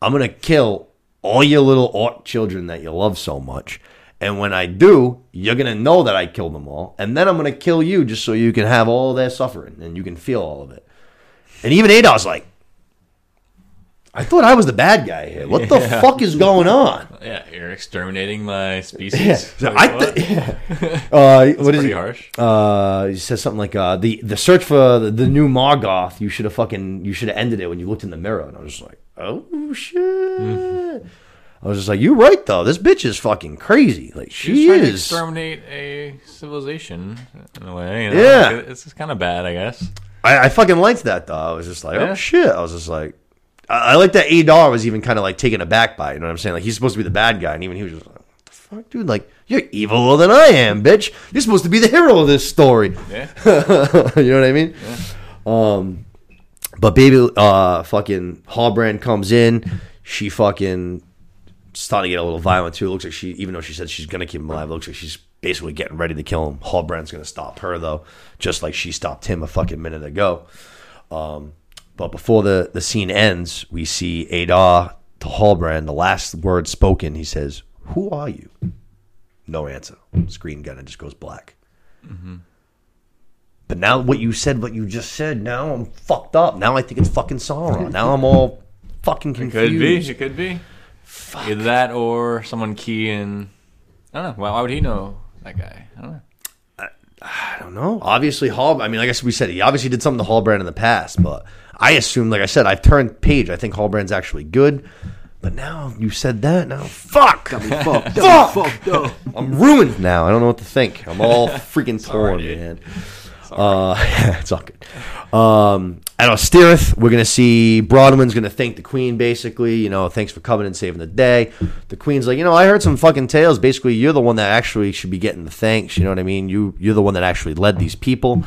I'm going to kill all your little orc children that you love so much." And when I do, you're gonna know that I killed them all, and then I'm gonna kill you just so you can have all their suffering and you can feel all of it. And even Adar's like, I thought I was the bad guy here. What the fuck is going on? Yeah, you're exterminating my species. Yeah. So Like, I what? th- yeah. Uh, what is pretty he? harsh. Uh, he says something like, uh, "the the search for the, the new Morgoth. You should have fucking you should have ended it when you looked in the mirror." And I was just like, "Oh shit." I was just like, "You're right though. This bitch is fucking crazy. Like She's she trying to is." exterminate a civilization in a way. You know? Yeah. Like, it's kind of bad, I guess. I, I fucking liked that though. I was just like, "Oh shit." I was just like. I I like that Adar was even kind of like taken aback by it. You know what I'm saying? Like he's supposed to be the bad guy, and even he was just like, "What the fuck, dude? Like you're eviler than I am, bitch. You're supposed to be the hero of this story." Yeah. you know what I mean? Um, but baby, uh, fucking Halbrand comes in. She fucking starting to get a little violent too. It looks like she, even though she said she's gonna keep him alive, it looks like she's basically getting ready to kill him. Halbrand's gonna stop her though, just like she stopped him a fucking minute ago. Um, but before the the scene ends, we see Adar to Halbrand. The last word spoken, he says, "Who are you?" No answer. Screen kind of just goes black. But now what you said, what you just said, now I'm fucked up. Now I think it's fucking Sauron. Now I'm all fucking confused. Could confused. be. It could be. Either that or someone key in. I don't know. Why, why would he know that guy? I don't know. I don't know. Obviously, Hall. I mean, like I said, we said he obviously did something to Halbrand in the past, but I assume, like I said, I've turned page. I think Halbrand's actually good. But now you said that. Now, fuck. Got me fucked Fuck! Fucked up. I'm ruined now. I don't know what to think. I'm all freaking torn, dude. man. Uh, it's all good. Um, at Ostirith, we're gonna see Bronwyn's gonna thank the Queen. Basically, you know, thanks for coming and saving the day. The Queen's like, you know, I heard some fucking tales. Basically, you're the one that actually should be getting the thanks. You know what I mean? You you're the one that actually led these people.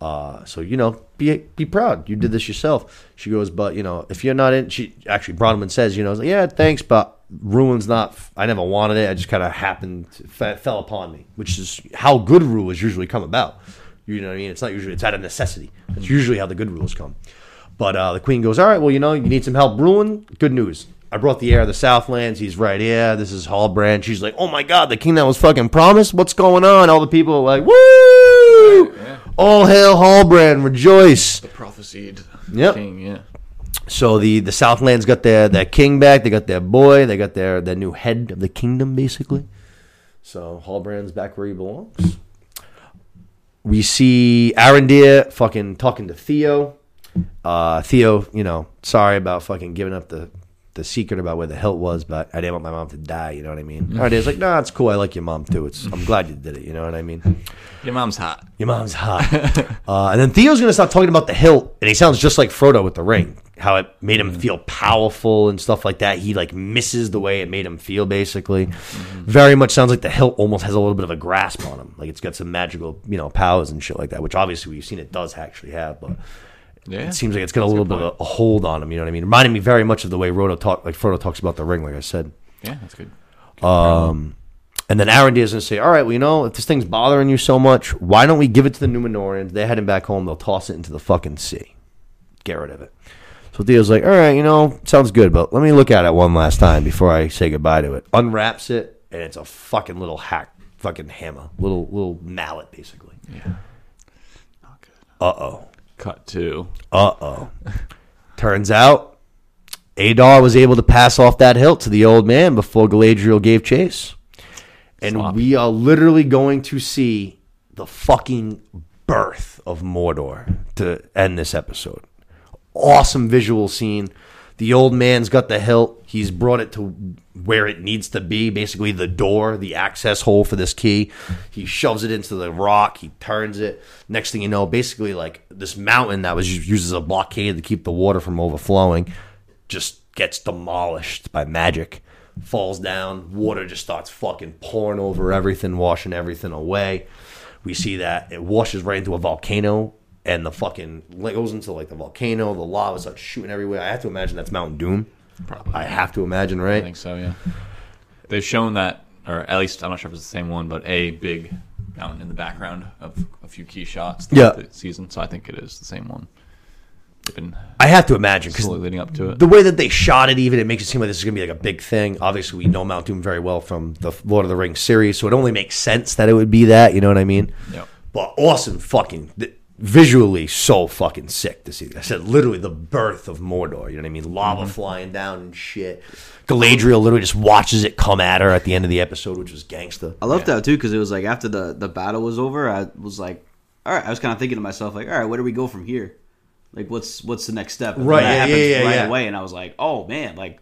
Uh, so you know, be be proud. You did this yourself. She goes, but you know, if you're not in, she actually Bronwyn says, you know, like, yeah, thanks, but ruin's not. I never wanted it. I just kind of happened, fe- fell upon me, which is how good rulers usually come about. You know what I mean? It's not usually it's out of necessity. It's usually how the good rules come. But uh, the queen goes, all right, well, you know, you need some help brewing. Good news. I brought the heir of the Southlands. He's right here. This is Halbrand. She's like, oh my god, the king that was fucking promised. What's going on? All the people are like, woo! Yeah. All hail Halbrand, rejoice. The prophesied Yep. king, yeah. So the the Southlands got their their king back. They got their boy. They got their their new head of the kingdom, basically. So Halbrand's back where he belongs. We see Arondir fucking talking to Theo. Uh, Theo, you know, sorry about fucking giving up the the secret about where the hilt was, but I didn't want my mom to die. You know what I mean? Arondir's like, nah, it's cool. I like your mom too. It's I'm glad you did it. You know what I mean? Your mom's hot. Your mom's hot. uh, and then Theo's going to start talking about the hilt, and he sounds just like Frodo with the ring. How it made him feel powerful and stuff like that. He like misses the way it made him feel. Basically, very much sounds like the hilt almost has a little bit of a grasp on him. Like it's got some magical, you know, powers and shit like that. Which obviously we've seen it does actually have, but Yeah. it seems like it's got a little bit of a, hold on him. You know what I mean? Reminding me very much of the way Frodo talk, like Frodo talks about the ring. Like I said. yeah, that's good. Um, and then Arondir is going to say, "All right, well, you know, if this thing's bothering you so much, why don't we give it to the Numenoreans? They're heading back home. They'll toss it into the fucking sea. Get rid of it." So Theo's like, "All right, you know, sounds good, but let me look at it one last time before I say goodbye to it." Unwraps it, and it's a fucking little hack, fucking hammer, little little mallet, basically. Yeah. Not good. Uh oh. Cut two. Uh oh. Turns out, Adar was able to pass off that hilt to the old man before Galadriel gave chase. and Sloppy. we are literally going to see the fucking birth of Mordor to end this episode. Awesome visual scene. The old man's got the hilt. He's brought it to where it needs to be, basically the door, the access hole for this key. He shoves it into the rock. He turns it. Next thing you know, basically like this mountain that was used as a blockade to keep the water from overflowing just gets demolished by magic. Falls down. Water just starts fucking pouring over everything, washing everything away. We see that it washes right into a volcano, and the fucking it goes into like the volcano. The lava starts shooting everywhere. I have to imagine that's Mount Doom. Probably. I have to imagine, right? I think so. Yeah. They've shown that, or at least I'm not sure if it's the same one, but a big mountain in the background of a few key shots. throughout Yeah. The season. So I think it is the same one. I have to imagine because leading up to it. the way that they shot it, even it makes it seem like this is gonna be like a big thing. Obviously, we know Mount Doom very well from the Lord of the Rings series, so it only makes sense that it would be that. You know what I mean? Yep. But awesome, fucking th- visually so fucking sick to see. I said literally the birth of Mordor. You know what I mean? Lava mm-hmm. flying down and shit. Galadriel literally just watches it come at her at the end of the episode, which was gangsta. I loved Yeah. that too because it was like after the the battle was over, I was like, all right. I was kind of thinking to myself like, all right, where do we go from here? Like, what's what's the next step? And Right, that yeah, happened yeah, yeah, right yeah. away, and I was like, oh man, like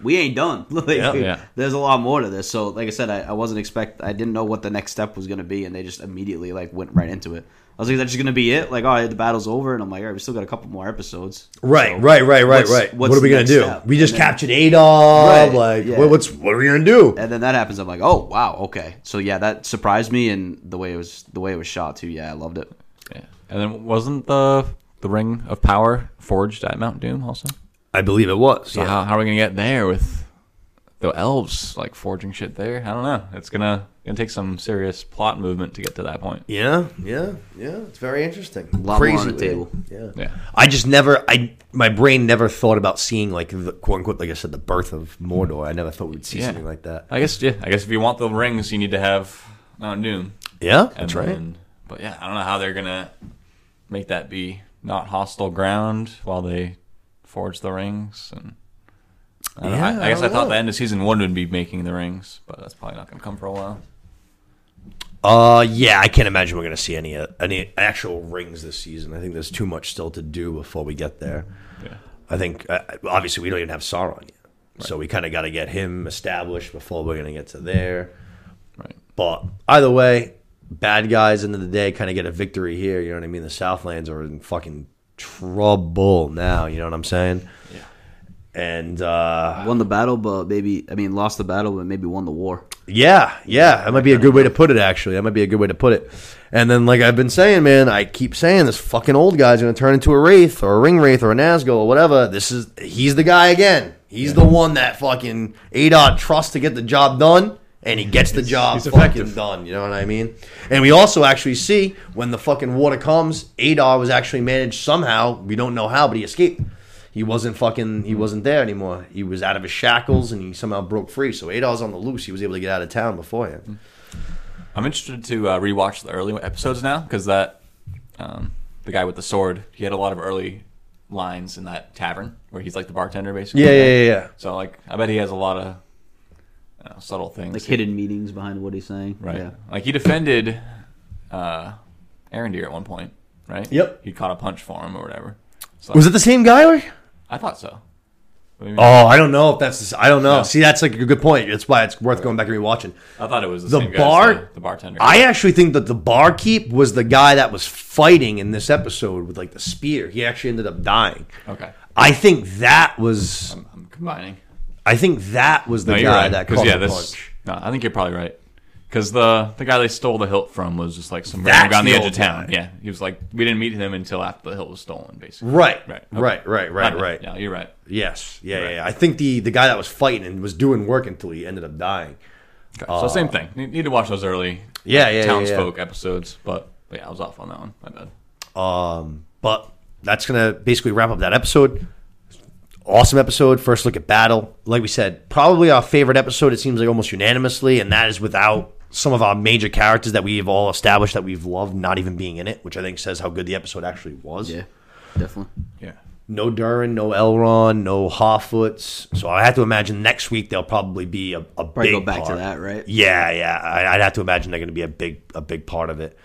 we ain't done. like, Yeah. Yeah. there's a lot more to this. So, like I said, I, I wasn't expect, I didn't know what the next step was gonna be, and they just immediately like went right into it. I was like, that's just gonna be it. Like, all right, the battle's over, and I'm like, all right, we still got a couple more episodes. Right, So, right, right, right, what's- right. what's what are we gonna do? step? We just And then- captured Adolf. Right, Like, yeah. what, what's what are we gonna do? and then that happens. I'm like, oh wow, okay. So yeah, that surprised me, and the way it was, the way it was shot too. Yeah, I loved it. Yeah. And then wasn't the the ring of power forged at Mount Doom also? I believe it was. So yeah. how, how are we gonna get there with the elves like forging shit there? I don't know. It's gonna gonna take some serious plot movement to get to that point. Yeah, yeah, yeah. It's very interesting. A lot more on the table. Yeah. Yeah. I just never, I my brain never thought about seeing like the quote unquote, like I said, the birth of Mordor. I never thought we'd see Yeah. something like that. I guess yeah. I guess if you want the rings, you need to have Mount Doom. Yeah, And that's right. then- but yeah, I don't know how they're gonna make that be not hostile ground while they forge the rings. And I, don't know. Yeah, I, I guess I I, thought know. the end of season one would be making the rings, but that's probably not gonna come for a while. Uh, yeah, I can't imagine we're gonna see any uh, any actual rings this season. I think there's too much still to do before we get there. Yeah. I think uh, obviously we don't even have Sauron yet, so we kind of got to get him established before we're gonna get to there. Right. But either way, bad guys end of the day kind of get a victory here. You know what I mean? The Southlands are in fucking trouble now. You know what I'm saying? Yeah. And uh, Won the battle, but maybe I mean lost the battle, but maybe won the war. Yeah, yeah, that might be a good way to put it. Actually, that might be a good way to put it. And then, like I've been saying, man, I keep saying this fucking old guy's going to turn into a wraith or a ring wraith or a Nazgul or whatever. This is he's the guy again. He's the one that fucking Adar trusts to get the job done, and he gets the job fucking effective. done. You know what I mean? And we also actually see when the fucking water comes, Adar was actually managed somehow. We don't know how, but he escaped. He wasn't fucking. He wasn't there anymore. He was out of his shackles, and he somehow broke free. So Adar's on the loose. He was able to get out of town beforehand. I'm interested to uh, rewatch the early episodes now because that um, the guy with the sword, he had a lot of early lines in that tavern where he's like the bartender basically. Yeah, yeah, yeah, yeah. So like, I bet he has a lot of you know, subtle things. Like hidden meanings behind what he's saying. Right. Yeah. Like he defended uh, Arondir at one point, right? Yep. He caught a punch for him or whatever. So Was it the same guy? Or? I thought so. Maybe- Oh, I don't know if that's. I don't know. See, that's like a good point. That's why it's worth going back and rewatching. I thought it was the, The same guy as bar- the, the bartender. I actually think that the barkeep was the guy that was fighting in this episode with like the spear. He actually ended up dying. okay. I think that was. I'm, I'm combining. I think that was the no, guy right. that 'Cause, caught yeah, the this. punch. No, I think you're probably right. Because the the guy they stole the hilt from was just like some That's random guy on the, the edge old of town. guy. Yeah, he was like we didn't meet him until after the hilt was stolen, basically. Right, Right. right, Okay. right, right, bad. right. Yeah, you're right. Yes, yeah, yeah, Right. yeah. I think the the guy that was fighting and was doing work until he ended up dying. Okay. so same thing. Need, need to watch those early Yeah, yeah, yeah, townsfolk episodes. But, but yeah, I was off on that one. My bad. Um, but that's gonna basically wrap up that episode. Awesome episode. First look at battle. Like we said, probably our favorite episode. It seems like almost unanimously, and that is without some of our major characters that we've all established that we've loved not even being in it, which I think says how good the episode actually was. Yeah. Definitely. Yeah. No Durin, no Elrond, no Harfoots. So I have to imagine next week they'll probably be a, a Probably big go back to part. that, right? Yeah, yeah. I, I'd have to imagine they're going to be a big a big part of it.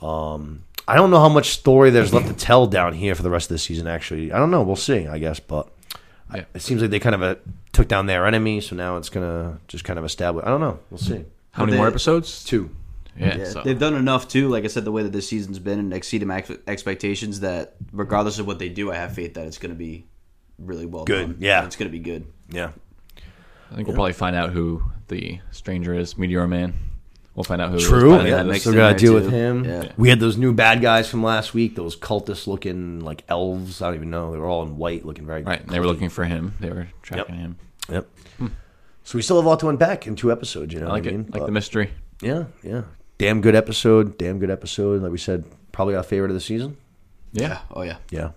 Um, I don't know how much story there's left to tell down here for the rest of the season. Actually, I don't know. We'll see. I guess, but I- it seems like they kind of uh, took down their enemy, so now it's gonna just kind of establish. I don't know. We'll see. How many They- more episodes? Two. Yeah. Yeah, so- they've done enough too. Like I said, the way that this season's been and exceeded my expectations. That regardless of what they do, I have faith that it's going to be really well Good, done. yeah. it's going to be good. Yeah. I think we'll probably find out who the stranger is, Meteor Man. We'll find out who. it is True. by Yeah, we makes still got to deal too. with him. Yeah. We had those new bad guys from last week. Those cultist looking like elves. I don't even know. They were all in white, looking very Right. They were looking for him. They were tracking him. Yep. So we still have a lot to unpack in two episodes. You know, I like what I it. Like But- the mystery. Yeah, yeah. Damn good episode. Damn good episode. Like we said, probably our favorite of the season. Yeah. Oh yeah. Yeah.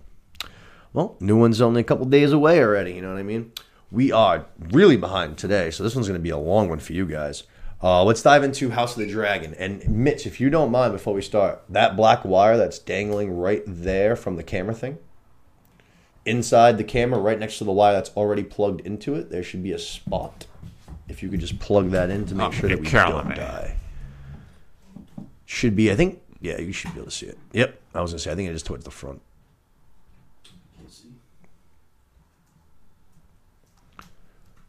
Well, new one's only a couple days away already. You know what I mean? We are really behind today, so this one's going to be a long one for you guys. Uh, let's dive into House of the Dragon. And Mitch, if you don't mind, before we start, that black wire that's dangling right there from the camera thing, inside the camera, right next to the wire that's already plugged into it, there should be a spot. If you could just plug that in to make Oh, sure that we don't die. Should be, I think, yeah, you should be able to see it. Yep, I was to say, I think it is towards the front.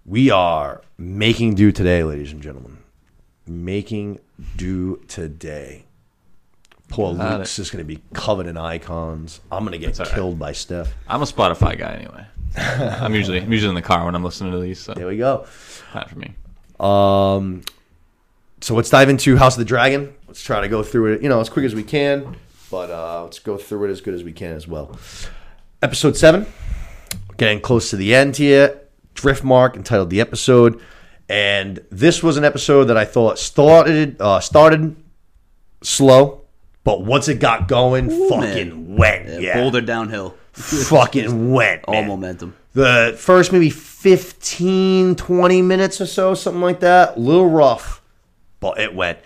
We are making do today, ladies and gentlemen. Making do today. Poor Got Luke's just going to be covered in icons. I'm going to get That's all right. killed by Steph. I'm a Spotify guy anyway. I'm usually I'm usually in the car when I'm listening to these, so There we go. not for me. Um, so let's dive into House of the Dragon. Let's try to go through it, you know, as quick as we can, but uh, let's go through it as good as we can as well. Episode seven, getting close to the end here. Driftmark entitled the episode, and this was an episode that I thought started uh, started slow, but once it got going, fucking went. Yeah, Yeah, Boulder downhill. Fucking went. All momentum. the first maybe 15 20 minutes or so something like that. A little rough but it went.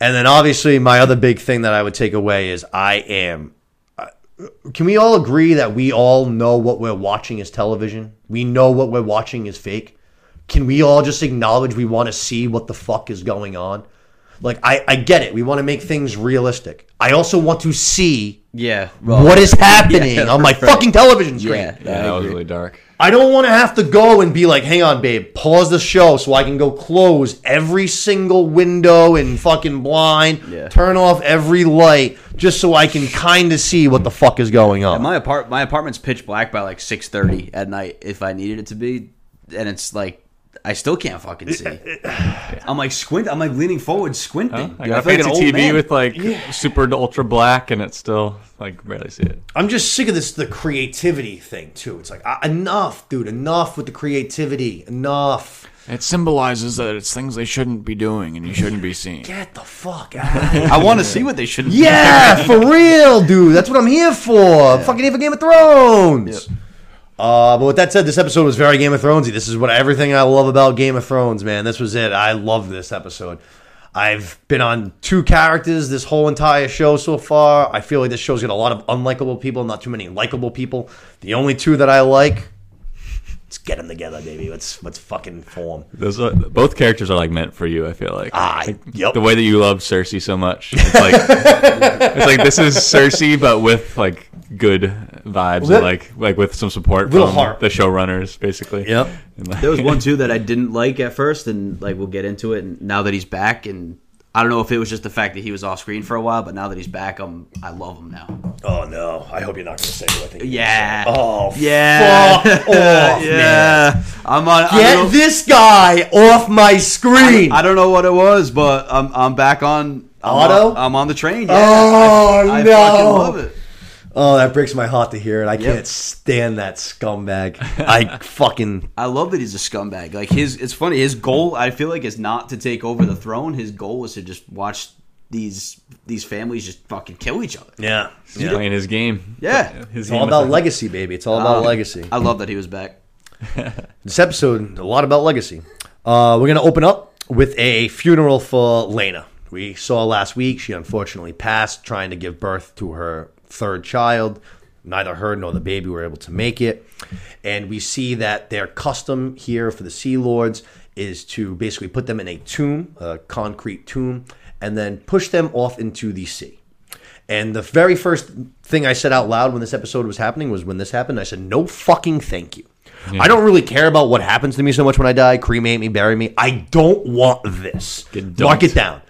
And then obviously my other big thing that i would take away is i am uh, can we all agree that we all know what we're watching is television? We know what we're watching is fake? Can we all just acknowledge we want to see what the fuck is going on like i, I get it we want to make things realistic i also want to see Yeah. what is happening Yeah, on my right. fucking television screen Yeah. Yeah, I that was really dark. I don't want to have to go and be like, hang on, babe, pause the show so I can go close every single window and fucking blind, Yeah. turn off every light, just so I can kind of see what the fuck is going on. My apart my apartment's pitch black by like six thirty at night if I needed it to be, and it's like I still can't fucking see. I'm like squint. I'm like leaning forward, squinting. I Dude, got a feel like an fancy old TV man. with like super ultra black, and it's still like barely see it. I'm just sick of this, the creativity thing, too. It's like, uh, enough, dude, enough with the creativity. Enough. It symbolizes that it's things they shouldn't be doing and you shouldn't be seeing. Get the fuck out of here. I want to see what they should. Yeah, for real, dude. That's what I'm here for. I'm fucking here for Game of Thrones. Uh, but with that said, this episode was very Game of Thronesy. This is what everything I love about Game of Thrones, man. This was it. I love this episode. I've been on two characters this whole entire show so far. I feel like this show's got a lot of unlikable people, not too many likable people. The only two that I like, let's get them together, baby. Let's let's fucking form. Those are, both characters are like meant for you. I feel like. Ah, Like, yep. The way that you love Cersei so much, it's like it's like this is Cersei, but with like good vibes Lit- and like like with some support from heart. the showrunners, basically. Yep. Like- There was one too that I didn't like at first, and like we'll get into it. And now that he's back, and I don't know if it was just the fact that he was off screen for a while, but now that he's back, I'm I love him now. Oh no! I hope you're not going to say what I think. Yeah. Oh Yeah. Fuck off, man. yeah. I'm on. Get this guy off my screen. I don't know what it was, but I'm I'm back on I'm Otto? On, I'm on the train. Yeah. Oh, I, I no. fucking love it. Oh, that breaks my heart to hear it. I can't stand that scumbag. I fucking I love that he's a scumbag. Like his, it's funny. His goal, I feel like, is not to take over the throne. His goal was to just watch these these families just fucking kill each other. yeah. He's playing his game. Yeah. His It's all about with legacy, baby. It's all about Um, legacy. I love that he was back. This episode, a lot about legacy. Uh, we're gonna open up with a funeral for Laena. We saw last week she unfortunately passed trying to give birth to her third child. neither her nor the baby were able to make it. And we see that their custom here for the Sea Lords is to basically put them in a tomb, a concrete tomb, and then push them off into the sea. And the very first thing I said out loud when this episode was happening was when this happened, I said, no fucking thank you. I don't really care about what happens to me so much when I die. Cremate me, bury me. I don't want this. Mark it down.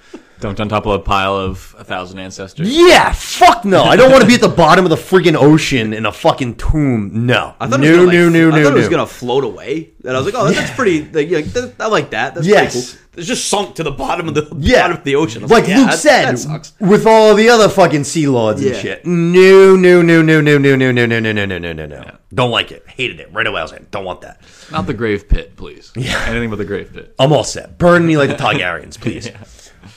Dumped on top of a pile of a thousand ancestors. Yeah, fuck no. I don't want to be at the bottom of the freaking ocean in a fucking tomb. No. I thought no, it was gonna, like, no, no, I no, thought it was no. gonna float away, and I was like, "Oh, that's pretty." Like, yeah, that- I like that. That's Yes. pretty cool. It's just sunk to the bottom of the Yeah. bottom of the ocean. I was Like yeah, Luke that- said, that sucks. with all the other fucking sea lords and Yeah. shit. No, no, no, no, no, no, no, no, no, no, no, no, no, no, no. Don't like it. Hated it. Right away, I was like, don't want that. Not the grave pit, please. Yeah. Anything but the grave pit. I'm all set. Burn me like the Targaryens, please.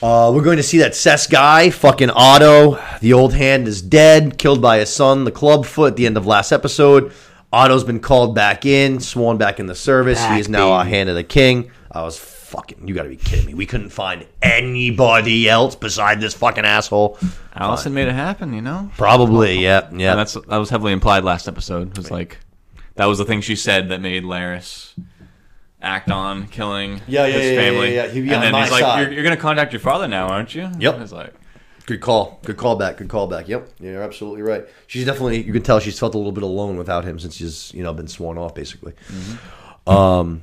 Uh, we're going to see that Sess guy, fucking Otto. The old hand is dead, killed by his son, the clubfoot, at the end of last episode. Otto's been called back in, sworn back in the service. he is now a baby. hand of the king. I was fucking. You got to be kidding me. We couldn't find anybody else beside this fucking asshole. Alicent made it happen, you know? Probably, yeah, yeah. And that's that was heavily implied last episode. It was like that was the thing she said that made Larys act on killing Yeah, yeah, his yeah, yeah, family. yeah, yeah. He'd be and on then my he's like, you're, you're going to contact your father now, aren't you? Yep. It's like, Good call. Good call back. Good call back. Yep. Yeah, You're absolutely right. She's definitely you can tell she's felt a little bit alone without him since she's, you know, been sworn off basically. Um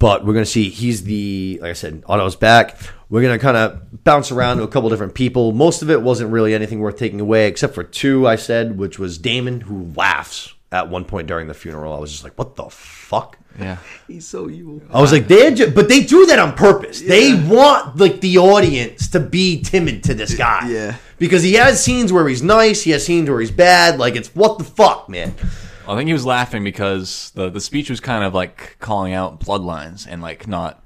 but we're gonna see he's the like I said, Otto's back. We're gonna kind of bounce around to a couple different people. Most of it wasn't really anything worth taking away, except for two I said, which was Daemon, who laughs at one point during the funeral. I was just like, what the fuck? Yeah. He's so evil. I was like, they're ju- but they do that on purpose. They want like the audience to be timid to this guy. Yeah. Because he has scenes where he's nice, he has scenes where he's bad. Like it's what the fuck, man. I think he was laughing because the the speech was kind of like calling out bloodlines and like not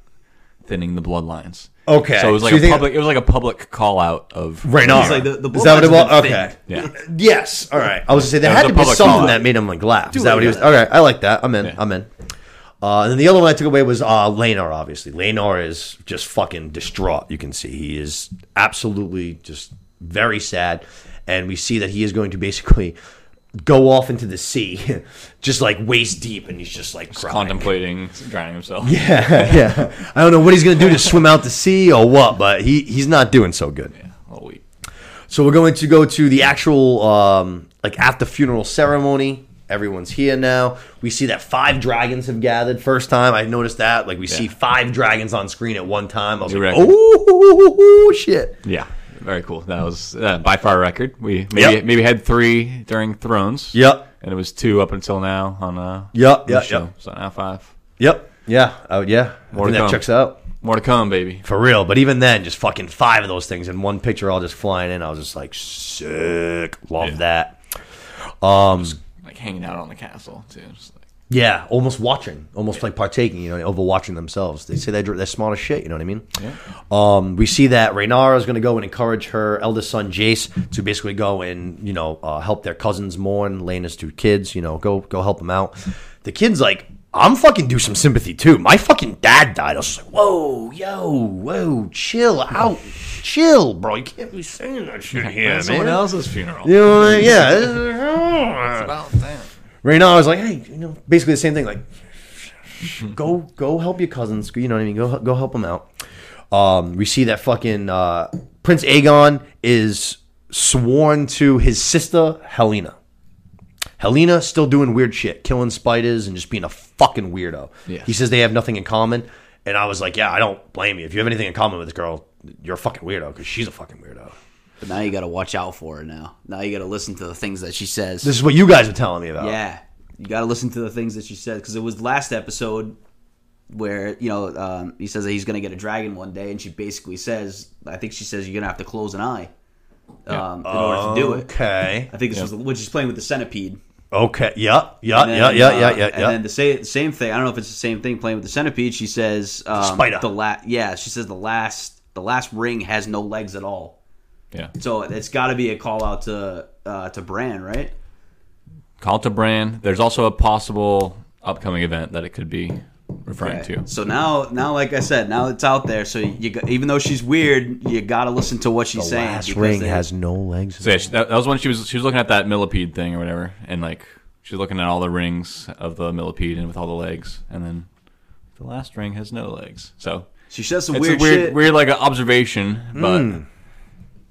thinning the bloodlines. Okay. So it was like So a think- public. It was like a public call out of Right now. He's like, the- the Is that what it was? Okay. Yeah. Yes. All right. I was gonna say there That had to be public something that made him like laugh. Is that what he was? yeah. All right. I like that. I'm in. Yeah. I'm in. Uh, and then the other one I took away was uh, Laenor. Obviously, Laenor is just fucking distraught. You can see he is absolutely just very sad, and we see that he is going to basically go off into the sea, just like waist deep, and he's just like crying. contemplating drowning himself. Yeah, yeah. I don't know what he's gonna do to swim out to sea or what, but he he's not doing so good. Yeah. All week. So we're going to go to the actual um, like after funeral ceremony. Everyone's here now. We see that five dragons have gathered. First time I noticed that. Like we see five dragons on screen at one time. I was New like, oh shit. Yeah. Very cool. That was uh, by far a record. We maybe Yep. maybe had three during Thrones. Yep. And it was two up until now on uh Yep. show. Yep. So now five. Yep. Yeah. Oh yeah. I More think to that come. checks out. More to come, baby. For real, but even then, just fucking five of those things in one picture, all just flying in. I was just like, sick. Love Yeah. that. Um, Like hanging out on the castle too. Just like, Yeah, almost watching, almost like partaking, you know, overwatching themselves. They say they're, they're smart as shit, you know what I mean? Yeah. Um, we see that Rhaenyra is going to go and encourage her eldest son Jace to basically go and you know uh, help their cousins mourn Laena's two kids. You know, go go help them out. The kids like. I'm fucking do some sympathy too. My fucking dad died. I was like, whoa, yo, whoa, chill out, chill, bro. You can't be saying that shit here, man. someone else's funeral. You know, what I mean? yeah. It's about that. Right now, I was like, hey, you know, basically the same thing. Like, go, go help your cousins. You know what I mean? Go, go help them out. Um, we see that fucking uh, Prince Aegon is sworn to his sister Helaena. Helaena still doing weird shit, killing spiders and just being a fucking weirdo. Yeah. He says they have nothing in common, and I was like, yeah, I don't blame you. If you have anything in common with this girl, you're a fucking weirdo because she's a fucking weirdo. But now you got to watch out for her. Now, now you got to listen to the things that she says. This is what you guys are telling me about. Yeah, you got to listen to the things that she said because it was last episode where you know um, he says that he's going to get a dragon one day, and she basically says, "I think she says you're going to have to close an eye um, in order to do it." Okay. I think this was when she's playing with the centipede. Okay. Yeah. Yeah. Then, Yeah. Yeah. Yeah. uh, Yeah. And Yeah. then the say, same thing. I don't know if it's the same thing playing with the centipede. She says um, Spider. the la- Yeah, she says the last the last ring has no legs at all. Yeah. So it's got to be a call out to uh, to Bran, right? Call to Bran. There's also a possible upcoming event that it could be referring referring Okay. to. So now, now, like I said, now it's out there. So you, got, even though she's weird, you got to listen to what she's The saying. last because ring they- has no legs. So yeah, she, that, that was when she was she was looking at that millipede thing or whatever, and like she's looking at all the rings of the millipede and with all the legs, and then the last ring has no legs. So She says some it's weird, a weird, shit. Weird like an observation, but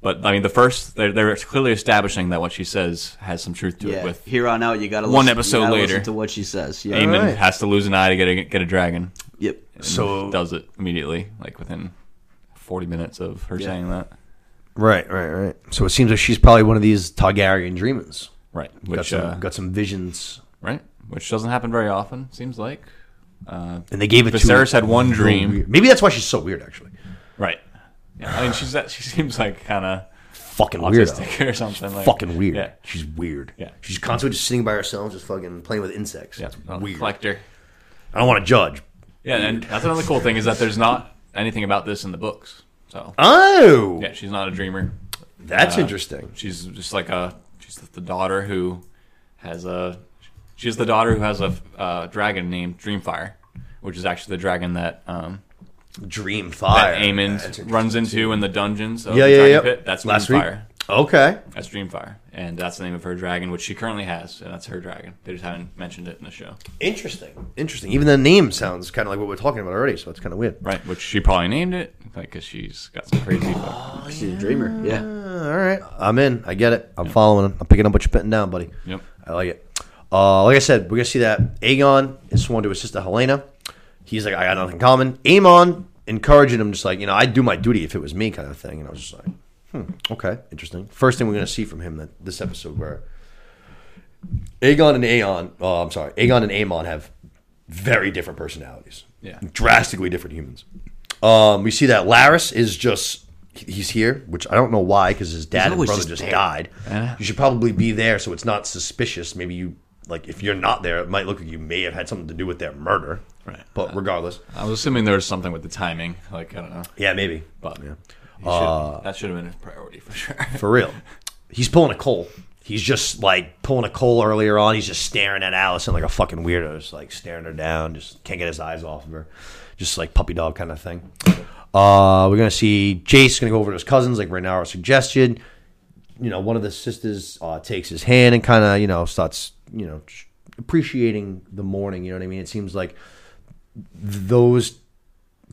but I mean the first they're, they're clearly establishing that what she says has some truth to yeah. it. With here on out, you got to One episode gotta later. to what she says. Yeah. Aemond Alright. has to lose an eye to get a get a dragon. Yep. and So- does it immediately, like within forty minutes of her Yeah. saying that. Right, right, right. So it seems like she's probably one of these Targaryen dreamers. Right, Got some, uh, got some visions, right, which doesn't happen very often. Seems like. Uh, and they gave it Viserys to. had one dream. Maybe that's why she's so weird. Actually, Right. Yeah, I mean, she's that. She seems like kind of fucking weirdo. autistic or something. Like, fucking weird. Yeah. She's weird. Yeah. She's constantly just sitting by herself, just fucking playing with insects. Yeah. It's weird. Collector. I don't want to judge. Yeah, and that's another cool thing is that there's not anything about this in the books. So Oh, yeah, she's not a dreamer. that's Uh, interesting. She's just like a. She's the daughter who has a. She's the daughter who has a uh, dragon named Dreamfire, which is actually the dragon that um, Dream fire. that Aemond That's runs into in the dungeons of Yeah, the yeah, Dragon yeah. Pit. That's Last week. Dreamfire. Okay. That's Dreamfire, and that's the name of her dragon, which she currently has, and that's her dragon. They just haven't mentioned it in the show, Interesting. Interesting. Even the name sounds kind of like what we're talking about already, so it's kind of weird. right? Which she probably named it, like, because she's got some crazy. fuck- She's a dreamer. Yeah. Uh, all right. I'm in. I get it. I'm following him. I'm picking up what you're putting down, buddy. Yep. I like it. Uh, like I said, we're gonna see that Aegon is sworn to his sister Helaena. He's like, I got nothing in common. Aemond encouraging him, just like, you know, I'd do my duty if it was me, kind of thing. And I was just like, hmm, okay, interesting. First thing we're gonna see from him that this episode where Aegon and Aeon, oh, I'm sorry, Aegon and Aemond have very different personalities. Yeah. drastically different humans. Um, we see that Larys is just he's here, which I don't know why because his dad and brother just just died. Yeah. You should probably be there so it's not suspicious. Maybe you like if you're not there, it might look like you may have had something to do with their murder. Right. But regardless, I was assuming there was something with the timing, like I don't know, yeah, maybe. but Yeah. should- that should have been a priority for sure. For real. He's pulling a Cole. He's just like pulling a Cole earlier on. He's just staring at Alicent like a fucking weirdo, just like staring her down. Just can't get his eyes off of her. Just like puppy dog kind of thing. Uh, we're gonna see Jace gonna go over to his cousins, like Rhaenyra suggested. You know, one of the sisters uh, takes his hand and kind of you know starts you know appreciating the morning. You know what I mean? It seems like those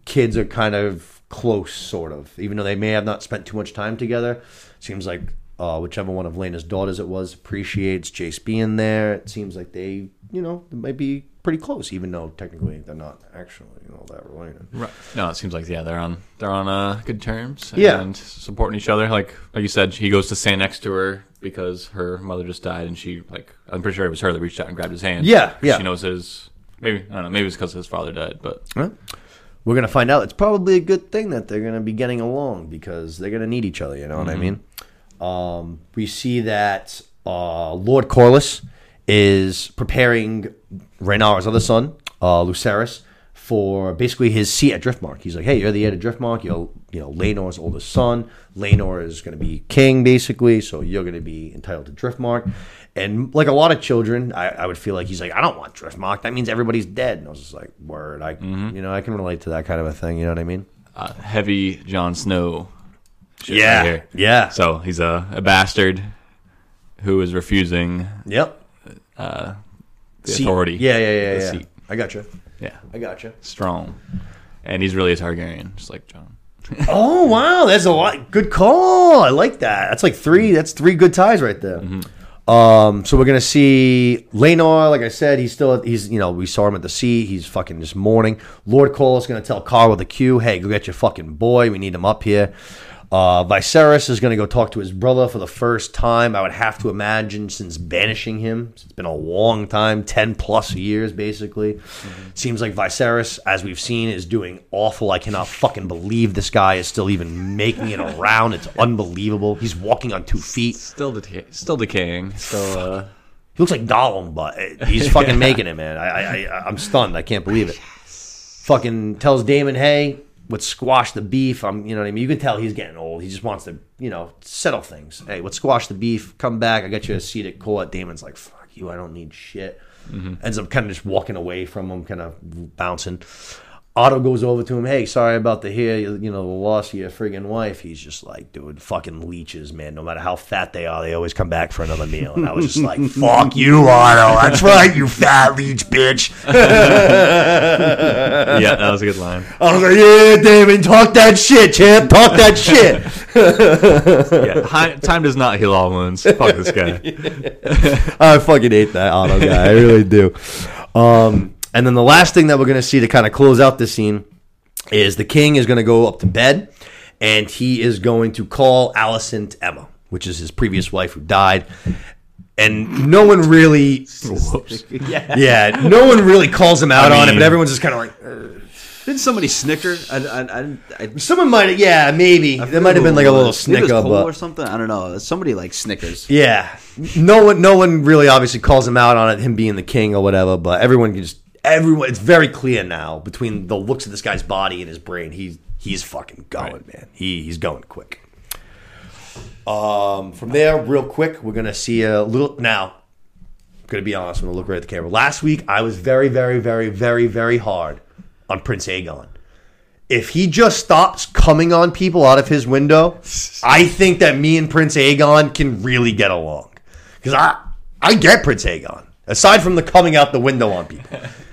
kids are kind of close, sort of, even though they may have not spent too much time together. Seems like uh, whichever one of Laena's daughters it was appreciates Jace being there. It seems like they, you know, might be pretty close, even though technically they're not actually, you know, that related. Right. No, it seems like yeah, they're on they're on uh, good terms. Yeah. and supporting each other. Like like you said, he goes to stand next to her because her mother just died, and she like I'm pretty sure it was her that reached out and grabbed his hand. Yeah, yeah. She knows his maybe I don't know maybe it's because his father died, but Well, we're gonna find out. It's probably a good thing that they're gonna be getting along because they're gonna need each other. You know what I mean? Um, we see that uh, Lord Corlys is preparing Rhaenyra's other son, uh, Lucerys, for basically his seat at Driftmark. He's like, "Hey, you're the heir to Driftmark. You're, you know, Laenor's oldest son. Laenor is going to be king, basically. So you're going to be entitled to Driftmark." And like a lot of children, I, I would feel like he's like, "I don't want Driftmark. That means everybody's dead." And I was just like, "Word, I, you know, I can relate to that kind of a thing. You know what I mean?" uh, heavy Jon Snow. Yeah, right here. yeah. So he's a, a bastard who is refusing Yep. Uh, the Seat. authority. Yeah, yeah, yeah, yeah. seat. I got you. Yeah, I got you. strong, and he's really a Targaryen, just like Jon. Oh wow, that's a lot. Good call. I like that. That's like three. That's three good ties right there. Um, so we're gonna see Laenor. Like I said, he's still he's you know we saw him at the sea. He's fucking just mourning. Lord Cole is gonna tell Carl with a Q, "Hey, go get your fucking boy. We need him up here." Uh, Viserys is going to go talk to his brother for the first time. I would have to imagine since banishing him. It's been a long time, 10 plus years, basically. Seems like Viserys, as we've seen, is doing awful. I cannot fucking believe this guy is still even making it around. It's unbelievable. He's walking on two feet. Still, decay- still decaying. Still, uh, He looks like Gollum, but he's fucking making it, man. I, I, I, I'm stunned. I can't believe it. Fucking tells Daemon, hey, let's squash the beef. I'm, you know what I mean. You can tell he's getting old. He just wants to, you know, settle things. Hey, let's squash the beef. Come back. I got you a seat at court. Daemon's like, fuck you, I don't need shit. Mm-hmm. Ends up kind of just walking away from him, kind of bouncing. Otto goes over to him. Hey, sorry about the hear, you you know, the loss of your friggin' wife. He's just like, dude, fucking leeches, man. No matter how fat they are, they always come back for another meal. And I was just like, fuck you, Otto. That's right, you fat leech bitch. yeah, that was a good line. I was like, yeah, Daemon, talk that shit, champ. Talk that shit. Yeah, hi- time does not heal all wounds. Fuck this guy. I fucking hate that Otto guy. I really do. Um, and then the last thing that we're going to see to kind of close out this scene is the king is going to go up to bed and he is going to call Alicent to Aemma, which is his previous wife who died. And no one really, Whoops. yeah, no one really calls him out I on it, but everyone's just kind of like, uh. Didn't somebody snicker? I, I, I, I, someone might, yeah, maybe there might have been like a little Maybe it was snicker, Cole but or something. I don't know. Somebody like Snickers. Yeah, no one, no one really obviously calls him out on it, him being the king or whatever. But everyone can just everyone. It's very clear now between the looks of this guy's body and his brain. He's he's fucking going, Right. man. He he's going quick. Um, from there, real quick, we're gonna see a little. Now, I'm gonna be honest. I'm gonna look right at the camera. Last week, I was very, very, very, very, very hard on Prince Aegon. If he just stops coming on people out of his window, I think that me and Prince Aegon can really get along. Because I, I get Prince Aegon. Aside from the coming out the window on people,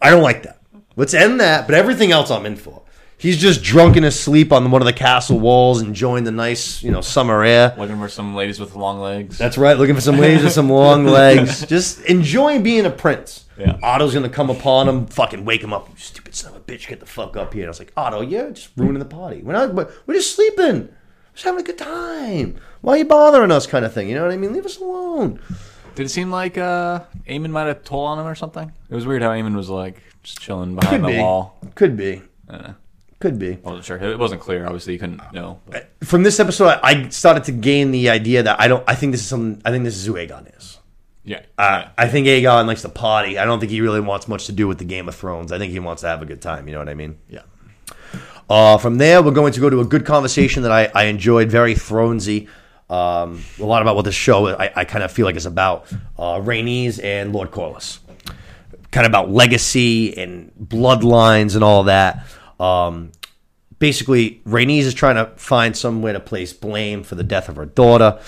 I don't like that. Let's end that. But everything else, I'm in for. He's just drunk in his sleep on one of the castle walls, enjoying the nice, you know, summer air. Looking for some ladies with long legs. That's right. Looking for some ladies with some long legs. Just enjoying being a prince. Yeah. Otto's gonna come upon him, fucking wake him up. You stupid son of a bitch, get the fuck up here. And I was like, Otto, you're just ruining the party. We're not. We're we're just sleeping. Just having a good time. Why are you bothering us? Kind of thing. You know what I mean? Leave us alone. Did it seem like uh, Aemond might have told on him or something? It was weird how Aemond was like just chilling behind Could the be. wall. Could be. Uh, Could be. I wasn't sure. It wasn't clear. Obviously, you couldn't know. But From this episode, I- I started to gain the idea that I don't. I think this is some. I think this is who Aegon is. yeah, Uh, I think Aegon likes to party. I don't think he really wants much to do with the Game of Thrones. I think he wants to have a good time. You know what I mean? yeah. Uh, from there, we're going to go to a good conversation that I, I enjoyed, very Thronesy. Um, a lot about what this show I, I kind of feel like is about. Uh, Rhaenys and Lord Corlys, kind of about legacy and bloodlines and all that. Um, basically, Rhaenys is trying to find somewhere to place blame for the death of her daughter.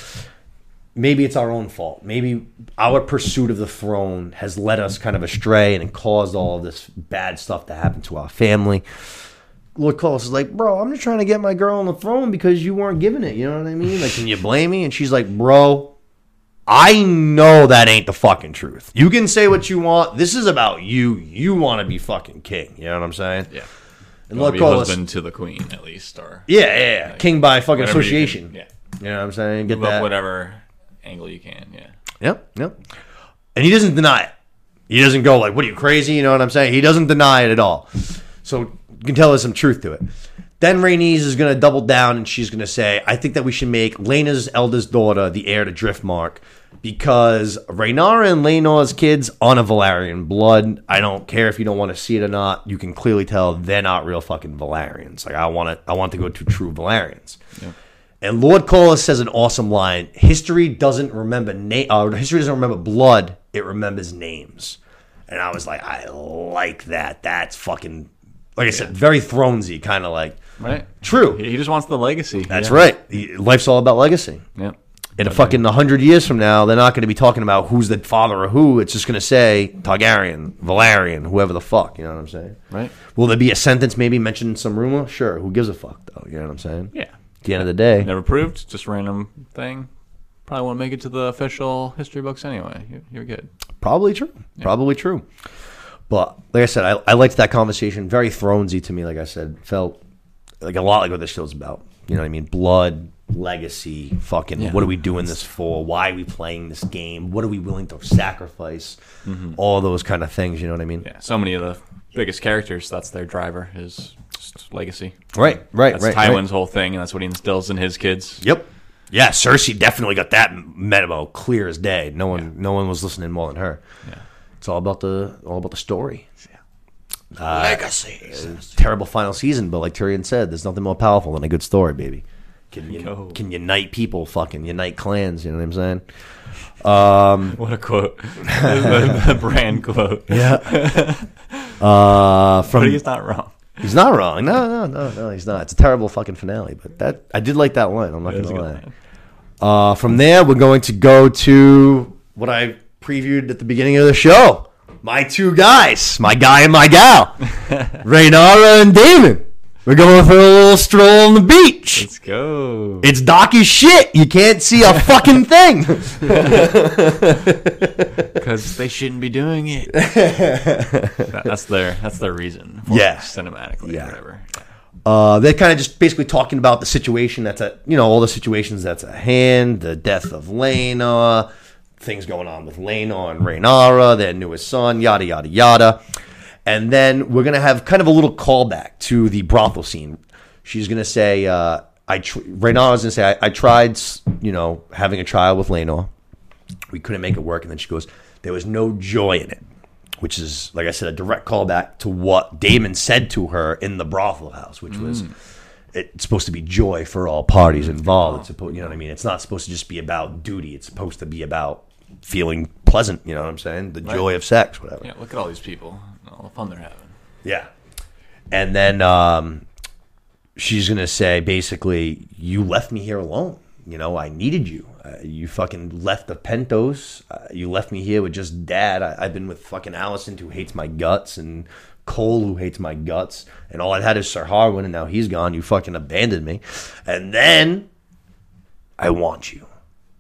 Maybe it's our own fault. Maybe our pursuit of the throne has led us kind of astray and caused all this bad stuff to happen to our family. Corlys is like, bro, I'm just trying to get my girl on the throne because you weren't giving it. You know what I mean? Like, can you blame me? And she's like, bro, I know that ain't the fucking truth. You can say what you want. This is about you. You want to be fucking king. You know what I'm saying? Yeah. And be Corlys, husband to the queen at least, or yeah, yeah, yeah, king by fucking whatever you can- association. yeah, You know what I'm saying? Get Move up that. whatever angle you can. Yeah. Yep, yep. And he doesn't deny it. He doesn't go like, "What are you crazy?" You know what I'm saying? He doesn't deny it at all. So you can tell there's some truth to it. Then Rhaenys is going to double down and she's going to say, "I think that we should make Laena's eldest daughter the heir to Driftmark because Rhaenyra and Laena's kids on a Velaryon blood. I don't care if you don't want to see it or not. You can clearly tell they're not real fucking Velaryons. Like I want to, I want to go to true Velaryons." And Lord Corlys says an awesome line: "History doesn't remember name. Uh, history doesn't remember blood. It remembers names." And I was like, I like that. That's fucking, like I said, very Thronesy, kind of like Right. true. He, just wants the legacy. That's yeah. right. He- Life's all about legacy. Yeah. In a fucking uh, hundred years from now, they're not going to be talking about who's the father of who. It's just going to say Targaryen, Velaryon, whoever the fuck. You know what I'm saying? Right. Will there be a sentence maybe mentioning some rumor? Sure. Who gives a fuck though? You know what I'm saying? Yeah. At the end of the day, Never proved. Just random thing. Probably won't make it to the official history books anyway. You're, you're good. Probably true. Probably true. But like I said, I, I liked that conversation. Very Thronesy to me. Like I said, felt like a lot like what this show's about. You know what I mean? Blood, legacy, fucking. Yeah. What are we doing this for? Why are we playing this game? What are we willing to sacrifice? Mm-hmm. All those kind of things. You know what I mean? Yeah. So many of the biggest characters. That's their driver. Is just legacy. Right. Right. That's right. Tywin's right. whole thing, and that's what he instills in his kids. Yep. Yeah, Cersei definitely got that memo clear as day. No one, no one was listening more than her. Yeah. It's all about the all about the story. Uh, Legacy. Terrible final season, but like Tyrion said, there's nothing more powerful than a good story, baby. can you, Go. can unite people, fucking unite clans. You know what I'm saying? Um, What a quote. the brand quote. yeah. Uh, from But he's not wrong. he's not wrong. No, no, no, no, he's not. It's a terrible fucking finale, but that I did like that line. I'm not It gonna lie. Uh, from there, we're going to go to what I previewed at the beginning of the show. My two guys, my guy and my gal, Rhaenyra and Daemon. We're going for a little stroll on the beach. Let's go. It's dark as shit. You can't see a fucking thing. Because they shouldn't be doing it. That- that's their that's their reason. For Yeah. cinematically, Yeah. or whatever. Uh, they're kind of just basically talking about the situation that's at, you know, all the situations that's at hand, the death of Laena, things going on with Laena and Rhaenyra, their newest son, yada, yada, yada. And then we're going to have kind of a little callback to the brothel scene. She's going to say, uh, I tr- Rhaenyra's going to say, I, I tried, you know, having a child with Laena. We couldn't make it work. And then she goes, there was no joy in it which is like I said, a direct callback to what Daemon said to her in the brothel house, which was it's supposed to be joy for all parties involved. It's supposed, you know what I mean? It's not supposed to just be about duty. It's supposed to be about feeling pleasant. You know what I'm saying? The joy of sex, whatever. Yeah, look at all these people, all the fun they're having. Yeah. And then um, she's to say basically, you left me here alone. You know, I needed you. Uh, you fucking left the Pentos. Uh, you left me here with just dad. I, I've been with fucking Alicent, who hates my guts, and Cole, who hates my guts. And all I had is Sir Harwin, and now he's gone. You fucking abandoned me. And then I want you.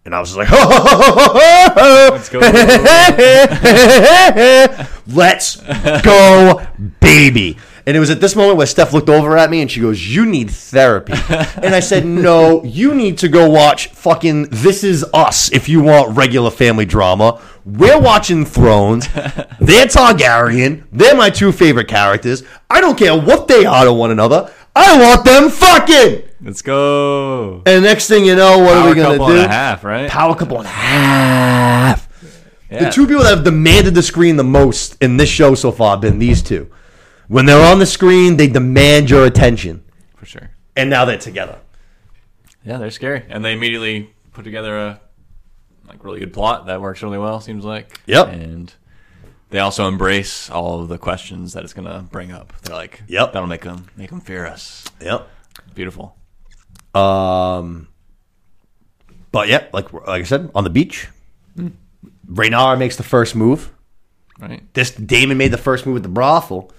And I was just like, Let's go. Let's go, baby. And it was at this moment where Steph looked over at me and she goes, You need therapy. And I said, No, you need to go watch fucking This Is Us if you want regular family drama. We're watching Thrones. They're Targaryen. They're my two favorite characters. I don't care what they are to one another. I want them fucking. Let's go. And next thing you know, what are we going couple do? and a half, right? Power couple and a half. Yeah. The two people that have demanded the screen the most in this show so far have been these two. When they're on the screen, they demand your attention. For sure. And now they're together. Yeah, they're scary, and they immediately put together a like really good plot that works really well. Seems like. Yep. And they also embrace all of the questions that it's gonna bring up. They're like, Yep. that'll make them make them fear us. Yep. Beautiful. Um, but yeah, like like I said, on the beach, Rhaenyra makes the first move. Right. This Daemon made the first move with the brothel.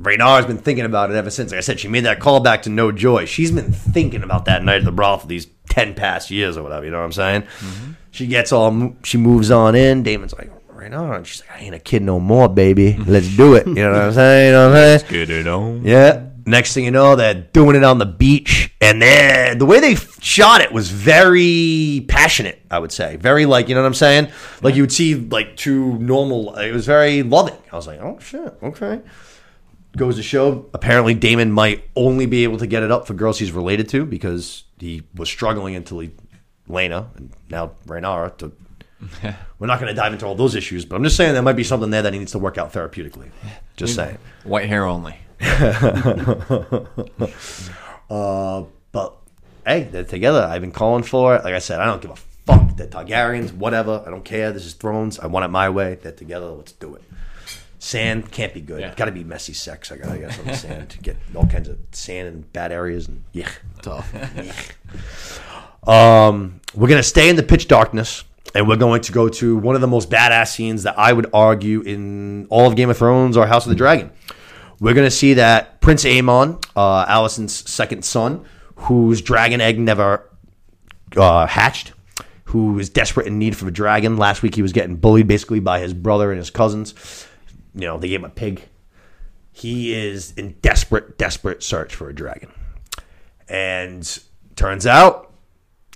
Rhaenyra's been thinking about it ever since. Like I said, she made that call back to No Joy. She's been thinking about that night at the brothel these ten past years or whatever. You know what I'm saying? She gets all, she moves on in. Daemon's like, Rhaenyra, and she's like, I ain't a kid no more, baby. Let's do it. You know what I'm saying? You know what I'm saying? Get it on. Yeah. Next thing you know, they're doing it on the beach, and then the way they shot it was very passionate. I would say, very like you know what I'm saying. Like you would see like two normal. It was very loving. I was like, oh shit, okay. Goes to show. Apparently, Daemon might only be able to get it up for girls he's related to because he was struggling until he Laena and now Rhaenyra to. We're not going to dive into all those issues, but I'm just saying there might be something there that he needs to work out therapeutically. Just saying. White hair only. Uh, but hey, they're together. I've been calling for it. Like I said, I don't give a fuck. They're Targaryens, whatever. I don't care. This is Thrones. I want it my way. They're together. Let's do it. Sand can't be good. Yeah. Got to be messy sex. I got to get on the sand to get all kinds of sand in bad areas and yeah, tough. um, we're gonna stay in the pitch darkness, and we're going to go to one of the most badass scenes that I would argue in all of Game of Thrones or House of the Dragon. We're going to see that Prince Aemond, uh, Alicent's second son, whose dragon egg never uh, hatched, who is desperate in need for a dragon. Last week he was getting bullied basically by his brother and his cousins. You know, they gave him a pig. He is in desperate, desperate search for a dragon. And turns out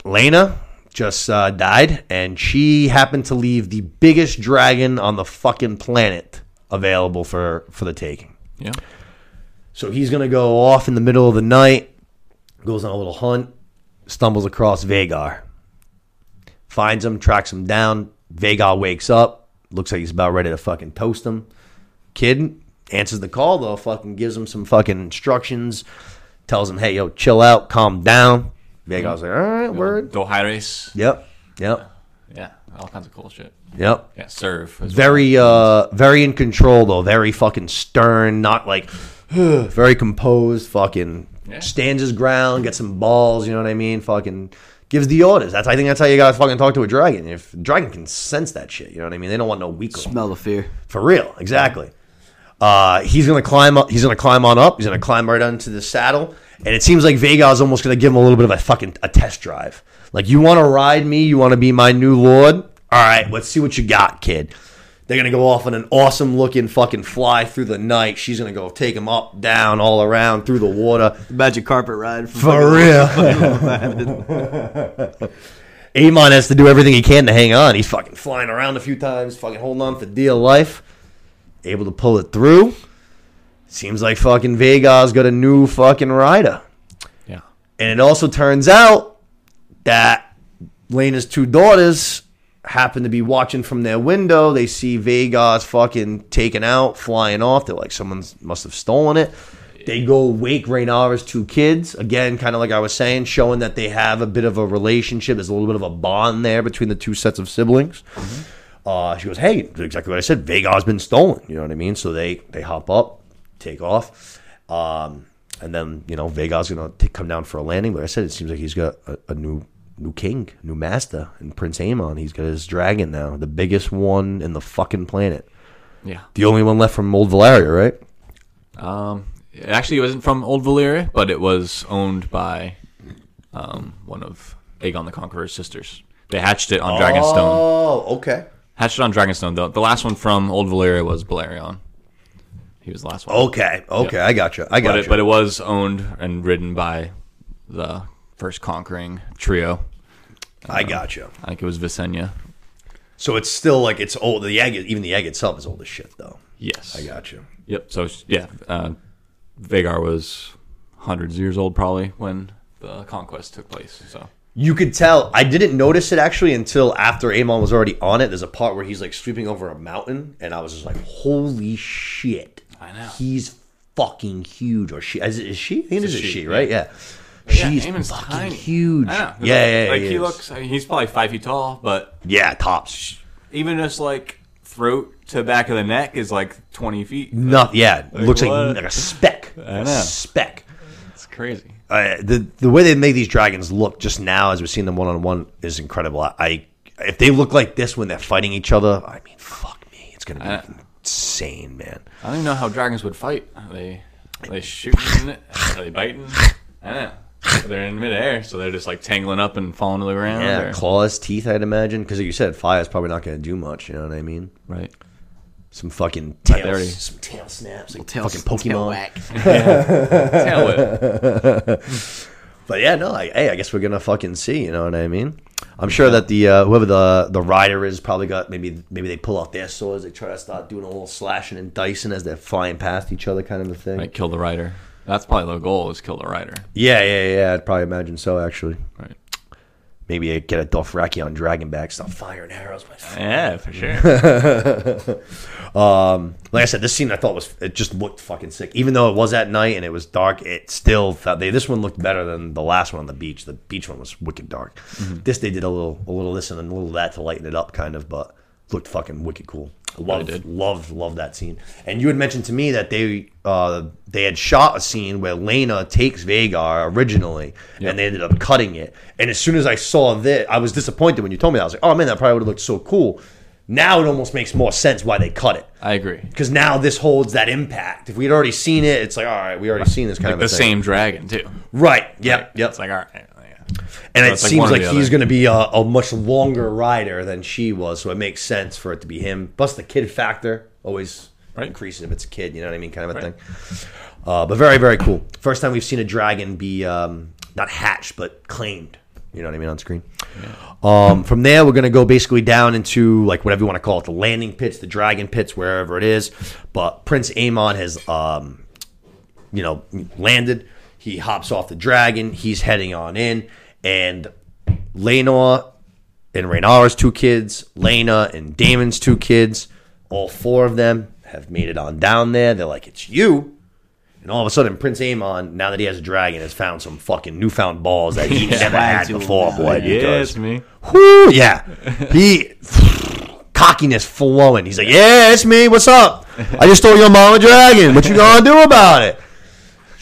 Laena just uh, died, and she happened to leave the biggest dragon on the fucking planet available for, for the taking. Yeah. So he's gonna go off in the middle of the night, goes on a little hunt, stumbles across Vhagar, finds him, tracks him down. Vhagar wakes up, looks like he's about ready to fucking toast him. Kid answers the call though, fucking gives him some fucking instructions, tells him, "Hey, yo, chill out, calm down." Vhagar's like, all right, word. Dohaeris. Yep, yep, Yeah, all kinds of cool shit. yep. Yeah, serve. as Very, uh, very in control though. Very fucking stern. Not like, very composed. Fucking Yeah. stands his ground. Gets some balls. You know what I mean? Fucking gives the orders. That's I think that's how you gotta fucking talk to a dragon. If dragon can sense that shit, you know what I mean? They don't want no weak. Smell the fear. For real, exactly. Uh, he's gonna climb up. He's gonna climb on up. He's gonna climb right onto the saddle, and it seems like Vhagar's almost gonna give him a little bit of a fucking a test drive. Like, you want to ride me? You want to be my new lord? All right, let's see what you got, kid. They're gonna go off on an awesome looking fucking fly through the night. She's gonna go take him up, down, all around through the water. Magic carpet ride. For real. Aemond has to do everything he can to hang on. He's fucking flying around a few times, fucking holding on for dear life. Able to pull it through. Seems like fucking Vhagar's got a new fucking rider. Yeah. And it also turns out that Laena's two daughters happen to be watching from their window. They see Vhagar's fucking taken out, flying off. They're like, someone must have stolen it. They go wake Rhaenyra's two kids. Again, kind of like I was saying, showing that they have a bit of a relationship. There's a little bit of a bond there between the two sets of siblings. Uh, she goes, "Hey, exactly what I said. Vhagar's been stolen." You know what I mean? So they they hop up, take off, um, and then you know Vhagar's gonna t- come down for a landing. But I said it seems like he's got a, a new new king, new master, and Prince Aemond. He's got his dragon now, the biggest one in the fucking planet, Yeah. the only one left from Old Valyria, right? Um, it actually wasn't from Old Valyria, but it was owned by um, one of Aegon the Conqueror's sisters. They hatched it on Dragonstone. Oh, okay, Hatched it on Dragonstone. The, the last one from Old Valyria was Balerion. He was the last one. okay, okay. I got you. I got but it, but it was owned and ridden by the first conquering trio. I got you. I think it was Visenya. So it's still like it's old. The egg, even the egg itself, is old as shit, though. Yes. I got you. Yep. So yeah, uh, Vhagar was hundreds of years old probably when the conquest took place. So You could tell. I didn't notice it actually until after Aemond was already on it. There's a part where he's like sweeping over a mountain, and I was just like, "Holy shit!" I know. He's fucking huge. Or she is, is she? I think it is a she, she, right? Yeah. yeah, She's Aemond's fucking tiny. huge. I know. Yeah, yeah, yeah. Like he he looks. I mean, he's probably five feet tall, but Yeah, tops. even just like throat to back of the neck is like twenty feet. No, yeah, looks like, like a speck. I A know. speck. It's crazy. uh, the the way they make these dragons look just now, as we've seen them one on one, is incredible. I, I if they look like this when they're fighting each other, I mean, fuck me, it's gonna be insane, man. I don't even know how dragons would fight. Are they are they shooting? Are they biting? I don't know. They're in midair, so they're just like tangling up and falling to the ground. Yeah, or- claws, teeth, I'd imagine, because like you said, fire's probably not gonna do much. You know what I mean? right. Some fucking tail, some tail snaps, like Tail- fucking tail Pokemon. whack. Tail whip. But yeah, no, like, hey, I guess we're gonna fucking see. You know what I mean? I'm sure that the uh, whoever the the rider is probably got maybe maybe they pull out their swords, they try to start doing a little slashing and dicing as they're flying past each other, kind of a thing. Right, kill the rider. That's probably the goal is kill the rider. Yeah, yeah, yeah. I'd probably imagine so. Actually, Right. Maybe I get a Dothraki on Dragon Dragonback, start firing arrows. Yeah, for sure. Um, like I said, this scene I thought was it just looked fucking sick. Even though it was at night and it was dark, it still felt. They, this one looked better than the last one on the beach. The beach one was wicked dark. This they did a little, a little this and a little that to lighten it up, kind of, but looked fucking wicked cool. Love, did. loved, loved that scene. And you had mentioned to me that they uh, they had shot a scene where Laena takes Vhagar originally, and they ended up cutting it. And as soon as I saw that, I was disappointed when you told me that. I was like, oh man, that probably would have looked so cool. Now it almost makes more sense why they cut it I agree. because now this holds that impact. If we'd already seen it, it's like, all right, we already seen this kind Like of the thing. same dragon too. right? Yep, yep. It's like all right. Yeah. and so it like seems like he's going to be a, a much longer rider than she was, so it makes sense for it to be him. Plus, the kid factor always Right. increases if it's a kid. You know what I mean, kind of a Right. thing. Uh, but very, very cool. First time we've seen a dragon be um, not hatched but claimed. You know what I mean on screen. Um, from there, we're going to go basically down into like whatever you want to call it, the landing pits, the dragon pits, wherever it is. But Prince Aemond has, um, you know, landed. He hops off the dragon. He's heading on in, and Laenor and Rhaenyra's two kids, Laena and Daemon's two kids, all four of them have made it on down there. They're like, "It's you." And all of a sudden, Prince Aemond, now that he has a dragon, has found some fucking newfound balls that he never had to him, before, yeah. boy. Yeah, because- it's me. Whoo, yeah. He cockiness flowing. He's like, "Yeah, it's me. What's up? I just stole your mama dragon. What you gonna do about it?"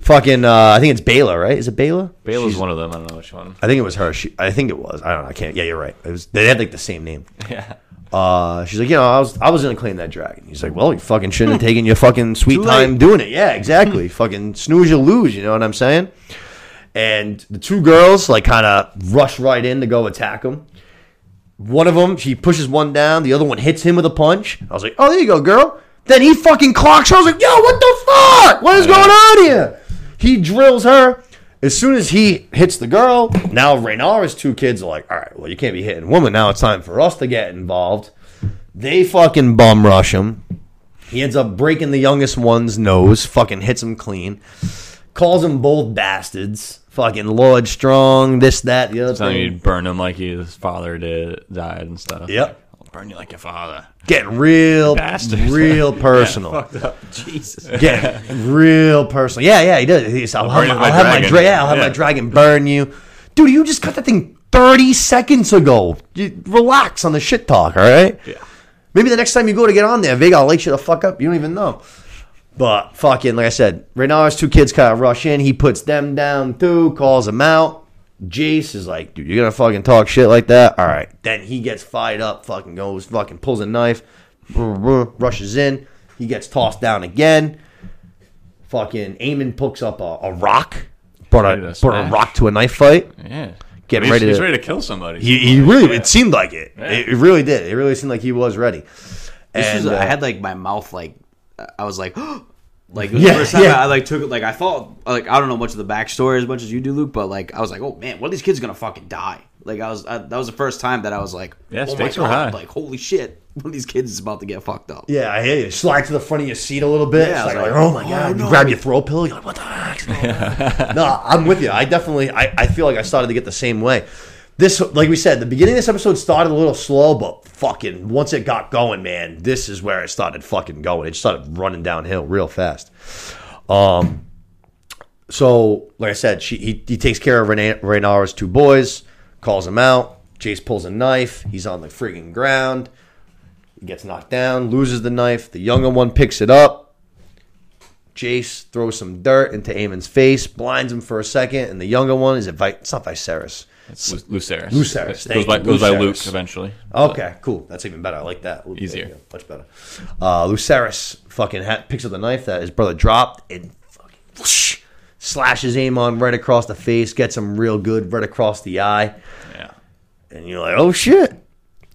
Fucking, uh, I think it's Baela, right? Is it Baela? Baela's one of them. I don't know which one. I think it was her. She, I think it was. I don't know. I can't. Yeah, you're right. It was. They had like the same name. Yeah. Uh, she's like, you know, I was I was gonna claim that dragon. He's like, well, you fucking shouldn't have taken your fucking sweet time doing it. Yeah, exactly. fucking snooze, you lose. You know what I'm saying? And the two girls like kind of rush right in to go attack him. One of them, she pushes one down. The other one hits him with a punch. I was like, oh, there you go, girl. Then he fucking clocks her. I was like, yo, what the fuck? What is going on here? He drills her. As soon as he hits the girl, now Rhaenyra's two kids are like, all right, well, you can't be hitting woman. Now it's time for us to get involved. They fucking bum rush him. He ends up breaking the youngest one's nose, fucking hits him clean. Calls them both bastards. Fucking Lord Strong, this, that, the other you thing. to burn him like his father did, died and stuff. Yep. I'll burn you like your father. Getting real, Bastards. real personal. Fucked up. Jesus. Getting real personal. Yeah, yeah, he did. He's, I'll, have, my, I'll have my dragon. dra- yeah, I'll have my dragon burn you. Dude, you just got that thing 30 seconds ago. You, relax on the shit talk, all right? Yeah. Maybe the next time you go to get on there, Vhagar will light you the fuck up. You don't even know. But fucking, like I said, Rhaenyra's two kids kind of rush in. He puts them down too, calls them out. Jace is like, dude, you're gonna fucking talk shit like that? All right. Then he gets fired up, fucking goes, fucking pulls a knife, rushes in. He gets tossed down again. Fucking Aemond picks up a, a rock, brought a, to brought a rock to a knife fight. Yeah. Getting he's, ready he's to- ready to kill somebody. He, he really, it seemed like it. Yeah. It, it really did. It really seemed like he was ready. This And, was, uh, I had like my mouth like I was like like it was Yeah, the first time yeah. I like took it like I thought like I don't know much of the backstory as much as you do Luke but like I was like oh man one of these kids are gonna fucking die like I was I, that was the first time that I was like Yeah, oh my god high. like holy shit one of these kids is about to get fucked up Yeah, I hear you. Slide to the front of your seat a little bit. Yeah, It's like, like, oh my oh, god! no. You grab your throw pillow. You're like, what the heck? no, I'm with you. I definitely, I, I feel like I started to get the same way. This, like we said, the beginning of this episode started a little slow, but fucking once it got going, man, this is where it started fucking going. It started running downhill real fast. Um, so like I said, she he, he takes care of Rhaenyra's two boys, calls him out. Jace pulls a knife. He's on the friggin' ground. He gets knocked down, loses the knife. The younger one picks it up. Jace throws some dirt into Aemond's face, blinds him for a second, and the younger one is it? Vi- it's not Viserys. Lu- Lucerys. Lucerys, thank Goes by, goes by Luke eventually. Okay, cool. That's even better. I like that. Easier. Yeah, much better. Uh, Lucerys fucking ha- picks up the knife that his brother dropped and fucking whoosh, slashes Aemond right across the face, gets him real good right across the eye. Yeah. and you're like, oh shit.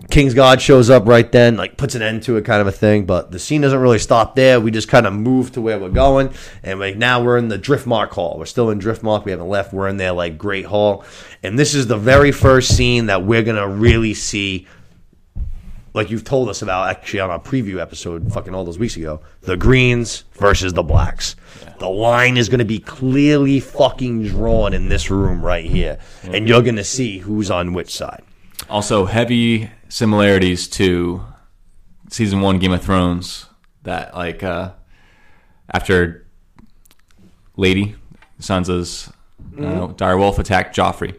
Kingsguard shows up right then, like puts an end to it, kind of a thing. But the scene doesn't really stop there. We just kind of move to where we're going, and like now we're in the Driftmark Hall. We're still in Driftmark. We haven't left. We're in there like Great Hall, and this is the very first scene that we're gonna really see. Like you've told us about actually on our preview episode, fucking all those weeks ago, the greens versus the blacks. The line is going to be clearly fucking drawn in this room right here, and you're going to see who's on which side. Also, heavy similarities to season one Game of Thrones. That like uh, after Lady Sansa's uh, direwolf attacked Joffrey,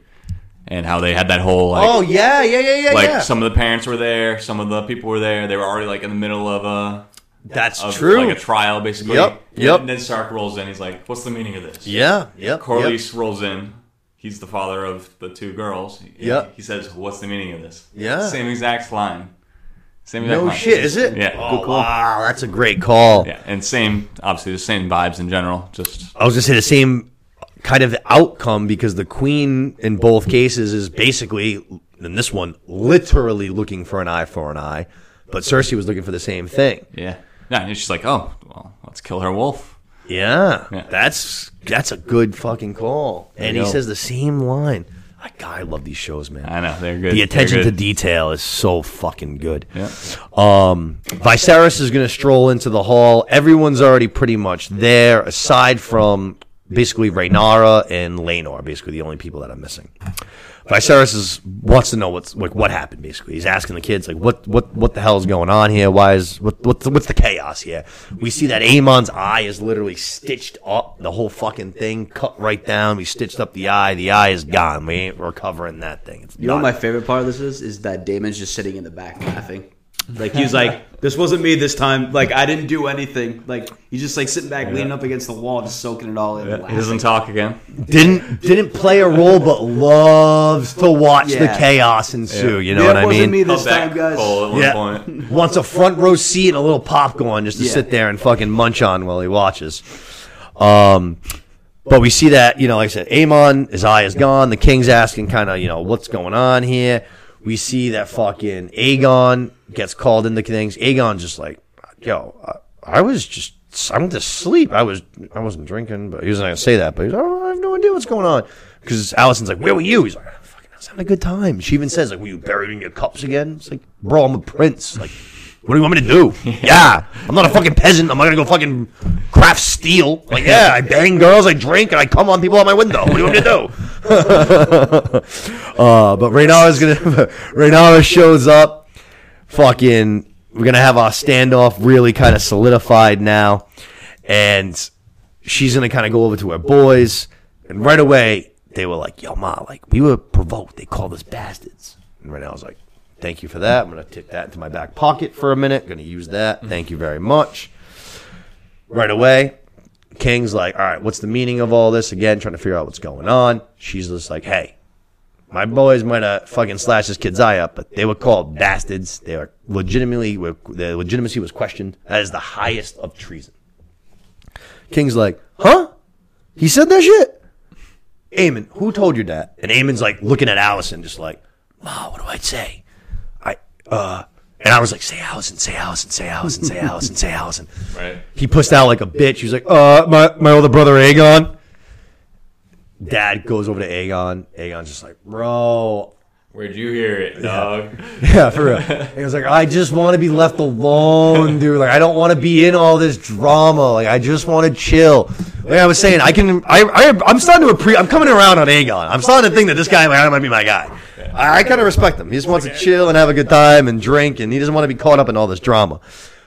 and how they had that whole like Oh yeah, yeah, yeah, yeah, like yeah. some of the parents were there, some of the people were there. They were already like in the middle of a That's of true. like a trial basically. Yep, yep. Ned Stark rolls in. He's like, "What's the meaning of this?" yeah, yep. Corlys rolls in. He's the father of the two girls. Yeah. He says, "What's the meaning of this?" Yeah. Same exact line. Same exact No line. shit, is it? Yeah. Oh wow, that's a great call. Yeah, and same, obviously, the same vibes in general. Just I was gonna say the same kind of outcome because the queen in both cases is basically in this one literally looking for an eye for an eye, but Cersei was looking for the same thing. yeah, yeah. And she's like, "Oh, well, let's kill her wolf." Yeah, Yeah. that's that's a good fucking call. And he go. says the same line. I, God, I love these shows, man. I know they're good. The attention to good. detail is so fucking good. Yeah. Um, Viserys is going to stroll into the hall. Everyone's already pretty much there, aside from basically Rhaenyra and Laenor, basically the only people that I'm missing. Viserys is, wants to know what's like what happened. Basically, he's asking the kids like, what what what the hell is going on here? Why is what what's the, what's the chaos here? We see that Aemond's eye is literally stitched up. The whole fucking thing cut right down. We stitched up the eye. The eye is gone. We ain't recovering that thing. It's You know what my favorite part of this is? Is that Daemon's just sitting in the back laughing. Like he was like, "This wasn't me this time. Like I didn't do anything. Like he's just like sitting back, leaning up against the wall, just soaking it all in. and He doesn't talk again. didn't didn't play a role, but loves to watch the Yeah. chaos ensue. You know Yeah, what it I wasn't mean? me this Held back time, guys. Cole at one Yeah. point. Wants a front row seat and a little popcorn just to Yeah. sit there and fucking munch on while he watches. Um, but we see that, you know, like I said, Aemond, his eye is gone. The king's asking kind of, you know, what's going on here. We see that fucking Aegon gets called into things. Aegon just like, yo, I, I was just, I went to sleep. I was, I wasn't drinking, but he wasn't gonna say that. But he's like, oh, I have no idea what's going on. Because Alicent's like, where were you? He's like, fucking, I was having a good time. She even says like, were you buried in your cups again? It's like, bro, I'm a prince. Like, what do you want me to do? yeah, I'm not a fucking peasant. I'm not gonna go fucking craft steel. Like, yeah, I bang girls, I drink, and I come on people out my window. What do you want me to do? uh, but Rhaenyra's gonna Rhaenyra shows up. Fucking, we're gonna have our standoff really kind of solidified now, and she's gonna kind of go over to her boys, and right away they were like, "Yo, ma, like we were provoked. They called us bastards." And Rhaenyra's like, "Thank you for that. I'm gonna take that into my back pocket for a minute. Gonna use that. Thank you very much." Right away, King's like, all right, what's the meaning of all this? Again, trying to figure out what's going on. She's just like, hey, my boys might have fucking slashed this kid's eye up, but they were called bastards. They were legitimately, their legitimacy was questioned. That is the highest of treason. King's like, huh? He said that shit? Aemond, who told you that? And Aemond's like looking at Alicent, just like, Ma, what do I say? I, uh, and I was like, say Alicent, say Alicent, say Alicent, say Alicent, say Alicent. Right. He pushed out like a bitch. He was like, uh, my, my older brother Aegon. Dad goes over to Aegon. Aegon's just like, bro. Where'd you hear it, dog? Yeah, for real. He was like, I just want to be left alone, dude. Like, I don't want to be in all this drama. Like, I just want to chill. Like I was saying, I can, I, I, I'm starting to appreciate, I'm coming around on Aegon. I'm starting to think that this guy might, might be my guy. I, I kind of respect him. He just wants to chill and have a good time and drink, and he doesn't want to be caught up in all this drama.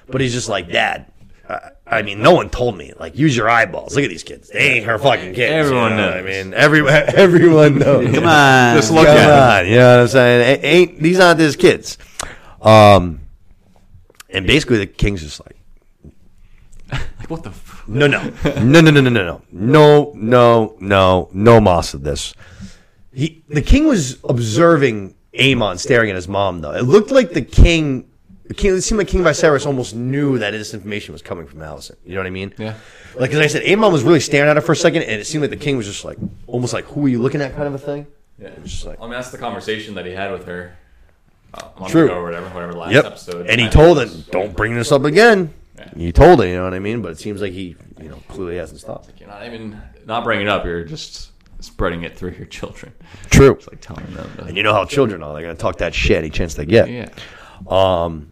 But he's just like, Dad, I, I mean, no one told me. Like, use your eyeballs. Look at these kids. They ain't her fucking kids. Everyone you know what I mean, every, everyone knows. Come on, Just look Come at on, you know what I'm saying? A- Ain't these aren't his kids? Um, and basically the king's just like, Like what the? F- no, no, no, no, no, no, no, no, no, no, no, no moss of this. He, the king was observing Aemond staring at his mom, though. It looked like the king, the king. It seemed like King Viserys almost knew that this information was coming from Alicent. You know what I mean? Yeah. Like, as I said, Aemond was really staring at her for a second, and it seemed like the king was just like, almost like, "Who are you looking at?" kind of a thing. yeah. Just like, I mean, that's the conversation that he had with her. Uh, a month True. ago or whatever, whatever the last Yep. episode. And he I told think her, was- "Don't bring this up again." Yeah. He told her, you know what I mean. But it seems like he, you know, clearly hasn't stopped. You're not even not bringing it up. You're just spreading it through your children. True. It's like telling them. To, And you know how children are; they're gonna talk that shit any chance they get. yeah. Um,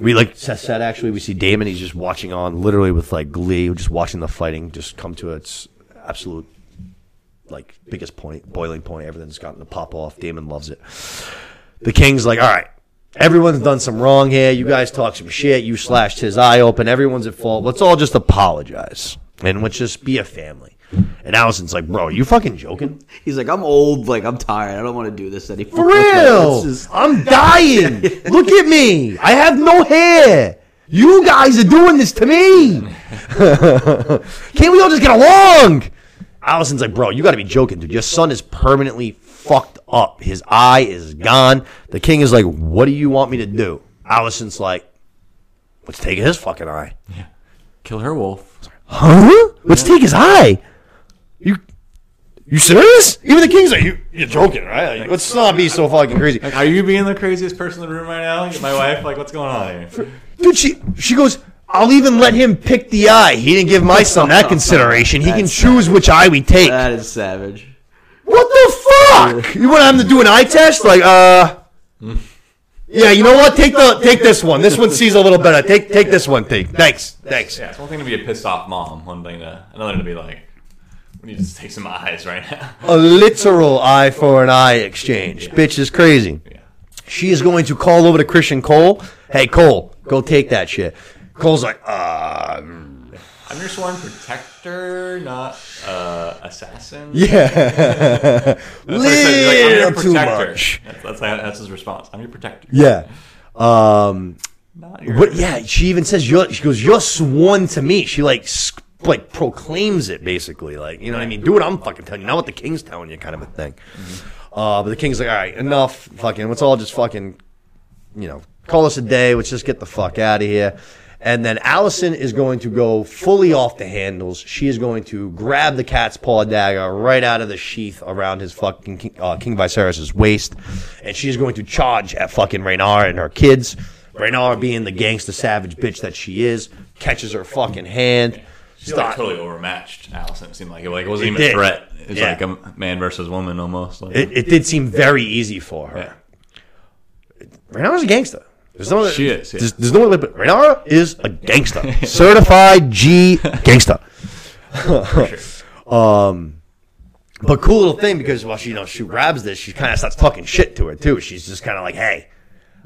we like Seth said actually, we see Daemon. He's just watching on, literally with like glee, just watching the fighting just come to its absolute like biggest point, boiling point. Everything's gotten to pop off. Daemon loves it. The king's like, all right, everyone's done some wrong here. You guys talk some shit. You slashed his eye open. Everyone's at fault. Let's all just apologize and let's just be a family. And Alicent's like, bro, you fucking joking? He's like, I'm old. Like I'm tired. I don't want to do this anymore. For real? Just- I'm dying. Look at me. I have no hair. You guys are doing this to me. Can't we all just get along? Alicent's like, bro, you got to be joking, dude. Your son is permanently fucked up. His eye is gone. The king is like, what do you want me to do? Alicent's like, let's take his fucking eye. Yeah. Kill her wolf. Huh? Let's take his eye. You, you serious? Even the king's like, you, you're joking, right? Like, let's not be so fucking crazy. Like, are you being the craziest person in the room right now? My wife. Like, what's going on here? Dude, she she goes, I'll even let him pick the eye. He didn't give my son that consideration. He can That's choose which eye we take. That is savage. What the fuck? You want him to do an eye test? Like, uh Yeah, you know what? Take the take this one. This one sees a little better. Take take this one, take. Thanks. Thanks. Yeah, it's one thing to be a pissed off mom. One thing to another to be like, We need to take some eyes right now. A literal eye for an eye exchange. Bitch is crazy. Yeah. She is going to call over to Criston Cole. Hey, Cole, go take that shit. Cole's like, uh, I'm your sworn protector, not uh, assassin. yeah. That's what he said. He's like, Little too much. That's, that's, that's his response. I'm your protector. Yeah. Um, Not your. But yeah, she even says you're. She goes, "You're sworn to me." She like like proclaims it basically, like you know what I mean. Do what I'm fucking telling you, not what the king's telling you, kind of a thing. Uh, but the king's like, "All right, enough, fucking. Let's all just fucking, you know, call us a day. Let's just get the fuck out of here." And then Alicent is going to go fully off the handles. She is going to grab the cat's paw dagger right out of the sheath around his fucking King, uh, King Viserys' waist, and she is going to charge at fucking Rhaenyra and her kids. Rhaenyra, being the gangster savage bitch that she is, catches her fucking hand. She's like totally overmatched. Alicent it seemed like it, like it wasn't It even did. a threat. It's Yeah. like a man versus woman almost. Like, It, it did seem very easy for her. yeah. Rhaenyra's a gangster. There's no, She is, yeah. There's, there's no way, but Rhaenyra is a gangster, certified G gangster. um, but cool little thing because while she you know she grabs this, she kind of starts talking shit to her too. She's just kind of like, hey.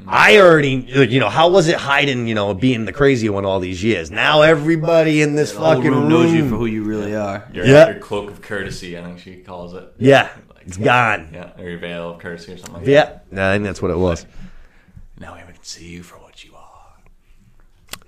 I already, you know, how was it hiding, you know, being the crazy one all these years? Now everybody in this The fucking room room knows you for who you really are. Your, Yeah. your cloak of courtesy, I think she calls it. Yeah, Like, it's gone. Yeah, or your veil of courtesy or something like Yeah, no, I think that's what it was. that. Now we can see you for what you are.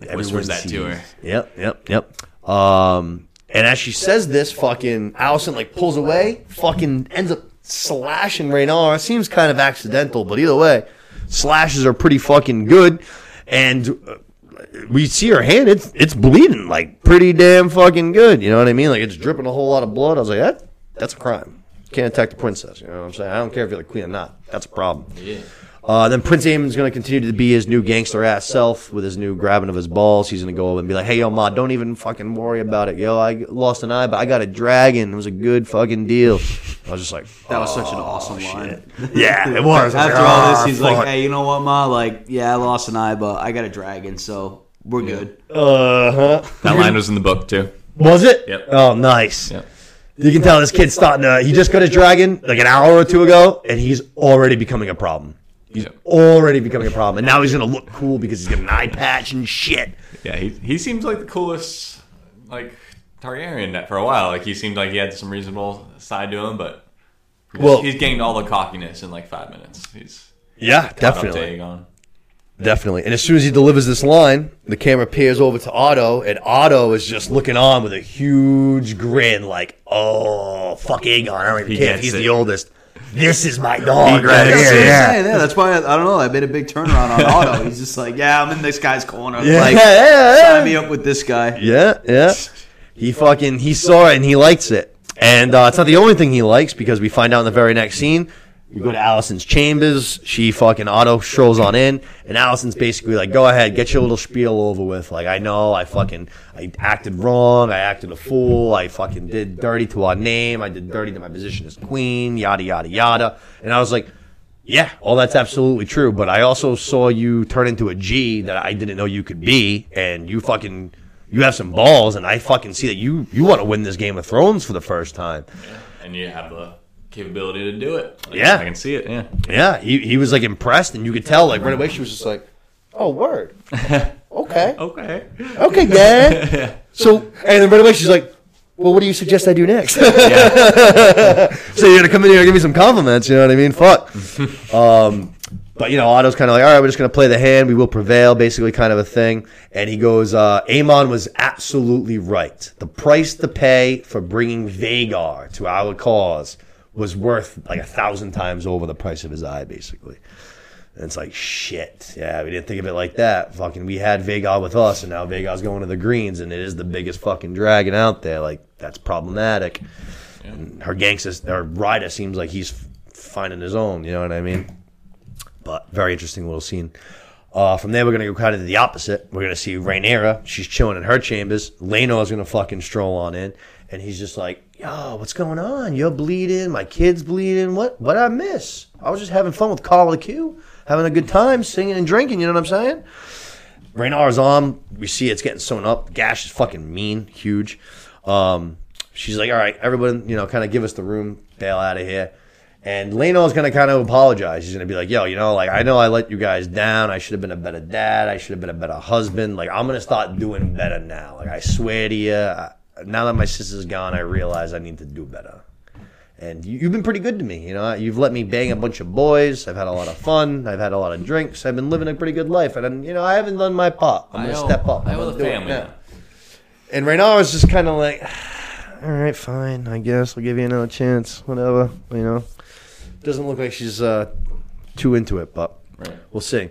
Everyone Whispers that to her. Yep, yep, yep. Um, and as she says this, fucking Alicent like pulls away, fucking ends up slashing Rhaenyra. Seems kind of accidental, but either way, slashes are pretty fucking good. And uh, we see her hand; it's it's bleeding like pretty damn fucking good. You know what I mean? Like it's dripping a whole lot of blood. I was like, that that's a crime. Can't attack the princess. You know what I'm saying? I don't care if you're the queen or not. That's a problem. Yeah. Uh, then Prince Aemon's going to continue to be his new gangster ass self with his new grabbing of his balls. He's going to go over and be like, "Hey, yo, ma, don't even fucking worry about it, yo. I lost an eye, but I got a dragon. It was a good fucking deal." I was just like, That was such an awesome line. "Yeah, it was." I was After like, all "Ah, this, he's fuck." like, "Hey, you know what, ma? Like, yeah, I lost an eye, but I got a dragon, so we're good." "Uh huh." That line was in the book too. Was it? Yep. Oh, nice. Yep. You can tell this kid's starting to. He just got his dragon like an hour or two ago, and he's already becoming a problem. He's already becoming a problem, and now he's going to look cool because he's got an eye patch and shit. Yeah, he he seems like the coolest like Targaryen that for a while. Like he seemed like he had some reasonable side to him, but Well- he's gained all the cockiness in like five minutes. He's Yeah, caught up to definitely. Aegon. Definitely. And as soon as he delivers this line, the camera peers over to Otto, and Otto is just looking on with a huge grin, like, oh, fuck Aegon. I don't even He care if he's it. the oldest. This is my dog He right here. Yeah. Yeah, yeah, that's why I, I don't know. I made a big turnaround on Otto. He's just like, "Yeah, I'm in this guy's corner. Yeah, Like, yeah, sign yeah. me up with this guy." Yeah, yeah. He fucking, he saw it and he likes it. And uh, it's not the only thing he likes because we find out in the very next scene. We go to Alicent's chambers. She fucking Otto strolls on in, and Alicent's basically like, "Go ahead, get your little spiel over with. Like, I know I fucking I acted wrong. I acted a fool. I fucking did dirty to our name. I did dirty to my position as queen. Yada yada yada." And I was like, "Yeah, all that's absolutely true. But I also saw you turn into a G that I didn't know you could be, and you fucking." You have some balls, and I fucking see that you you want to win this Game of Thrones for the first time. and you have the capability to do it. Like, Yeah. I can see it. Yeah, Yeah, he, he was like impressed, and you could tell like right away she was just like, "Oh, word, okay, okay. okay, Dad." So and then right away she's like, "Well, what do you suggest I do next?" So you're gonna come in here and give me some compliments, you know what I mean? Fuck. um, but you know, Otto's kind of like, all right, we're just gonna play the hand. We will prevail, basically, kind of a thing. And he goes, uh, Aemond was absolutely right. The price to pay for bringing Vhagar to our cause was worth like a thousand times over the price of his eye, basically. And it's like shit. Yeah, we didn't think of it like that. Fucking, we had Vhagar with us, and now Vhagar's going to the Greens, and it is the biggest fucking dragon out there. Like that's problematic. And her gangsta, her rider seems like he's finding his own. You know what I mean? But very interesting little scene. Uh, from there, we're gonna go kind of to the opposite. We're gonna see Rhaenyra. She's chilling in her chambers. Laenor is gonna fucking stroll on in, and he's just like, "Yo, what's going on? You're bleeding. My kid's bleeding. What? What I miss? I was just having fun with Carl the Q, having a good time, singing and drinking. You know what I'm saying?" Rhaenyra's arm, we see it's getting sewn up. Gash is fucking mean, huge. Um, she's like, all right, everyone, you know, kind of give us the room, bail out of here. And Laenor's gonna kind of apologize. He's gonna be like, "Yo, you know, like I know I let you guys down. I should have been a better dad. I should have been a better husband. Like I'm gonna start doing better now. Like I swear to you, I, now that my sister's gone, I realize I need to do better. And you, you've been pretty good to me. You know, you've let me bang a bunch of boys. I've had a lot of fun. I've had a lot of drinks. I've been living a pretty good life. And you know, I haven't done my part. I'm gonna step up. I owe the family. now. And right now, I was just kind of like, all right, fine. I guess I'll give you another chance. Whatever. You know, doesn't look like she's uh, too into it, but Right. we'll see.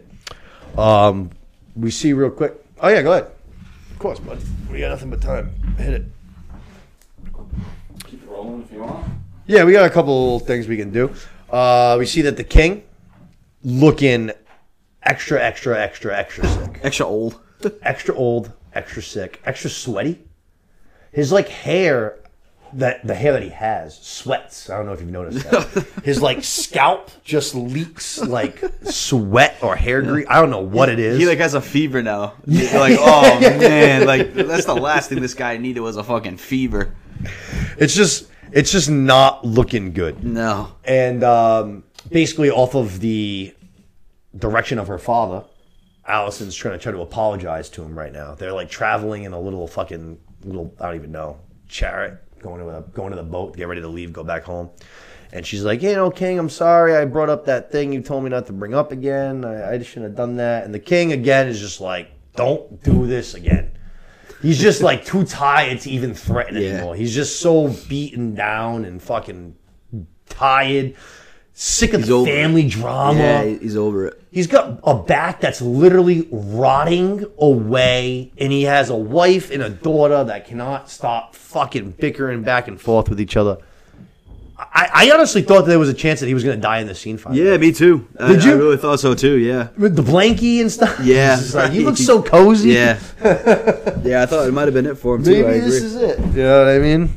Um, we see real quick. Oh yeah, go ahead. Of course, bud. We got nothing but time. Hit it. Keep if you want. Yeah, we got a couple things we can do. Uh, we see that the king looking extra, extra, extra, extra sick, Extra old. extra old, extra sick, extra sweaty. His like hair, that the hair that he has sweats. I don't know if you've noticed that. His like scalp just leaks like sweat or hair grease. I don't know what it is. He like has a fever now. You're like, oh man, like that's the last thing this guy needed was a fucking fever. it's just, it's just not looking good. No. and um, basically off of the direction of her father, Alicent's trying to try to apologize to him right now. They're like traveling in a little fucking little I don't even know chariot going to a, going to the boat, get ready to leave, go back home. And she's like, you know, King, I'm sorry. I brought up that thing you told me not to bring up again. I, I shouldn't have done that. And the king again is just like, don't do this again. He's just like too tired to even threaten Yeah. anymore. He's just so beaten down and fucking tired, sick of He's the over it. family drama. Yeah, he's over it. He's got a back that's literally rotting away, and he has a wife and a daughter that cannot stop fucking bickering back and forth with each other. I, I honestly thought there was a chance that he was going to die in the scene fight. Yeah, me too. I, Did you? I really thought so too. Yeah. With the blankie and stuff. Yeah. It's just like, he looks so cozy. Yeah. yeah, I thought it might have been it for him too. Maybe I agree. this is it. You know what I mean?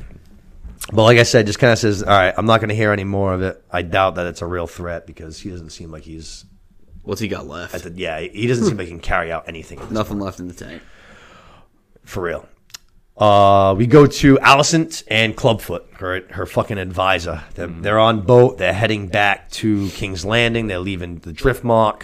But like I said, just kind of says, all right, I'm not going to hear any more of it. I doubt that it's a real threat because he doesn't seem like he's, What's he got left? at the, yeah, he doesn't seem like he can carry out anything. at this Nothing left in the tank. for real. Uh, we go to Alicent and Clubfoot, her her fucking advisor. They're, they're on boat. They're heading back to King's Landing. They're leaving the Driftmark.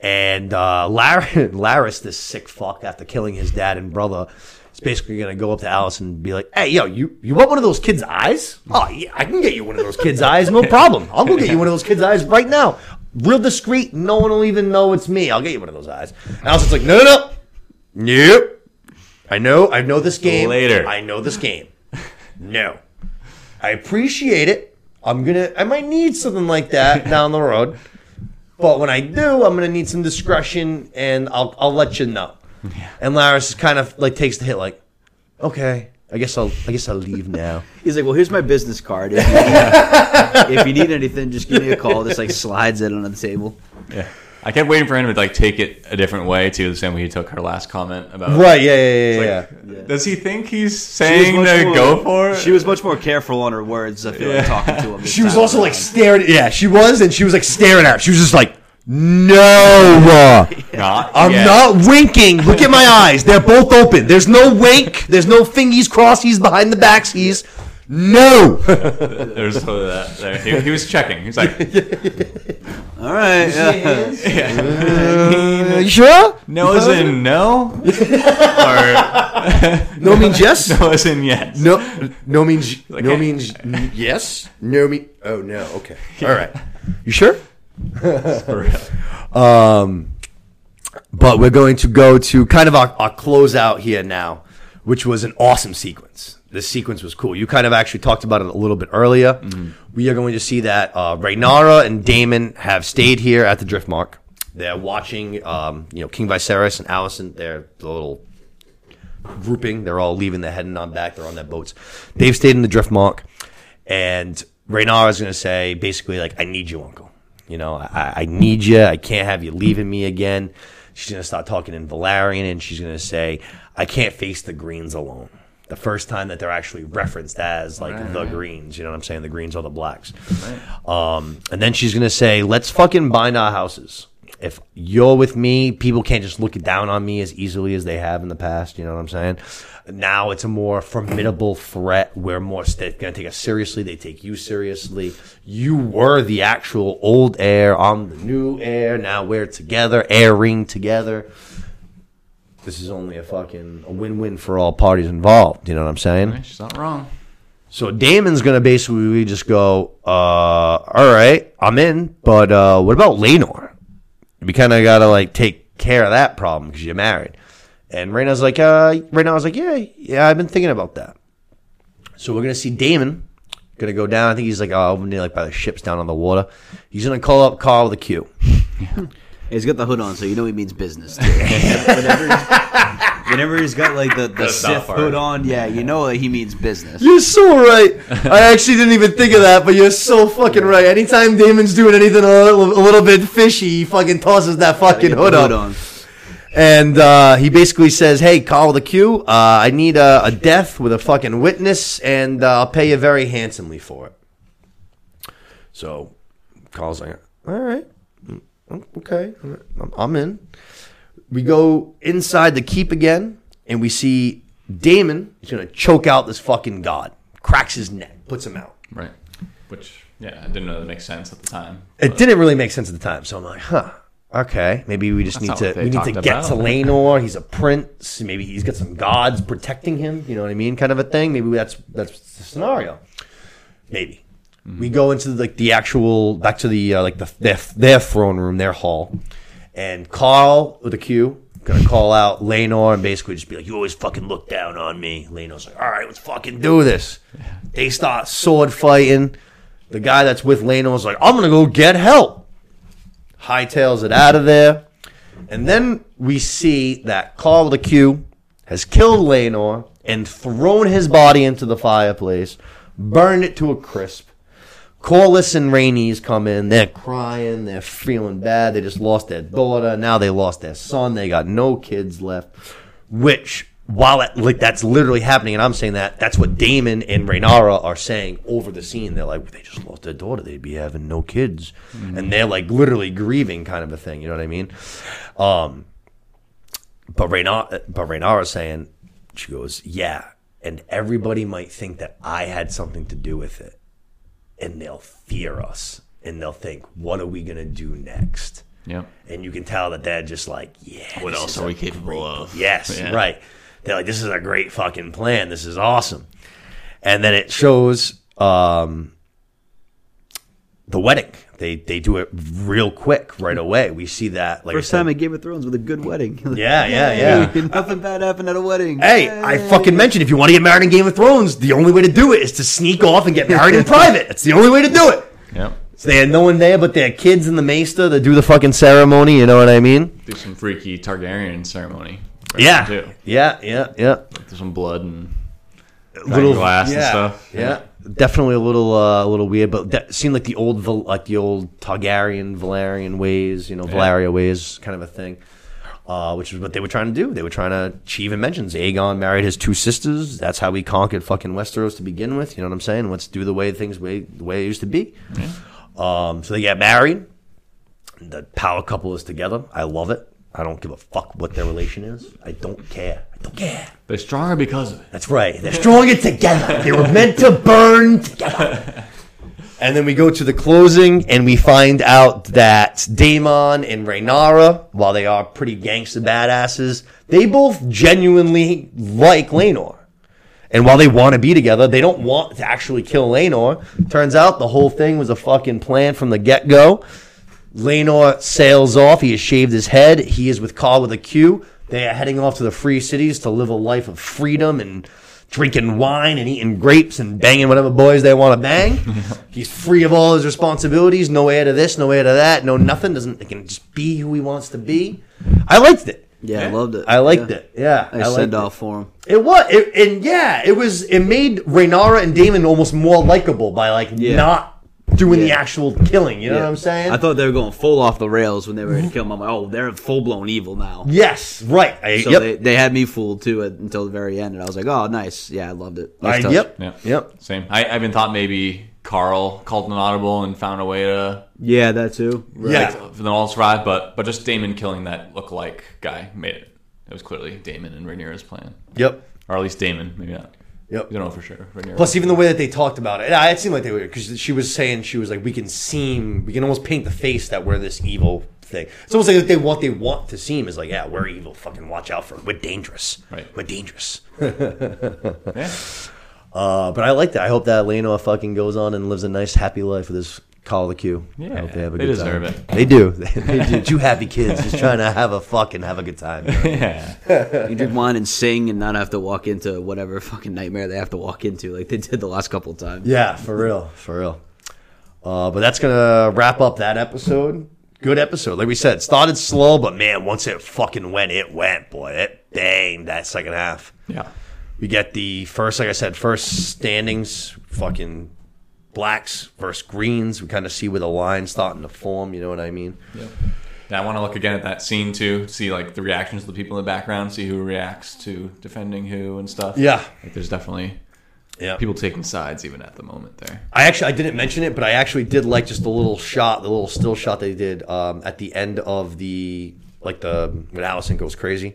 And uh, Lar- Larys, this sick fuck, after killing his dad and brother, is basically going to go up to Alicent and be like, "Hey, yo, you you want one of those kids' eyes? Oh, yeah, I can get you one of those kids' eyes, no problem. I'll go get you one of those kids' eyes right now. Real discreet. No one will even know it's me. I'll get you one of those eyes." And Alicent's like, "No, no, no, nope." I know, I know this game. Later. I know this game. No. I appreciate it. I'm gonna I might need something like that down the road. But when I do, I'm gonna need some discretion and I'll I'll let you know. And Larys kind of like takes the hit like, okay, I guess I'll I guess I'll leave now. He's like, well, here's my business card. If you, need, if you need anything, just give me a call. Just like slides it on the table. Yeah. I kept waiting for him to like take it a different way too, the same way he took her last comment about. Right, yeah, yeah, yeah, Like, yeah. Does he think he's saying to more- go for it? She was much more careful on her words. I feel like talking to him. She was time also like staring yeah, she was and she was like staring at him. She was just like, No not. I'm yet. not winking. Look at my eyes. They're both open. There's no wink. There's no fingies, crossies behind the backsies. No. There's totally that. There. He, he was checking. He was like, All right. Yeah. Uh, you sure? "No as in no," or No means yes. "No as in yes." No. No means Like, no hey. means n- yes. No mean. Oh no. Okay. All right. You sure? For real. Um, but we're going to go to kind of our, our closeout here now, which was an awesome sequence. This sequence was cool. You kind of actually talked about it a little bit earlier. We are going to see that uh, Rhaenyra and Daemon have stayed here at the Driftmark. They're watching, um, you know, King Viserys and Alicent. They're the little grouping. They're all leaving. They're heading on back. They're on their boats. They've stayed in the Driftmark, and Rhaenyra is going to say basically like, "I need you, Uncle. You know, I, I need you. I can't have you leaving me again." She's going to start talking in Valyrian, and she's going to say, "I can't face the Greens alone." The first time that they're actually referenced as like the Greens, you know what I'm saying? The Greens are the blacks. Um, and then she's going to say, "Let's fucking bind our houses." if you're with me, people can't just look down on me as easily as they have in the past. You know what I'm saying? Now it's a more formidable threat. We're more st- going to take us seriously. They take you seriously. You were the actual old heir. I'm the new heir. Now we're together, heiring together. This is only a fucking a win-win for all parties involved. You know what I'm saying? She's not wrong. So Daemon's gonna basically just go, uh, all right, I'm in, but uh, what about Laenor? We kind of gotta like take care of that problem because you're married. And Raina's like, uh, right now I was like, yeah, yeah, I've been thinking about that. So we're gonna see Daemon gonna go down. I think he's like, oh, over near like by the ships down on the water. He's gonna call up Carl with a Q. He's got the hood on, so you know he means business. Whenever, whenever he's got like the, the That's not Sith far. hood on, yeah, you know that he means business. You're so right. I actually didn't even think of that, but you're so fucking right. Anytime Daemon's doing anything a little, a little bit fishy, he fucking tosses that fucking Get the hood up. on. And uh, he basically says, "Hey, call the Q, uh, I need a, a death with a fucking witness, and uh, I'll pay you very handsomely for it." So, calls like, "All right, Oh, okay, I'm- in." We go inside the keep again, and we see Daemon. He's gonna choke out this fucking god, cracks his neck, puts him out. Right. Which, yeah, I didn't know that makes sense at the time. It didn't really make sense at the time, so I'm like, huh. Okay, maybe we just That's need to we need to get to about. Laenor. He's a prince. Maybe he's got some gods protecting him. You know what I mean? Kind of a thing. Maybe that's that's the scenario. Maybe Mm-hmm. we go into like the actual back to the uh, like the their, their throne room, their hall, and Carl with a Q gonna call out Laenor and basically just be like, "You always fucking look down on me." Laenor's like, "All right, let's fucking do this." They start sword fighting. The guy that's with Laenor's like, "I'm gonna go get help." hightails it out of there. And then we see that Carl the Q has killed Laenor and thrown his body into the fireplace, burned it to a crisp. Corlys and Rhaenys come in. They're crying. They're feeling bad. They just lost their daughter. Now they lost their son. They got no kids left. Which, while it, like that's literally happening, and I'm saying that, that's what Daemon and Rhaenyra are saying over the scene. They're like, they just lost their daughter. They'd be having no kids, and they're like literally grieving, kind of a thing. You know what I mean? Um, but Rhaenyra, but Rhaenyra's saying, she goes, yeah, and everybody might think that I had something to do with it and they'll fear us and they'll think, what are we going to do next? Yep. And you can tell that they're just like, yeah. What else are we capable of? Yes, Yeah. right. They're like, this is a great fucking plan. This is awesome. And then it shows um, the wedding. They they do it real quick right mm-hmm. away. We see that. Like I First said- time in Game of Thrones with a good wedding. Yeah, yeah, yeah. Hey, Nothing bad happened at a wedding. Hey, I fucking mentioned if you want to get married in Game of Thrones, the only way to do it is to sneak off and get married in private. It's the only way to do it. Yeah. So they had no one there but their kids in the maester to do the fucking ceremony. You know what I mean? Do some freaky Targaryen ceremony. right Yeah, Too. yeah, yeah, yeah. There's some blood and Little glass and yeah, stuff. Yeah, definitely a little, uh, a little weird, but that seemed like the old, like the old Targaryen, Valyrian ways. You know, Valyria ways, kind of a thing. Uh, which is what they were trying to do. They were trying to. She even mentions Aegon married his two sisters. That's how we conquered fucking Westeros to begin with. You know what I'm saying? Let's do the way things way the way it used to be. Um, so they get married. The power couple is together. I love it. I don't give a fuck what their relation is. I don't care. I they're stronger because of it. That's right. They're stronger together. They were meant to burn together. And then we go to the closing, and we find out that Daemon and Rhaenyra, while they are pretty gangster badasses, they both genuinely like Laenor. And while they want to be together, they don't want to actually kill Laenor. Turns out the whole thing was a fucking plan from the get go. Laenor sails off. He has shaved his head. He is with Carl with a Q. They are heading off to the free cities to live a life of freedom and drinking wine and eating grapes and banging whatever boys they want to bang. He's free of all his responsibilities. No heir to this, no heir to that, no nothing. Doesn't he can just be who he wants to be. I liked it. Yeah, I loved it. I liked Yeah. it. Yeah, Nice liked send off for him. It was, it, and yeah, it was. It made Rhaenyra and Daemon almost more likable by like Yeah. not doing the actual killing. You know what I'm saying? I thought they were going full off the rails when they were going to kill him. I'm like, oh, they're full blown evil now. yes, right. I, So yep. they, they had me fooled too at, until the very end, and I was like, oh, nice. Yeah, I loved it. Nice I, touch. yep. Yeah. Yep. Same. I, I've thought maybe Carl called an audible and found a way to Yeah, that too. Yeah. like, for them all to survive. But but just Daemon killing that lookalike guy made it. It was clearly Daemon and Rhaenyra's plan, Yep. or at least Daemon, maybe not. Yep. You know for sure. Plus, even the way that they talked about it, it seemed like they were because she was saying she was like, we can seem, we can almost paint the face that we're this evil thing. It's almost like they want they want to seem is like, yeah, we're evil. Fucking watch out for, we're dangerous. Right. We're dangerous. yeah. Uh, but I like that. I hope that Lena fucking goes on and lives a nice, happy life with his call the queue. Yeah, I hope they have a they good deserve time. it. They do. they do. Two happy kids just trying to have a fucking have a good time. yeah. You drink wine and sing and not have to walk into whatever fucking nightmare they have to walk into, like they did the last couple of times. Yeah, for real, for real. Uh, but that's gonna wrap up that episode. Good episode, like we said. Started slow, but man, once it fucking went, it went, boy. It banged that second half. Yeah. We get the first, like I said, first standings. Fucking blacks versus greens. We kind of see where the line's starting to form. You know what I mean? Yeah, Yeah, I want to look again at that scene too, see like the reactions of the people in the background, see who reacts to defending who and stuff. Yeah. like there's definitely Yeah. people taking sides even at the moment there. I actually I didn't mention it, but I actually did like just the little shot, the little still shot they did um, at the end of the like the when Alicent goes crazy.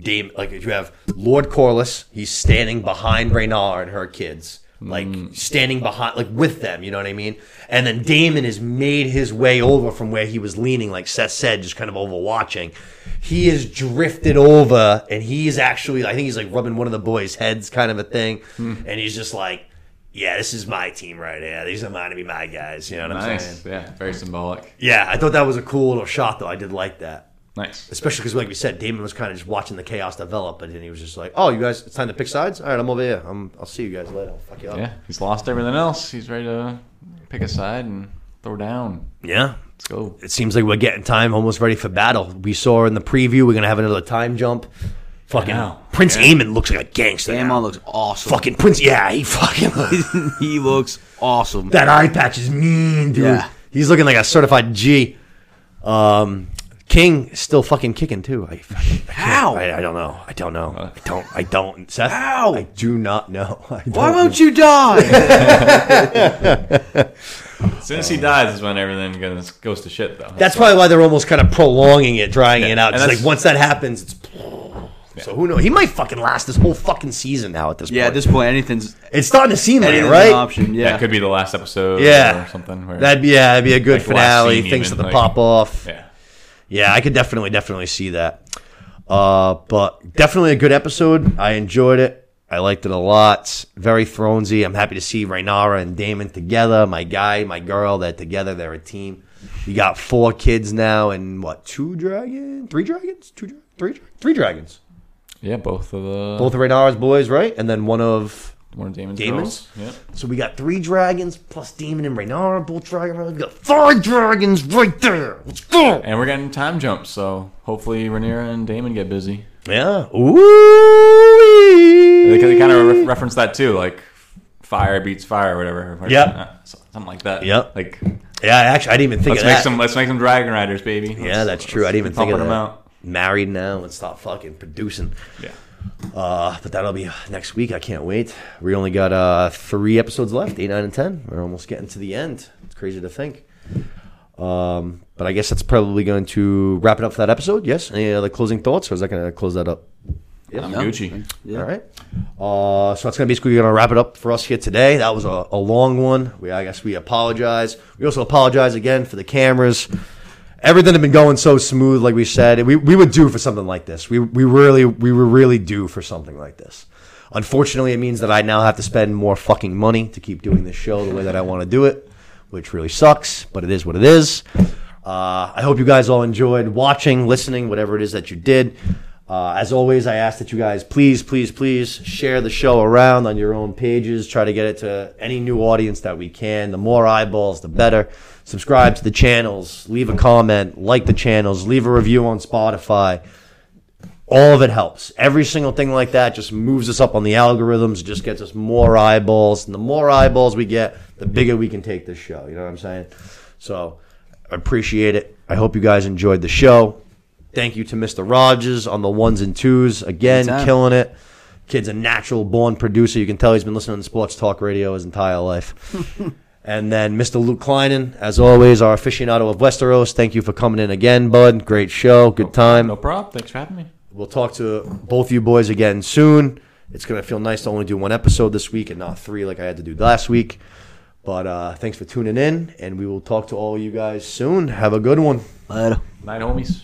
Dame like you have Lord Corlys, he's standing behind Raynar and her kids, like mm. standing behind like with them. You know what I mean? And then Daemon has made his way over from where he was leaning, like Seth said, just kind of overwatching. He has drifted over, and he's actually I think he's like rubbing one of the boys' heads, kind of a thing, hmm. and he's just like yeah, this is my team right here. These are mine to be my guys. You know what I'm Nice, saying? yeah, very symbolic. Yeah, I thought that was a cool little shot, though. I did like that. Nice. Especially because, like we said, Daemon was kind of just watching the chaos develop, and then he was just like, "Oh, you guys, it's time to pick sides. All right, I'm over here. I'm, I'll see you guys later. I'll fuck you up." Yeah, he's lost everything else. He's ready to pick a side and throw down. yeah. Let's go. It seems like we're getting time, almost ready for battle. We saw in the preview we're gonna have another time jump. Fucking know. Prince Yeah. Aemond looks like a gangster. now. Daemon looks awesome. fucking Prince. Yeah, he fucking. he looks awesome. that eye patch is mean, dude. Yeah. He's looking like a certified G. Um, King is still fucking kicking too. I, I, I How? I, I don't know. I don't know. I don't. I don't. Seth, How? I do not know. I don't Why know. won't you die? As soon as he dies is when everything goes, goes to shit, though. That's probably why they're almost kind of prolonging it, drying it out. and It's like once that happens, it's. So who knows? He might fucking last this whole fucking season now. At this point. yeah, point, at this point, anything's, it's starting to seem like it, right? an option. yeah. Yeah. it could be the last episode Yeah. or something. Where, That'd be yeah, that'd be a good Like finale. scene Things even, to like- pop off. yeah. Yeah, I could definitely, definitely see that. Uh, but definitely a good episode. I enjoyed it. I liked it a lot. Very Thronesy. I'm happy to see Rhaenyra and Daemon together. My guy, my girl, they're together. They're a team. You got four kids now, and what? Two dragons? Three dragons? Two? dra- Three? Three dragons. Yeah, both of the Both of Rhaenyra's boys, right? And then one of. Daemon's, Daemon's? Yeah. So we got three dragons plus Daemon and Rhaenyra, both dragon. We got five dragons right there. Let's go. And we're getting time jumps, so hopefully Rhaenyra and Daemon get busy. Yeah. Ooh. they kind of re- reference that too, like fire beats fire or whatever. Yep. Uh, something like that. Yep. Like Yeah, actually, I didn't even think let's of make that. some let's make some Dragon Riders, baby. yeah, Let's- that's true. I didn't even think of that. them out. Married now and stop fucking producing. Yeah. Uh, but that'll be next week. I can't wait. We only got uh, three episodes left eight, nine, and 10. We're almost getting to the end. It's crazy to think. Um, but I guess that's probably going to wrap it up for that episode. Yes. Any other closing thoughts, or is that going to close that up? I'm No. Gucci. Yeah. All right. Uh, so that's gonna basically gonna wrap it up for us here today. That was a, a long one. We I guess we apologize. We also apologize again for the cameras. Everything had been going so smooth, like we said. We we would do for something like this. We we really we were really due for something like this. Unfortunately, it means that I now have to spend more fucking money to keep doing this show the way that I want to do it, which really sucks. But it is what it is. Uh, I hope you guys all enjoyed watching, listening, whatever it is that you did. Uh, as always, I ask that you guys please, please, please share the show around on your own pages. Try to get it to any new audience that we can. The more eyeballs, the better. Subscribe to the channels, leave a comment, like the channels, leave a review on Spotify. All of it helps. Every single thing like that just moves us up on the algorithms, just gets us more eyeballs. And the more eyeballs we get, the bigger we can take this show. You know what I'm saying? So I appreciate it. I hope you guys enjoyed the show. Thank you to Mr. Rogers on the ones and twos. Again, Anytime. killing it. Kid's a natural born producer. You can tell he's been listening to sports talk radio his entire life. And then Mr. Luke Kleinen, as always, our aficionado of Westeros. Thank you for coming in again, bud. Great show. Good time. No problem. Thanks for having me. We'll talk to both of you boys again soon. It's going to feel nice to only do one episode this week and not three like I had to do last week. But uh, thanks for tuning in, and we will talk to all you guys soon. Have a good one. Later. Night, homies.